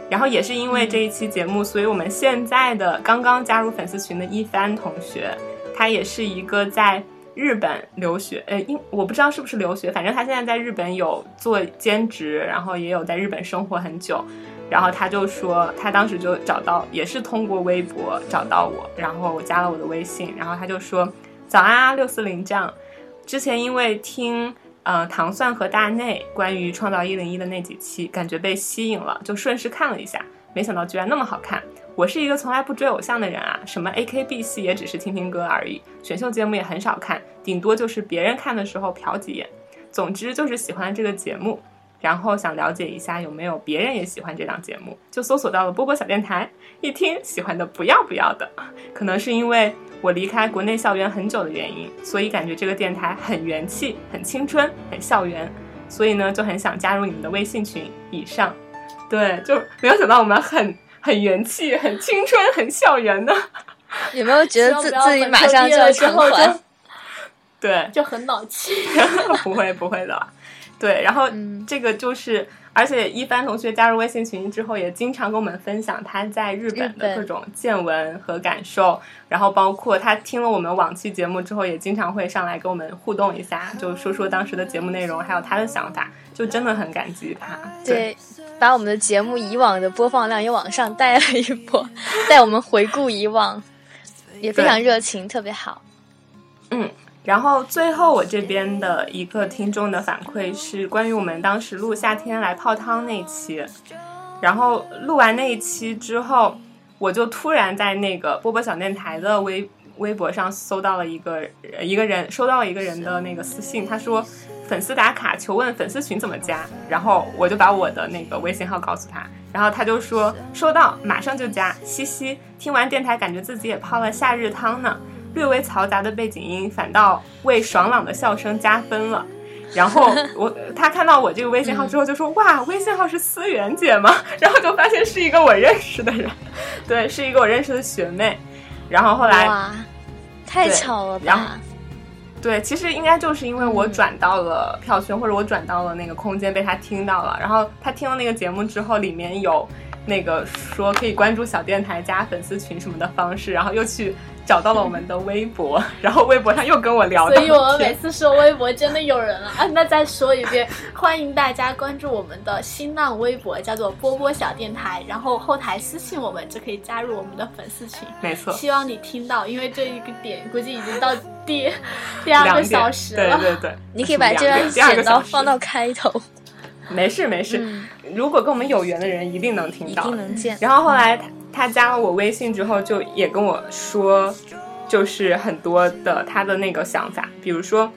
然后也是因为这一期节目，所以我们现在的刚刚加入粉丝群的一帆同学，他也是一个在日本留学，呃，因我不知道是不是留学，反正他现在在日本有做兼职，然后也有在日本生活很久，然后他就说他当时就找到，也是通过微博找到我，然后我加了我的微信，然后他就说早安啊六四零这样，之前因为听。呃，糖蒜和大内关于创造一零一的那几期，感觉被吸引了，就顺势看了一下，没想到居然那么好看。我是一个从来不追偶像的人啊，什么 A K B 系也只是听听歌而已，选秀节目也很少看，顶多就是别人看的时候瞟几眼。总之就是喜欢这个节目，然后想了解一下有没有别人也喜欢这档节目，就搜索到了波波小电台。一听喜欢的不要不要的，可能是因为我离开国内校园很久的原因，所以感觉这个电台很元气、很青春、很校园，所以呢就很想加入你们的微信群。以上，对，就没有想到我们很很元气、很青春、很校园的。有没有觉得自自己马上就要成团？对，就很老气。不会不会的。对，然后这个就是，而且一帆同学加入微信群之后，也经常跟我们分享他在日本的各种见闻和感受，然后包括他听了我们往期节目之后，也经常会上来跟我们互动一下，就说说当时的节目内容，还有他的想法，就真的很感激他。对，把我们的节目以往的播放量又往上带了一波，带我们回顾以往，也非常热情，特别好。嗯。然后最后我这边的一个听众的反馈是关于我们当时录夏天来泡汤那期，然后录完那一期之后，我就突然在那个波波小电台的微微博上搜到了一个一个人收到了一个人的那个私信，他说粉丝打卡求问粉丝群怎么加，然后我就把我的那个微信号告诉他，然后他就说收到马上就加，嘻嘻，听完电台感觉自己也泡了夏日汤呢。略微嘈杂的背景音反倒为爽朗的笑声加分了。然后我他看到我这个微信号之后就说：“哇，微信号是思源姐吗？” 然后就发现是一个我认识的人，对，是一个我认识的学妹。然后后来哇，太巧了吧？对，其实应该就是因为我转到了票圈，或者我转到了那个空间，被他听到了。然后他听了那个节目之后，里面有那个说可以关注小电台、加粉丝群什么的方式，然后又去。找到了我们的微博，然后微博上又跟我聊。所以我们每次说微博真的有人了啊！那再说一遍，欢迎大家关注我们的新浪微博，叫做波波小电台，然后后台私信我们就可以加入我们的粉丝群。没错，希望你听到，因为这一个点估计已经到第第二个小时了。对对对，你可以把这段剪刀放到开头。没事没事，如果跟我们有缘的人一定能听到，一定能见。然后后来。他加了我微信之后，就也跟我说，就是很多的他的那个想法，比如说，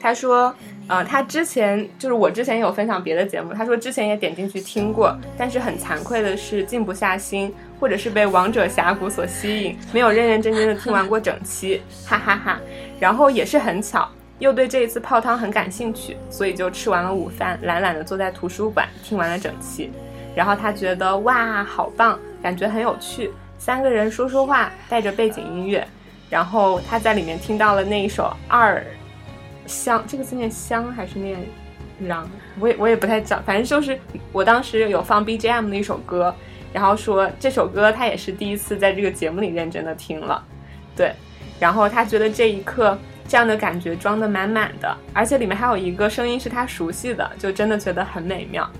他说，呃，他之前就是我之前有分享别的节目，他说之前也点进去听过，但是很惭愧的是静不下心，或者是被王者峡谷所吸引，没有认认真真的听完过整期，哈哈哈。然后也是很巧，又对这一次泡汤很感兴趣，所以就吃完了午饭，懒懒的坐在图书馆听完了整期，然后他觉得哇，好棒。感觉很有趣，三个人说说话，带着背景音乐，然后他在里面听到了那一首二香，这个字念香还是念嚷？我也我也不太知道，反正就是我当时有放 BGM 的一首歌，然后说这首歌他也是第一次在这个节目里认真的听了，对，然后他觉得这一刻这样的感觉装的满满的，而且里面还有一个声音是他熟悉的，就真的觉得很美妙，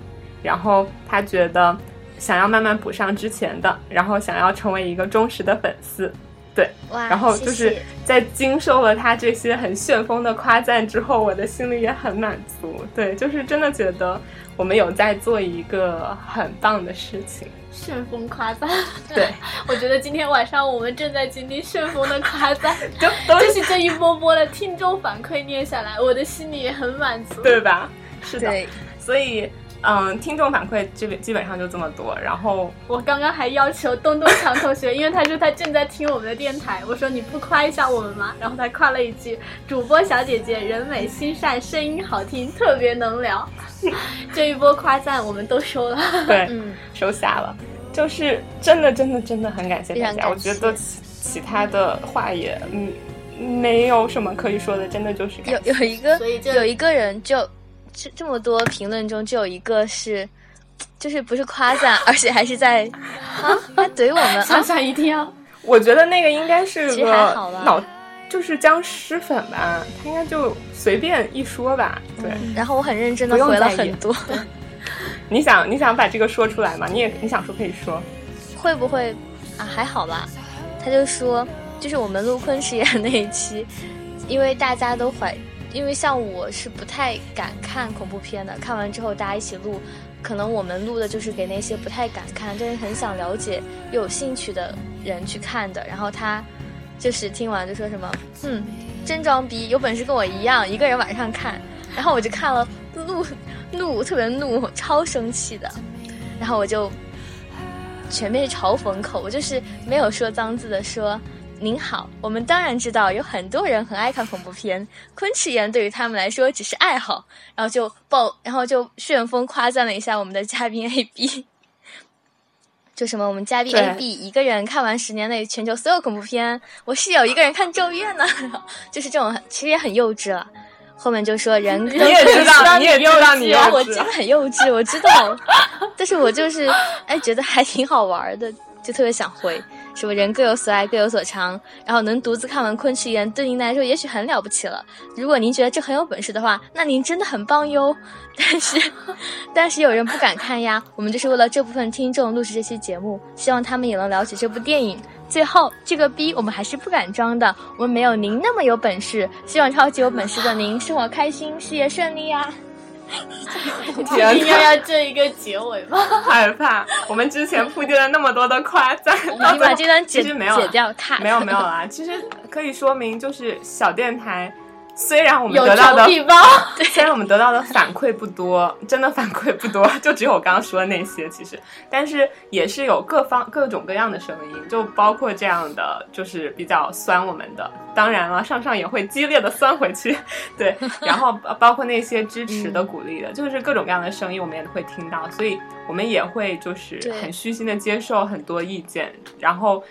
然后他觉得。想要慢慢补上之前的，然后想要成为一个忠实的粉丝，对，然后就是在经受了他这些很旋风的夸赞之后，我的心里也很满足，对，就是真的觉得我们有在做一个很棒的事情。旋风夸赞，对，我觉得今天晚上我们正在经历旋风的夸赞，就就是。这一波波的听众反馈念下来，我的心里也很满足，对吧？是的，所以。嗯，听众反馈基本基本上就这么多。然后我刚刚还要求东东强同学，因为他说他正在听我们的电台，我说你不夸一下我们吗？然后他夸了一句：“主播小姐姐人美心善，声音好听，特别能聊。”这一波夸赞我们都收了，对，收下了。就是真的真的真的很感谢大家，我觉得其其他的话也嗯没有什么可以说的，真的就是有有一个，有一个人就。这这么多评论中，只有一个是，就是不是夸赞，而且还是在啊，还怼我们，吓吓一定要。我觉得那个应该是个脑，就是僵尸粉吧，他应该就随便一说吧。对。然后我很认真的回了很多。你想你想把这个说出来吗？你也你想说可以说。会不会啊？还好吧。他就说，就是我们录昆池演那一期，因为大家都怀。因为像我是不太敢看恐怖片的，看完之后大家一起录，可能我们录的就是给那些不太敢看，但是很想了解又有兴趣的人去看的。然后他就是听完就说什么，嗯，真装逼，有本事跟我一样，一个人晚上看。然后我就看了怒怒特别怒，超生气的，然后我就全面嘲讽口，我就是没有说脏字的说。您好，我们当然知道有很多人很爱看恐怖片，昆池岩对于他们来说只是爱好，然后就爆，然后就旋风夸赞了一下我们的嘉宾 A B，就什么我们嘉宾 A B 一个人看完十年内全球所有恐怖片，我室友一个人看咒怨呢，就是这种其实也很幼稚了。后面就说人，你也知道，你也知道你幼稚，我真的很幼稚，我知道，但是我就是哎觉得还挺好玩的，就特别想回。什么人各有所爱，各有所长。然后能独自看完《昆池岩》，对您来说也许很了不起了。如果您觉得这很有本事的话，那您真的很棒哟。但是，但是有人不敢看呀。我们就是为了这部分听众录制这期节目，希望他们也能了解这部电影。最后，这个逼我们还是不敢装的，我们没有您那么有本事。希望超级有本事的您生活开心，事业顺利呀。一定要要这一个结尾吗？害怕。我们之前铺垫了那么多的夸赞，你把这段其实没有剪掉，没有没有啦。其实可以说明，就是小电台。虽然我们得到的，虽然我们得到的反馈不多，真的反馈不多，就只有我刚刚说的那些，其实，但是也是有各方各种各样的声音，就包括这样的，就是比较酸我们的，当然了，上上也会激烈的酸回去，对，然后包括那些支持的、鼓励的，就是各种各样的声音，我们也会听到，所以我们也会就是很虚心的接受很多意见，然后。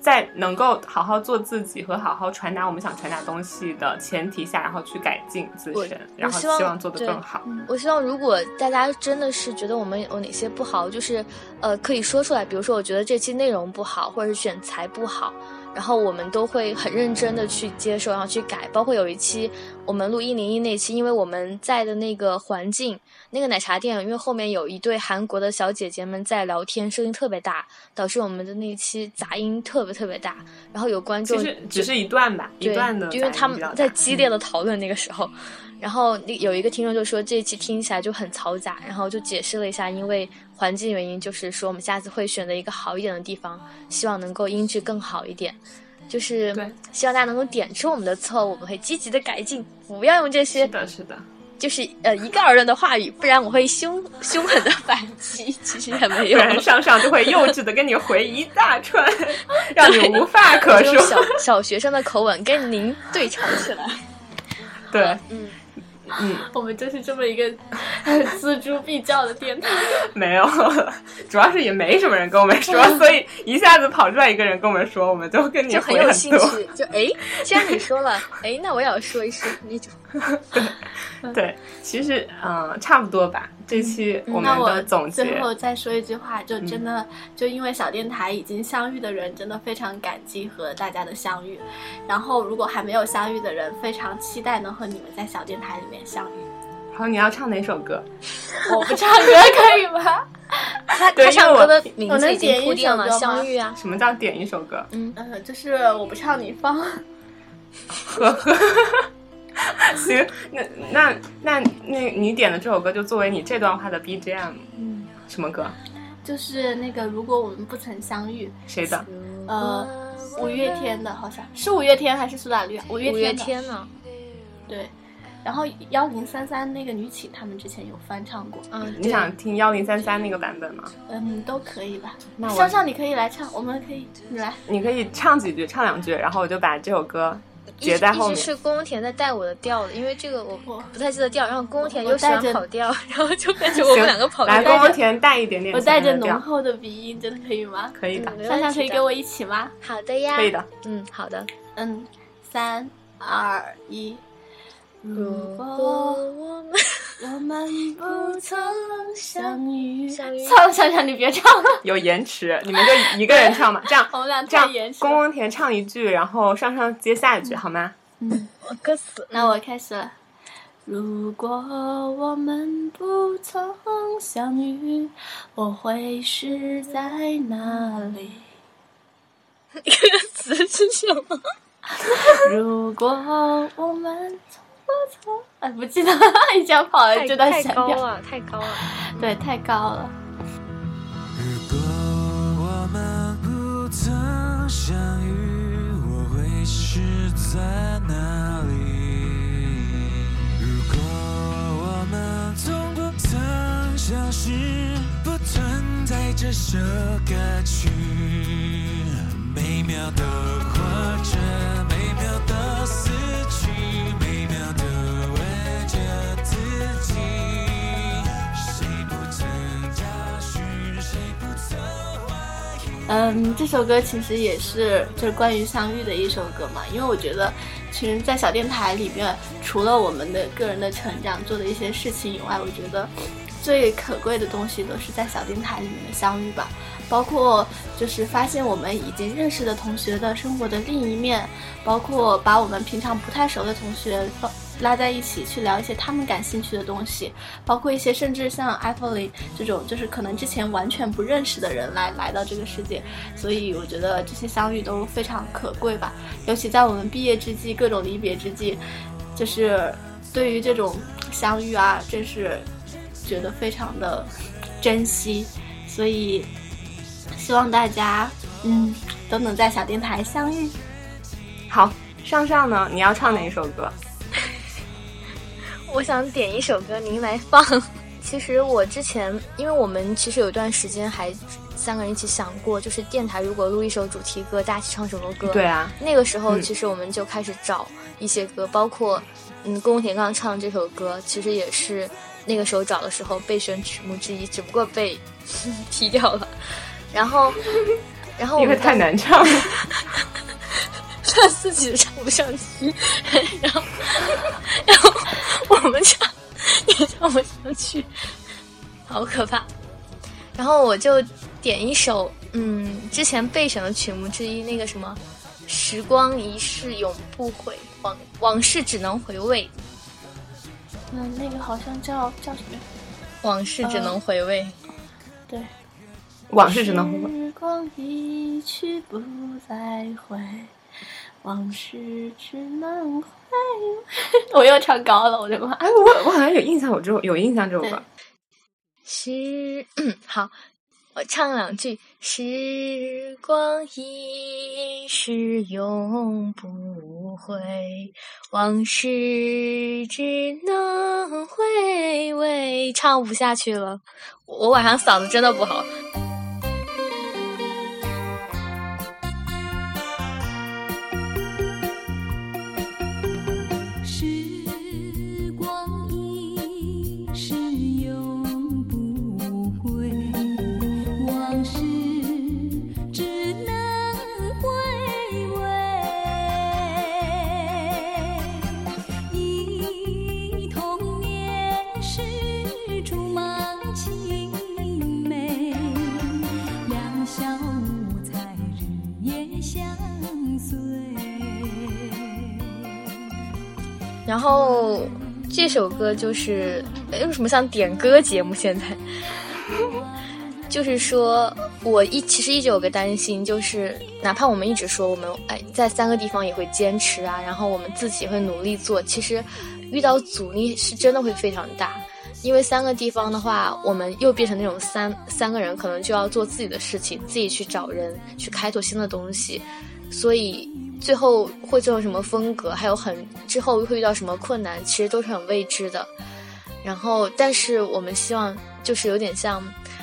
在能够好好做自己和好好传达我们想传达东西的前提下，然后去改进自身，然后希望做得更好。我希望如果大家真的是觉得我们有哪些不好，就是呃可以说出来。比如说，我觉得这期内容不好，或者是选材不好。然后我们都会很认真的去接受，然后去改。包括有一期我们录一零一那期，因为我们在的那个环境，那个奶茶店，因为后面有一对韩国的小姐姐们在聊天，声音特别大，导致我们的那期杂音特别特别大。然后有观众其实只是一段吧，一段的，因为他们在激烈的讨论那个时候。然后有一个听众就说这一期听起来就很嘈杂，然后就解释了一下，因为环境原因，就是说我们下次会选择一个好一点的地方，希望能够音质更好一点，就是希望大家能够点出我们的错误，我们会积极的改进，不要用这些是的，是的，就是呃一概而论的话语，不然我会凶凶狠的反击。其实也没有，不然上上就会幼稚的跟你回一大串，让你无话可说。小小学生的口吻跟您对吵起来，对，嗯。嗯，我们就是这么一个 锱铢必较的电台。没有，主要是也没什么人跟我们说，所以一下子跑出来一个人跟我们说，我们就跟你很有兴趣。就哎，既然你说了，哎，那我也要说一说那种。对 对，其实嗯，差不多吧。这期我们的总结，最后再说一句话，就真的就因为小电台已经相遇的人，真的非常感激和大家的相遇。然后如果还没有相遇的人，非常期待能和你们在小电台里面相遇。好，你要唱哪首歌？我不唱歌可以吗？他他唱歌的名字已经铺垫了，相遇啊。什么叫点一首歌？嗯嗯，就是我不唱你放。呵呵。行，那那那那你点的这首歌就作为你这段话的 BGM。嗯，什么歌？就是那个如果我们不曾相遇。谁的？呃，五月天的，好像是五月天还是苏打绿？五月天呢？对。然后幺零三三那个女寝，他们之前有翻唱过。嗯，你想听幺零三三那个版本吗？嗯，都可以吧。那上上你可以来唱，我们可以你来。你可以唱几句，唱两句，然后我就把这首歌。接在后面是宫田在带我的调的，因为这个我不太记得调，然后宫田又喜欢跑调，然后就变成 我们两个跑调。来，宫田带一点点，我带着浓厚的鼻音，真的可以吗？可以的，珊珊可以跟我一起吗？好的呀，可以的，嗯，好的，嗯，三二一。如果我们我们不曾相遇，算了，想想你别唱了，有延迟，你们就一个人唱吧，这样 我们俩这样，宫宫田唱一句，然后上上接下一句，好吗？嗯，歌词，那我开始了。如果我们不曾相遇，我会是在哪里？歌词是什么？如果我们。我操！哎，不记得，一下跑了这段太高了，太高了，对，太高了。如果我们不曾相遇，我会是在哪里？如果我们从不曾相识，不存在这首歌曲，每秒的活着，每秒的死去，嗯，这首歌其实也是就是关于相遇的一首歌嘛，因为我觉得，其实，在小电台里面，除了我们的个人的成长做的一些事情以外，我觉得最可贵的东西都是在小电台里面的相遇吧，包括就是发现我们已经认识的同学的生活的另一面，包括把我们平常不太熟的同学拉在一起去聊一些他们感兴趣的东西，包括一些甚至像艾弗里这种就是可能之前完全不认识的人来来到这个世界，所以我觉得这些相遇都非常可贵吧，尤其在我们毕业之际，各种离别之际，就是对于这种相遇啊，真是觉得非常的珍惜，所以希望大家嗯都能在小电台相遇。好，上上呢？你要唱哪一首歌？我想点一首歌，您来放。其实我之前，因为我们其实有一段时间还三个人一起想过，就是电台如果录一首主题歌，大家一起唱什么歌？对啊，那个时候嗯其实我们就开始找一些歌，包括嗯宫田刚刚唱这首歌，其实也是那个时候找的时候备选曲目之一，只不过被 踢掉了。然后，然后因为太难唱了。他自己唱不上去，然后，然后我们唱也唱不上去，好可怕。然后我就点一首，嗯，之前备选的曲目之一，那个什么“时光一逝永不悔，往往事只能回味，嗯，那个好像叫叫什么？往事只能回味。对，往事只能回味。时光一去不再回，往事只能回味。我又唱高了，我的妈！哎，我我好像有印象，我这首有印象这首歌。时，嗯，好，我唱两句。时光一逝永不回，往事只能回味。唱不下去了，我晚上嗓子真的不好。歌就是，哎为什么像点歌节目？现在 就是说，我一其实一直有个担心，就是哪怕我们一直说我们哎在三个地方也会坚持啊，然后我们自己会努力做，其实遇到阻力是真的会非常大。因为三个地方的话，我们又变成那种三三个人，可能就要做自己的事情，自己去找人，去开拓新的东西，所以最后会做成什么风格，还有很之后会遇到什么困难，其实都是很未知的。然后，但是我们希望就是有点像，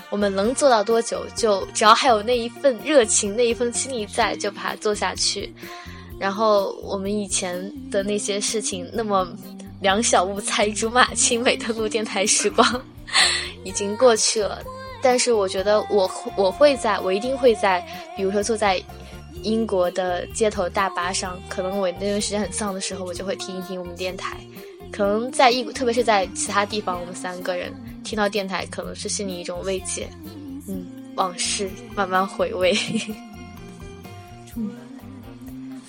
我们能做到多久，就只要还有那一份热情、那一份心力在，就把它做下去。然后我们以前的那些事情，那么两小无猜、竹马青梅的录电台时光，已经过去了。但是我觉得我我会在，我一定会在，比如说坐在英国的街头大巴上，可能我那段时间很丧的时候，我就会听一听我们电台。可能在异，特别是在其他地方，我们三个人听到电台，可能是心里一种慰藉。嗯，往事慢慢回味。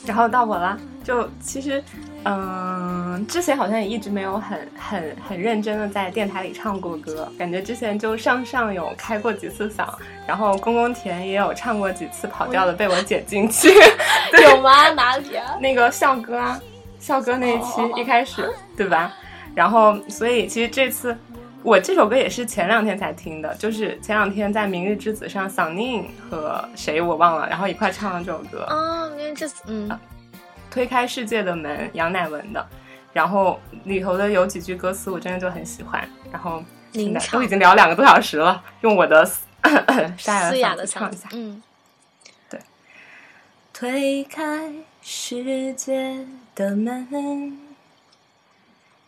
然后到我了，就其实，嗯、之前好像也一直没有很很很认真的在电台里唱过歌，感觉之前就上上有开过几次嗓，然后公公田也有唱过几次跑调的，被我剪进去。有吗？哪里啊？那个校歌啊，校歌那一期哦一开始，对吧？然后，所以其实这次我这首歌也是前两天才听的，就是前两天在《明日之子》上，嗓宁和谁我忘了，然后一块唱了这首歌。啊，因为这嗯，推开世界的门，杨乃文的。然后里头的有几句歌词我真的就很喜欢，然后临都已经聊两个多小时了，用我的 沙哑的嗓子唱一下。，嗯，对，推开世界的门，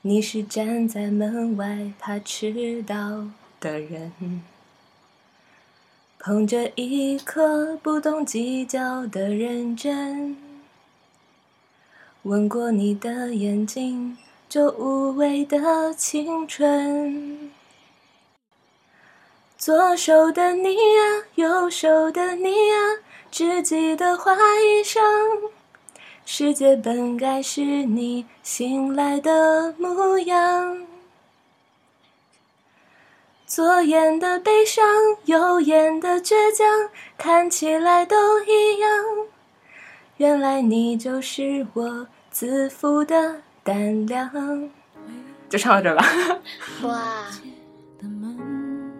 你是站在门外怕迟到的人，捧着一颗不懂计较的认真，吻过你的眼睛，就无畏的青春。左手的你呀，右手的你呀，只记得花一生。世界本该是你醒来的模样。左眼的悲伤，右眼的倔强，看起来都一样。原来你就是我自负的胆量。就唱到这儿吧。哇，的门，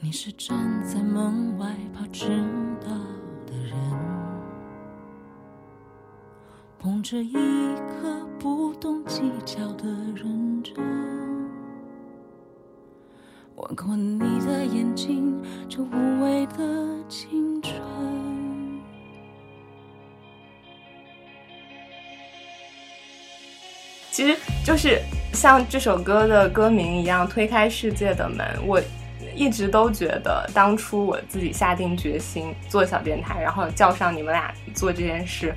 你是站在门外怕迟到的人，捧着一颗不懂计较的认真，吻过你的眼睛，这无畏的青春。其实就是像这首歌的歌名一样，推开世界的门。我一直都觉得，当初我自己下定决心做小电台，然后叫上你们俩做这件事，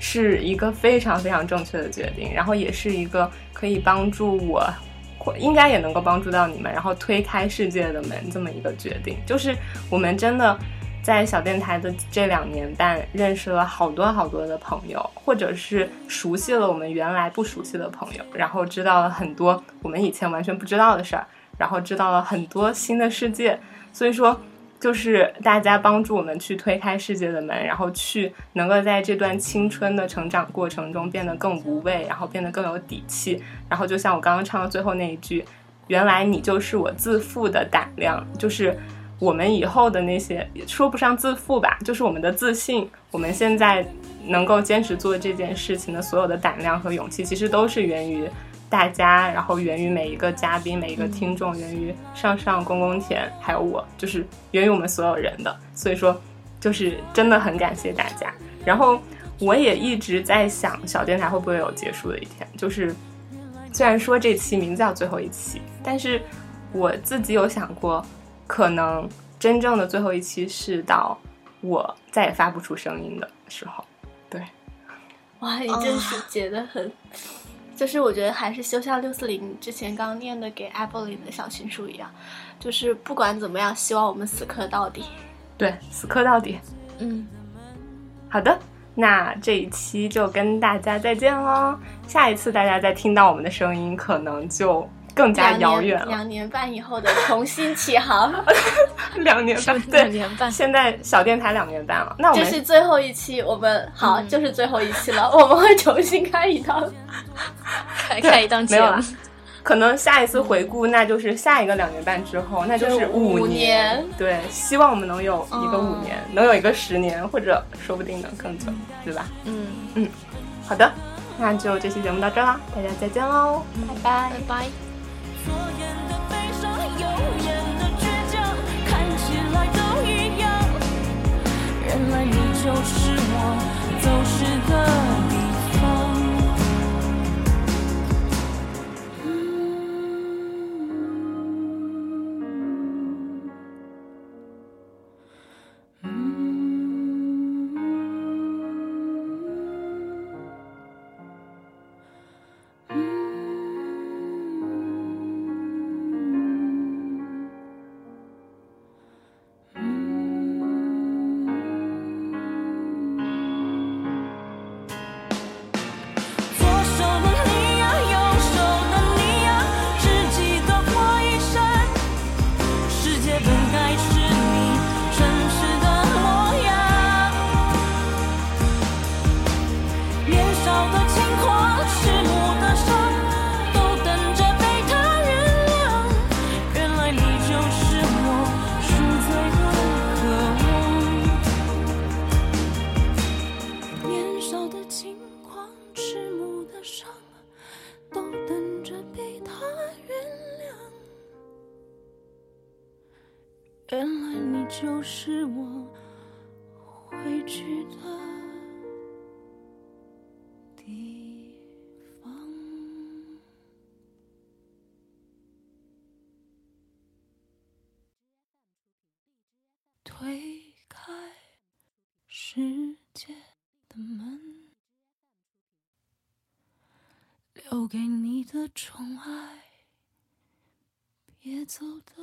是一个非常非常正确的决定，然后也是一个可以帮助我，或应该也能够帮助到你们，然后推开世界的门这么一个决定。就是我们真的。在小电台的这两年半，认识了好多好多的朋友，或者是熟悉了我们原来不熟悉的朋友，然后知道了很多我们以前完全不知道的事儿，然后知道了很多新的世界。所以说，就是大家帮助我们去推开世界的门，然后去能够在这段青春的成长过程中变得更无畏，然后变得更有底气。然后就像我刚刚唱的最后那一句，原来你就是我自负的胆量，就是。我们以后的那些也说不上自负吧，就是我们的自信。我们现在能够坚持做这件事情的所有的胆量和勇气，其实都是源于大家，然后源于每一个嘉宾、每一个听众，源于上上、公公田，还有我，就是源于我们所有人的。所以说，就是真的很感谢大家。然后我也一直在想，小电台会不会有结束的一天？就是虽然说这期名字叫最后一期，但是我自己有想过。可能真正的最后一期是到我再也发不出声音的时候，对。哇，你真是结得很，就是我觉得还是就像六四零之前刚念的给 Apple 里的小情书一样，就是不管怎么样，希望我们死磕到底。对，死磕到底。嗯，好的，那这一期就跟大家再见喽。下一次大家再听到我们的声音，可能就。更加遥远了。两年半以后的重新起航，两年半，对，两年半。现在小电台两年半了，那我们这是最后一期，我们好，嗯、就是最后一期了，我们会重新开一档，开开一档节目。可能下一次回顾，那就是下一个两年半之后，那就是五年。对，希望我们能有一个五年，嗯、能有一个十年，或者说不定能更久，对吧？嗯嗯，好的，那就这期节目到这啦，大家再见喽，嗯、拜拜拜拜。左左眼的悲伤右眼的倔强看起来都一样。原来你就是我走失的给你的宠爱，别走的